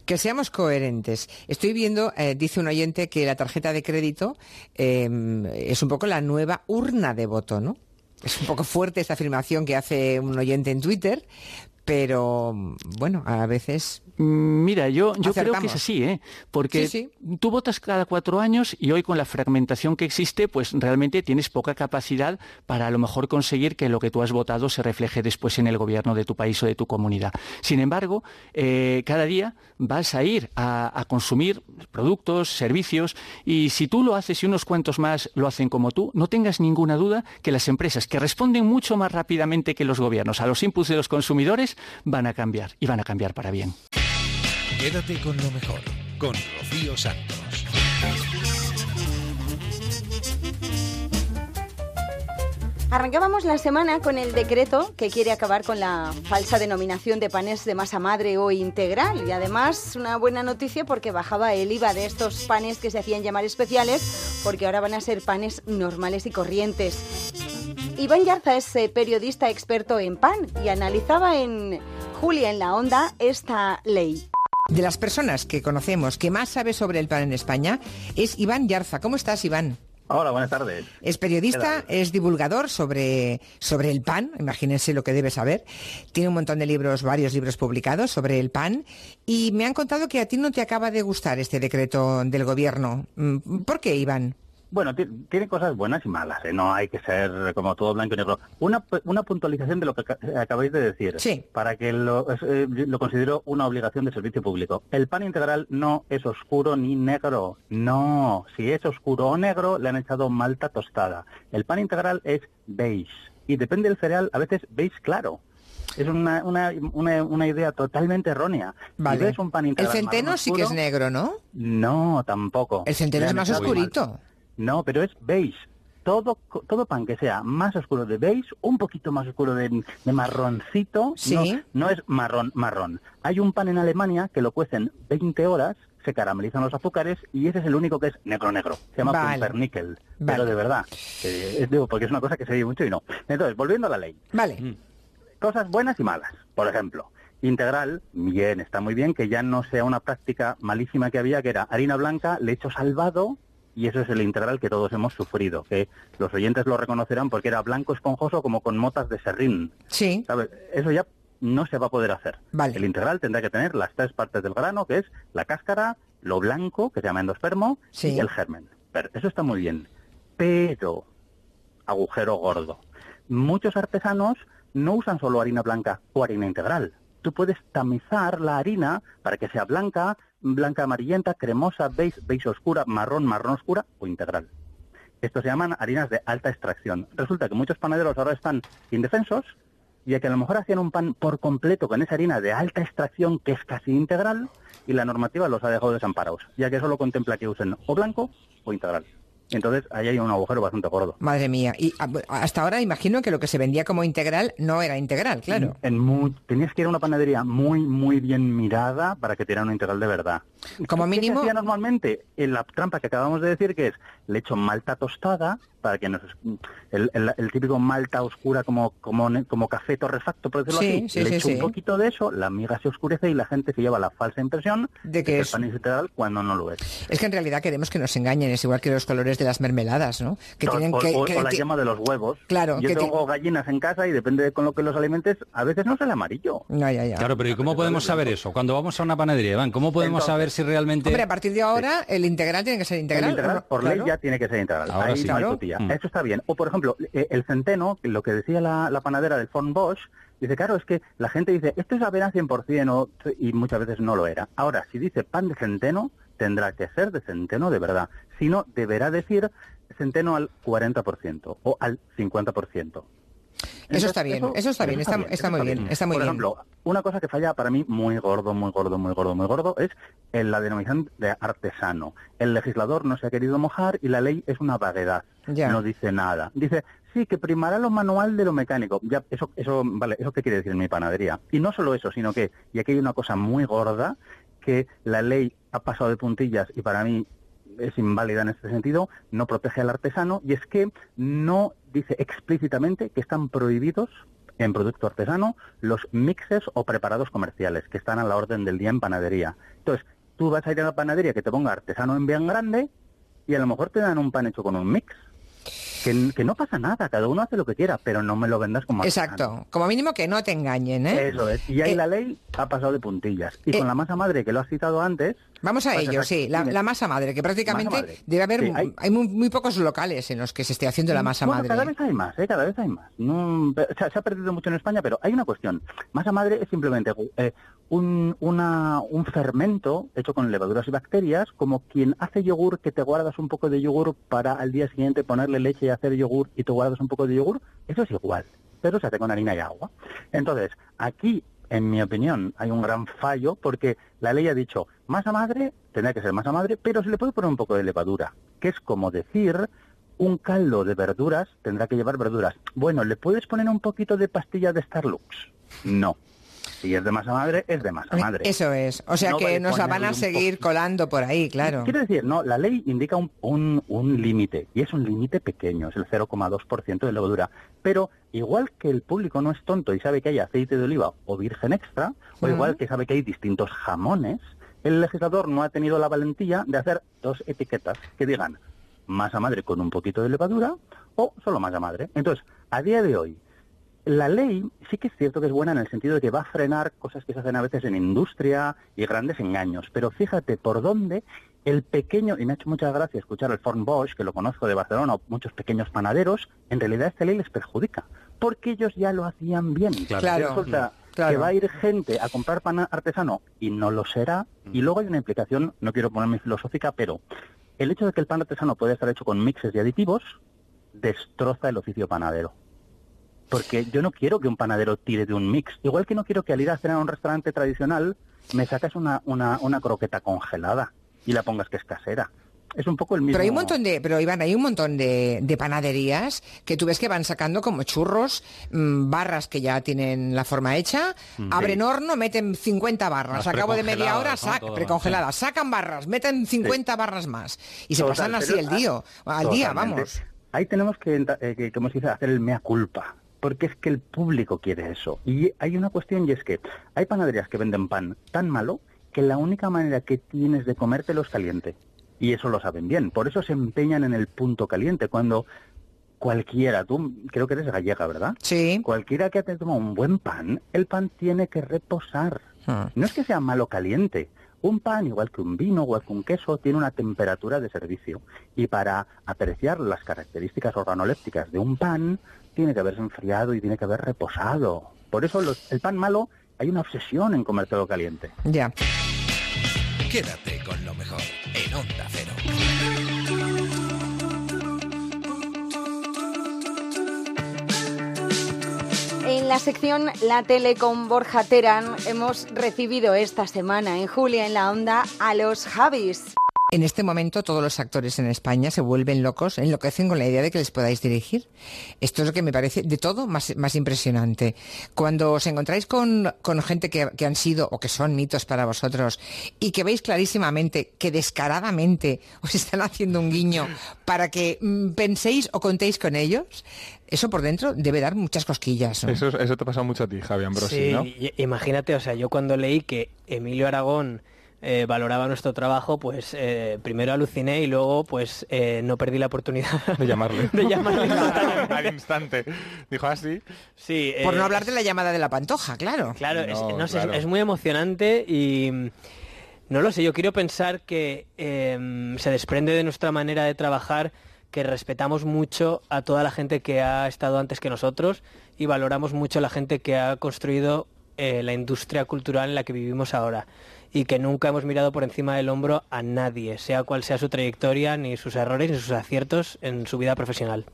Que seamos coherentes. Estoy viendo, eh, dice un oyente, que la tarjeta de crédito eh, es un poco la nueva urna de voto, ¿no? Es un poco fuerte esta afirmación que hace un oyente en Twitter, pero bueno, a veces Mm, Mira, yo, yo creo que es así, ¿eh? Porque Sí, tú votas cada cuatro años y hoy con la fragmentación que existe, pues realmente tienes poca capacidad para a lo mejor conseguir que lo que tú has votado se refleje después en el gobierno de tu país o de tu comunidad. Sin embargo, eh, cada día vas a ir a, a consumir productos, servicios, y si tú lo haces y unos cuantos más lo hacen como tú, no tengas ninguna duda que las empresas que responden mucho más rápidamente que los gobiernos a los inputs de los consumidores van a cambiar y van a cambiar para bien. Quédate con lo mejor, con Rocío Santos. Arrancábamos la semana con el decreto que quiere acabar con la falsa denominación de panes de masa madre o integral. Y además, una buena noticia porque bajaba el IVA de estos panes que se hacían llamar especiales, porque ahora van a ser panes normales y corrientes. Iván Yarza es eh, periodista experto en pan y analizaba en Julia en la Onda esta ley. De las personas que conocemos que más sabe sobre el pan en España es Iván Yarza. ¿Cómo estás, Iván? Hola, buenas tardes. Es periodista, es divulgador sobre, sobre el pan, imagínense lo que debe saber. Tiene un montón de libros, varios libros publicados sobre el pan. Y me han contado que a ti no te acaba de gustar este decreto del gobierno. Mm, ¿Por qué, Iván? Bueno, ti- tiene cosas buenas y malas, ¿eh? no hay que ser como todo blanco y negro. Una, una puntualización de lo que aca- acabáis de decir, Sí. para que lo, eh, lo considero una obligación de servicio público. El pan integral no es oscuro ni negro, no. Si es oscuro o negro, le han echado malta tostada. El pan integral es beige y depende del cereal, a veces beige claro. Es una, una, una, una idea totalmente errónea. Si Vale. ves un pan El integral centeno marrón sí que es negro, ¿no? No, tampoco. El centeno es más oscurito. No, pero es beige. Todo, todo pan que sea más oscuro de beige, un poquito más oscuro de, de marroncito, Sí. no, no es marrón, marrón. Hay un pan en Alemania que lo cuecen 20 horas, se caramelizan los azúcares y ese es el único que es negro negro. Se llama Vale. pumpernickel. Vale. Pero de verdad, eh, es, digo, porque es una cosa que se oye mucho y no. Entonces, volviendo a la ley. Vale. Cosas buenas y malas. Por ejemplo, integral, bien, está muy bien que ya no sea una práctica malísima que había, que era harina blanca, lecho salvado, y eso es el integral que todos hemos sufrido, que los oyentes lo reconocerán porque era blanco esponjoso como con motas de serrín. Sí. ¿Sabes? Eso ya no se va a poder hacer. Vale. El integral tendrá que tener las tres partes del grano, que es la cáscara, lo blanco, que se llama endospermo, Sí. y el germen. Pero eso está muy bien. Pero, agujero gordo, muchos artesanos no usan solo harina blanca o harina integral. Tú puedes tamizar la harina para que sea blanca, blanca amarillenta, cremosa, beige, beige oscura, marrón, marrón oscura o integral. Esto se llaman harinas de alta extracción. Resulta que muchos panaderos ahora están indefensos y que a lo mejor hacían un pan por completo con esa harina de alta extracción que es casi integral y la normativa los ha dejado desamparados, ya que solo contempla que usen o blanco o integral. Entonces ahí hay un agujero bastante gordo. Madre mía. Y ah, hasta ahora imagino que lo que se vendía como integral no era integral, claro. En mu- tenías que ir a una panadería muy, muy bien mirada para que te dieran una integral de verdad. Como ¿Qué se mínimo- hacía normalmente? En la trampa que acabamos de decir, que es le echo malta tostada, para que nos... El, el- el típico malta oscura como, como, como café torrefacto, por decirlo Sí, así. sí, le sí, echo sí. un poquito de eso, la miga se oscurece y la gente se lleva la falsa impresión De que el es- pan es integral cuando no lo es. Es que en realidad queremos que nos engañen, es igual que los colores de las mermeladas, ¿no? Que o, tienen o- que, o- que- o la que- yema de los huevos. Claro, Yo que ti- tengo gallinas en casa y depende de con lo que los alimentes, a veces no es el amarillo. No, ya, ya. Claro, pero ¿y cómo podemos saber eso? Cuando vamos a una panadería, Iván, ¿cómo podemos Entonces, saber si realmente... Hombre, a partir de ahora el integral tiene que ser integral. El integral, por Claro. ley, ya tiene que ser integral. Ahora Ahí sí. no hay Claro. Mm. Eso está bien. O, por ejemplo, eh, el centeno, lo que decía la, la panadera del Font Bosch, dice, claro, es que la gente dice, esto es avena 100% o, y muchas veces no lo era. Ahora, si dice pan de centeno, tendrá que ser de centeno de verdad. Si no, deberá decir centeno al 40% o al 50%. Eso está bien, eso está bien, está- está muy bien, está muy Por bien. ejemplo, una cosa que falla para mí muy gordo, muy gordo, muy gordo, muy gordo es en la denominación de artesano. El legislador no se ha querido mojar y la ley es una vaguedad. Ya. No dice nada. Dice, sí, que primará lo manual de lo mecánico. Ya, eso, eso, vale, ¿eso qué quiere decir en mi panadería? Y no solo eso, sino que, y aquí hay una cosa muy gorda, que la ley ha pasado de puntillas y para mí es inválida en este sentido, no protege al artesano y es que no dice explícitamente que están prohibidos en producto artesano los mixes o preparados comerciales que están a la orden del día en panadería. Entonces, tú vas a ir a la panadería que te ponga artesano en bien grande y a lo mejor te dan un pan hecho con un mix. Que, que no pasa nada, cada uno hace lo que quiera, pero no me lo vendas como. Exacto. Como mínimo que no te engañen, ¿eh? Eso es. Y ahí Eh, la ley ha pasado de puntillas. Y eh, con la masa madre que lo has citado antes... Vamos a pues ello, exact- sí, la, la masa madre, que prácticamente madre. debe haber, Sí, hay- hay, muy, muy pocos locales en los que se esté haciendo la masa Bueno, madre. cada vez hay más, ¿eh? cada vez hay más. No, se, se ha perdido mucho en España, pero hay una cuestión. Masa madre es simplemente eh, un, una- un fermento hecho con levaduras y bacterias, como quien hace yogur, que te guardas un poco de yogur para al día siguiente ponerle leche y hacer yogur y te guardas un poco de yogur. Eso es igual, pero se hace con harina y agua. Entonces, aquí, en mi opinión, hay un gran fallo porque la ley ha dicho masa madre, tendrá que ser masa madre, pero se le puede poner un poco de levadura, que es como decir un caldo de verduras tendrá que llevar verduras. Bueno, ¿le puedes poner un poquito de pastilla de Starlux? No. Si es de masa madre, es de masa madre. Eso es. O sea No que vale nos la van a seguir colando por ahí, claro. Quiero decir, no, la ley indica un, un, un límite, y es un límite pequeño, es el 0,2% de levadura. Pero igual que el público no es tonto y sabe que hay aceite de oliva o virgen extra, o igual que sabe que hay distintos jamones, el legislador no ha tenido la valentía de hacer dos etiquetas que digan masa madre con un poquito de levadura o solo masa madre. Entonces, a día de hoy, la ley sí que es cierto que es buena en el sentido de que va a frenar cosas que se hacen a veces en industria y grandes engaños. Pero fíjate por dónde el pequeño, y me ha hecho mucha gracia escuchar el Forn Bosch, que lo conozco de Barcelona, o muchos pequeños panaderos, en realidad esta ley les perjudica, porque ellos ya lo hacían bien. Claro. Resulta Claro. que va a ir gente a comprar pan artesano y no lo será, y luego hay una implicación, no quiero ponerme filosófica, pero el hecho de que el pan artesano puede estar hecho con mixes y aditivos destroza el oficio panadero. Porque yo no quiero que un panadero tire de un mix. Igual que no quiero que al ir a cenar a un restaurante tradicional me sacas una, una, una croqueta congelada y la pongas que es casera. Es un poco el mismo. Pero hay un montón de, pero Iván, hay un montón de, de panaderías que tú ves que van sacando como churros, mm, barras que ya tienen la forma hecha, Mm. abren horno, meten 50 barras, Las a cabo de media hora, sac- Todo, precongeladas, sacan barras, meten 50 barras más y se Total, pasan así el día, al día, vamos. Ahí tenemos que, eh, que como se dice, hacer el mea culpa, porque es que el público quiere eso. Y hay una cuestión y es que hay panaderías que venden pan tan malo que la única manera que tienes de comértelo es caliente. Y eso lo saben bien. Por eso se empeñan en el punto caliente. Cuando cualquiera, tú creo que eres gallega, ¿verdad? Sí. Cualquiera que te toma un buen pan, el pan tiene que reposar. No es que sea malo caliente. Un pan, igual que un vino, igual que un queso, tiene una temperatura de servicio. Y para apreciar las características organolépticas de un pan, tiene que haberse enfriado y tiene que haber reposado. Por eso los- el pan malo, hay una obsesión en comértelo caliente. Ya. Quédate con lo mejor en Onda Cero. En la sección La Tele con Borja Terán hemos recibido esta semana en Julia en la Onda a los Javis. En este momento todos los actores en España se vuelven locos, enloquecen con la idea de que les podáis dirigir. Esto es lo que me parece de todo más, más impresionante. Cuando os encontráis con, con gente que, que han sido o que son mitos para vosotros y que veis clarísimamente que descaradamente os están haciendo un guiño para que mm, penséis o contéis con ellos, eso por dentro debe dar muchas cosquillas. ¿no? Eso, eso te pasa mucho a ti, Javi Ambrosi, Sí, ¿no? imagínate, o sea, yo cuando leí que Emilio Aragón eh, valoraba nuestro trabajo, pues eh, primero aluciné y luego pues eh, no perdí la oportunidad De llamarle. de llamarle Al instante. Dijo así. Sí, Por eh, no hablar de la llamada de la pantoja, claro. Claro, es, No, es- claro. es, muy emocionante y mm, no lo sé, yo quiero pensar que em, se desprende de nuestra manera de trabajar que respetamos mucho a toda la gente que ha estado antes que nosotros y valoramos mucho a la gente que ha construido eh, la industria cultural en la que vivimos ahora y que nunca hemos mirado por encima del hombro a nadie, sea cual sea su trayectoria, ni sus errores, ni sus aciertos en su vida profesional.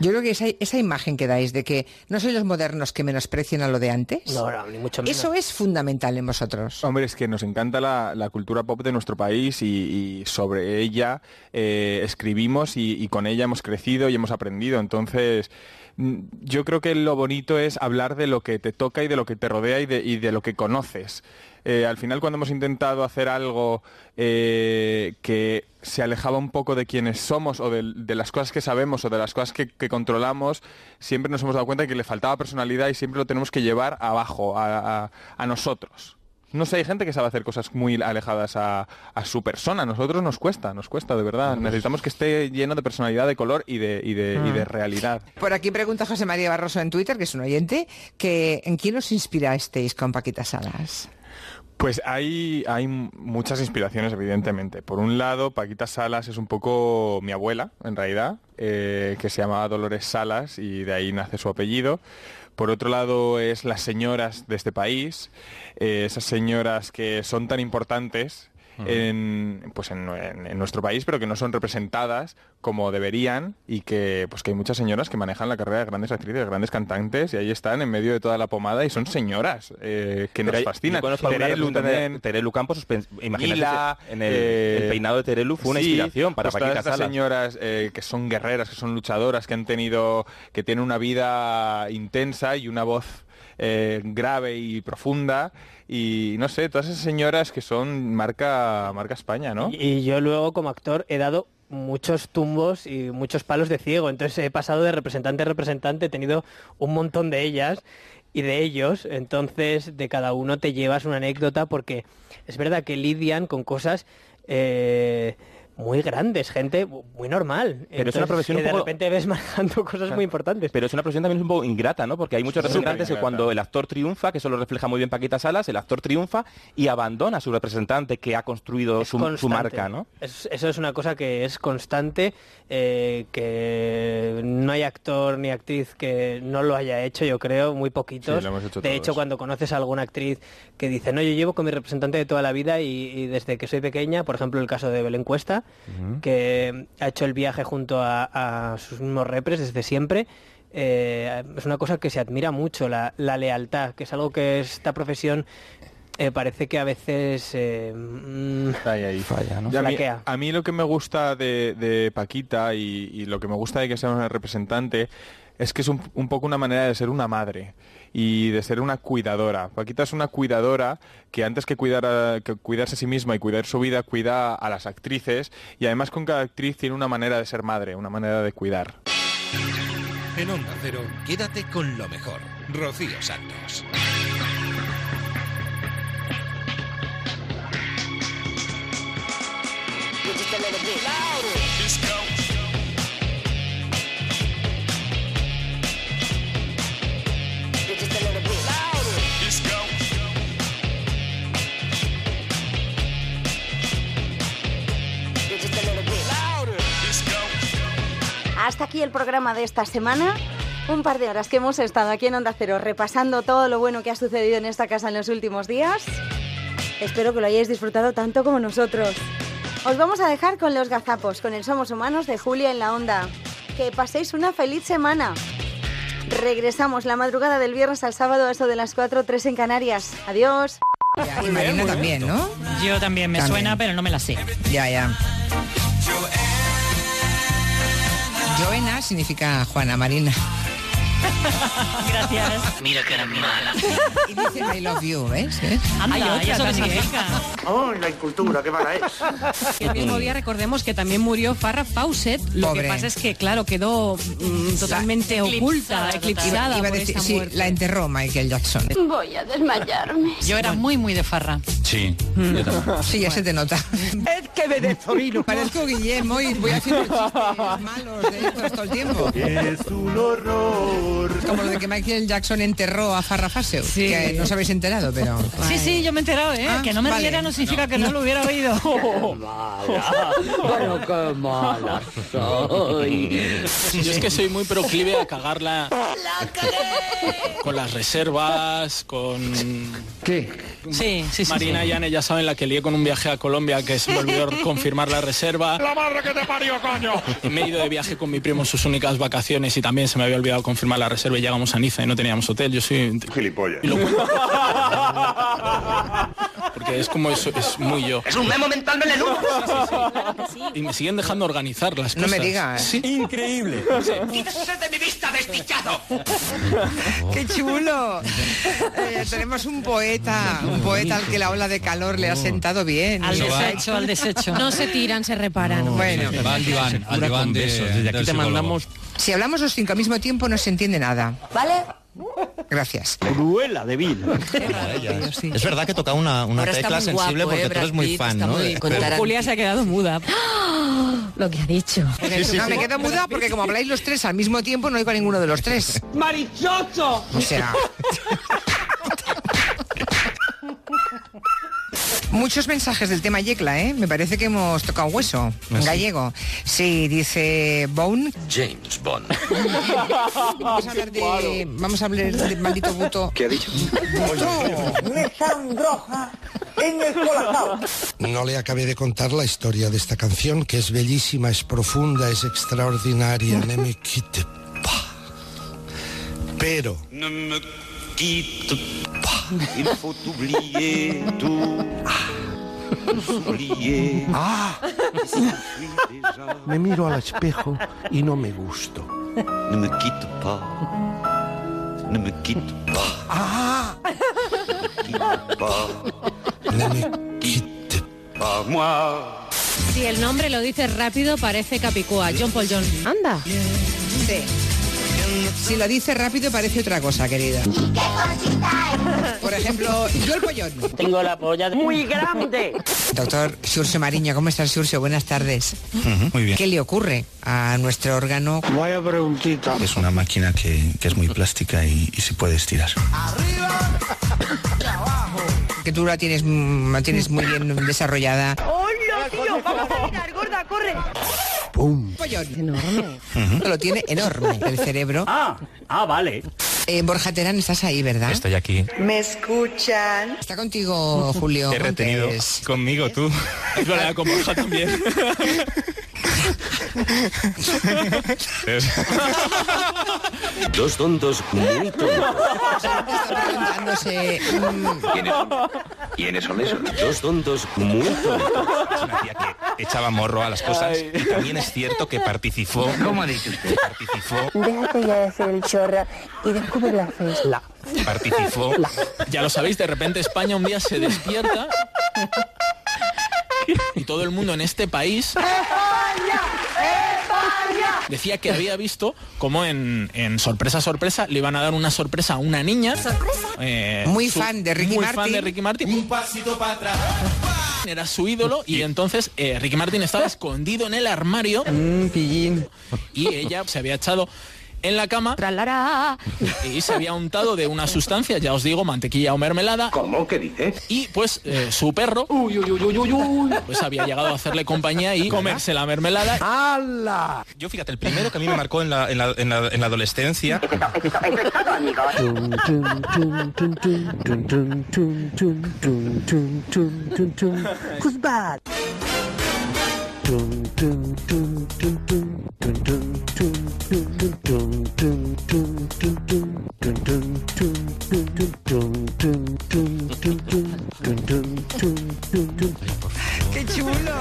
Yo creo que esa, esa imagen que dais de que no sois los modernos que menosprecian a lo de antes, No, no, ni mucho menos. eso es fundamental en vosotros. Hombre, es que nos encanta la, la cultura pop de nuestro país y, y sobre ella eh, escribimos y, y con ella hemos crecido y hemos aprendido. Entonces, mm, yo creo que lo bonito es hablar de lo que te toca y de lo que te rodea y de, y de lo que conoces. Eh, al final, cuando hemos intentado hacer algo eh, que se alejaba un poco de quienes somos o de, de las cosas que sabemos o de las cosas que, que controlamos, siempre nos hemos dado cuenta de que le faltaba personalidad y siempre lo tenemos que llevar abajo, a, a- a nosotros. No sé, hay gente que sabe hacer cosas muy alejadas a, a su persona. A nosotros nos cuesta, nos cuesta, de verdad. Necesitamos que esté lleno de personalidad, de color y de, y de, y de Mm. realidad. Por aquí pregunta José María Barroso en Twitter, que es un oyente, que ¿en quién os inspirasteis con Paquita Salas? Pues hay, hay muchas inspiraciones, evidentemente. Por un lado, Paquita Salas es un poco mi abuela, en realidad, eh, que se llamaba Dolores Salas y de ahí nace su apellido. Por otro lado, es las señoras de este país, eh, esas señoras que son tan importantes en, pues en, en- en nuestro país, pero que no son representadas como deberían y que pues que hay muchas señoras que manejan la carrera de grandes actrices, de grandes cantantes y ahí están en medio de toda la pomada y son señoras eh, que nos fascinan. Terelu también. Terelu Campos, imagínate en el, eh, el peinado de Terelu fue una sí, inspiración para pues Paquita Salas. señoras eh, que son guerreras, que son luchadoras, que han tenido, que tienen una vida intensa y una voz eh, grave y profunda y no sé, todas esas señoras que son marca marca España, ¿no? Y, yo luego como actor he dado muchos tumbos y muchos palos de ciego, entonces he pasado de representante a representante, he tenido un montón de ellas y de ellos, entonces de cada uno te llevas una anécdota porque es verdad que lidian con cosas eh, muy grandes, gente muy normal. Pero es una profesión que un de poco- repente ves manejando cosas muy importantes. Pero es una profesión también un poco ingrata, ¿no? Porque hay muchos representantes que cuando el actor triunfa, que eso lo refleja muy bien Paquita Salas, el actor triunfa y abandona a su representante que ha construido su, marca, ¿no? Es- eso es una cosa que es constante, eh, que no hay actor ni actriz que no lo haya hecho, yo creo, muy poquitos. Sí, lo hemos hecho de todos. hecho, cuando conoces a alguna actriz que dice, no, yo llevo con mi representante de toda la vida y, y desde que soy pequeña, por ejemplo, el caso de Belén Cuesta, que ha hecho el viaje junto a, a sus mismos repres desde siempre. eh, es una cosa que se admira mucho, la, la lealtad, que es algo que esta profesión eh, parece que a veces eh, mm, falla, a, mí, flaquea. a mí lo que me gusta de, de Paquita y, y lo que me gusta de que sea una representante es que es un, un poco una manera de ser una madre y de ser una cuidadora. Paquita es una cuidadora que antes que, cuidar a- que cuidarse a sí misma y cuidar su vida, cuida a las actrices y además con cada actriz tiene una manera de ser madre, una manera de cuidar. En Onda Cero, quédate con lo mejor. Rocío Santos. Just a little bit louder. Hasta aquí el programa de esta semana. Un par de horas que hemos estado aquí en Onda Cero repasando todo lo bueno que ha sucedido en esta casa en los últimos días. Espero que lo hayáis disfrutado tanto como nosotros. Os vamos a dejar con los gazapos, con el Somos Humanos de Julia en la Onda. Que paséis una feliz semana. Regresamos la madrugada del viernes al sábado a eso de las 4, 3 en Canarias. Adiós. Y Marina también, ¿no? Yo también me También. suena, pero no me la sé. Ya, ya. Significa Juana Marina. Gracias. Mira que eres mala. Y dice I love you, ¿ves? ¿Ves? Anda, Hay ¿y otra eso significa? ¡Oh, la incultura, qué mala es! El mismo día recordemos que también murió Farrah Fawcett. Lo Pobre. que pasa es que, claro, quedó mm, totalmente oculta, eclipsada Iba por decir, esta sí, la enterró Michael Jackson. Voy a desmayarme. Yo era muy, muy de farra. Sí, yo también. Sí, ya se te nota. Es que venezolino. Parezco Guillermo y voy haciendo chistes malos de estos todo el tiempo. Es un horror. Como lo de que Michael Jackson enterró a Farrah Fawcett, Sí. que no os habéis enterado, pero... Sí, sí, yo me he enterado, ¿eh? Ah, que no me vale. riera no significa que no, lo hubiera oído. Bueno, qué mala soy. Yo es que soy muy proclive a cagarla con las reservas, con... ¿Qué? Sí, sí, sí. Marina sí. y Anne ya saben la que lié con un viaje a Colombia que se me olvidó confirmar la reserva. ¡La madre que te parió, coño! Me he ido de viaje con mi primo en sus únicas vacaciones y también se me había olvidado confirmar la reserva y llegamos a Niza y no teníamos hotel. Yo soy... Gilipollas. Y lo cuento. Porque es como eso, es muy yo. Es un memo mental melenudo. Y me siguen dejando organizar las No cosas. me digas. Sí. Increíble. ¡Quítese de mi vista, desdichado! ¡Qué chulo! Eh, tenemos un poeta, un poeta al que la ola de calor le ha sentado bien. Al desecho, al desecho. No se tiran, se reparan. Bueno, Va al diván, al diván de, Desde aquí del te psicólogo. mandamos si hablamos los cinco al mismo tiempo no se entiende nada. ¿Vale? Gracias. Cruela de vil. Es verdad que toca una, una tecla sensible guapo, porque ¿eh? tú eres muy fan, Tarantino. Julia se ha quedado muda. Lo que ha dicho. No, me quedo muda porque como habláis los tres al mismo tiempo no oigo a ninguno de los tres. ¡Marichocho! O sea... Muchos mensajes del tema Yecla, ¿eh? Me parece que hemos tocado hueso. En gallego. Sí, dice Bone. James Bond. Vamos a hablar de... Vamos a hablar de maldito buto. ¿Qué ha dicho? ¡Me sandroja en el colacao! No le acabé de contar la historia de esta canción, que es bellísima, es profunda, es extraordinaria. Ne me quite pa. Pero quitte pas. Il faut oublier tout. Oublier. ¡Ah! Me miro al espejo y no me gusto. Ne me quitte pas. Ne me quitte pas. ¡Ah! Ne me quite Pas moi. Si el nombre lo dices rápido, parece Capicúa. John Paul John. Anda. Sí. Si lo dice rápido parece otra cosa, querida. Por ejemplo, yo el pollón. Tengo la polla muy grande. Doctor Xurxo Mariño, ¿cómo estás, Xurxo? Buenas tardes. Muy bien. ¿Qué le ocurre a nuestro órgano? Vaya preguntita. Es una máquina que, que es muy plástica y, y se puede estirar. Que tú la tienes, mm, la tienes muy bien desarrollada. ¡Hola, tío! ¡Vamos a corre! ¡Pum! Pollón. Enorme. Lo tiene enorme el cerebro. Ah, ah, vale. Eh, Borja Terán, estás ahí, ¿verdad? Estoy aquí. ¿Me escuchan? Está contigo, Julio. He retenido Montes. conmigo tú. Es verdad, con Borja también. Dos tontos muy tontos. Mm, ¿Quiénes, ¿Quiénes son esos? Dos tontos muy tontos. Es una tía que echaba morro a las cosas. Y también es cierto que participó. ¿Cómo ha dicho usted? Participó. Déjate ya de ser el chorra y descubre la fe. Participó. Ya lo sabéis, de repente España un día se despierta y todo el mundo en este país decía que había visto como en, en sorpresa sorpresa le iban a dar una sorpresa a una niña. Eh, Muy su- fan de Ricky muy Martin. fan de Ricky Martin. Un pasito para atrás. Era su ídolo y entonces eh, Ricky Martin estaba escondido en el armario. Y ella se había echado en la cama y se había untado de una sustancia, ya os digo, mantequilla o mermelada. ¿Cómo? ¿Qué dices? Y pues eh, su perro pues había llegado a hacerle compañía y comerse la mermelada. ¡Hala! Yo fíjate, el primero que a mí me marcó en la, en la, en la, en la adolescencia. Who's bad? Qué chulo.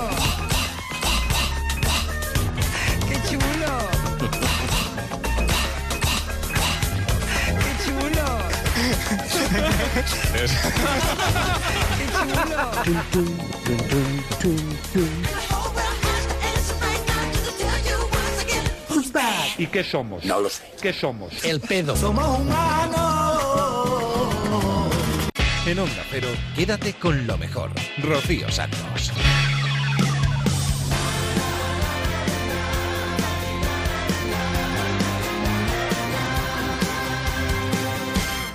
Qué chulo. Qué chulo. Qué chulo. ¿Y qué somos? No lo sé. ¿Qué somos? El pedo. Somos En Onda Cero, quédate con lo mejor. Rocío Santos.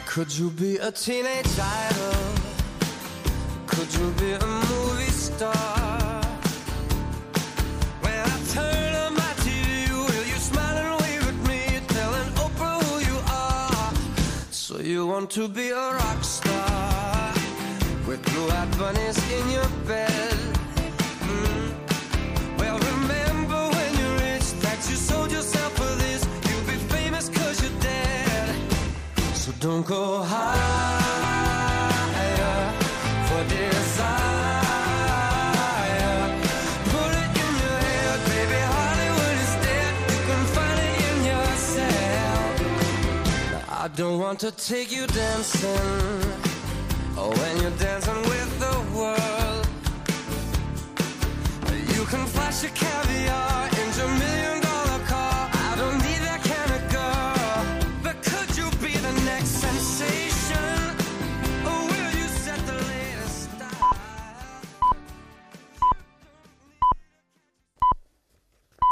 Could you be a teenage idol? Could you be a movie star? When I turn you want to be a rock star with blue-eyed bunnies in your bed? Mm. Well, remember when you reached that you sold yourself for this. You'll be famous cause you're dead. So don't go higher don't want to take you dancing. Oh, when you're dancing with the world. You can flash your caviar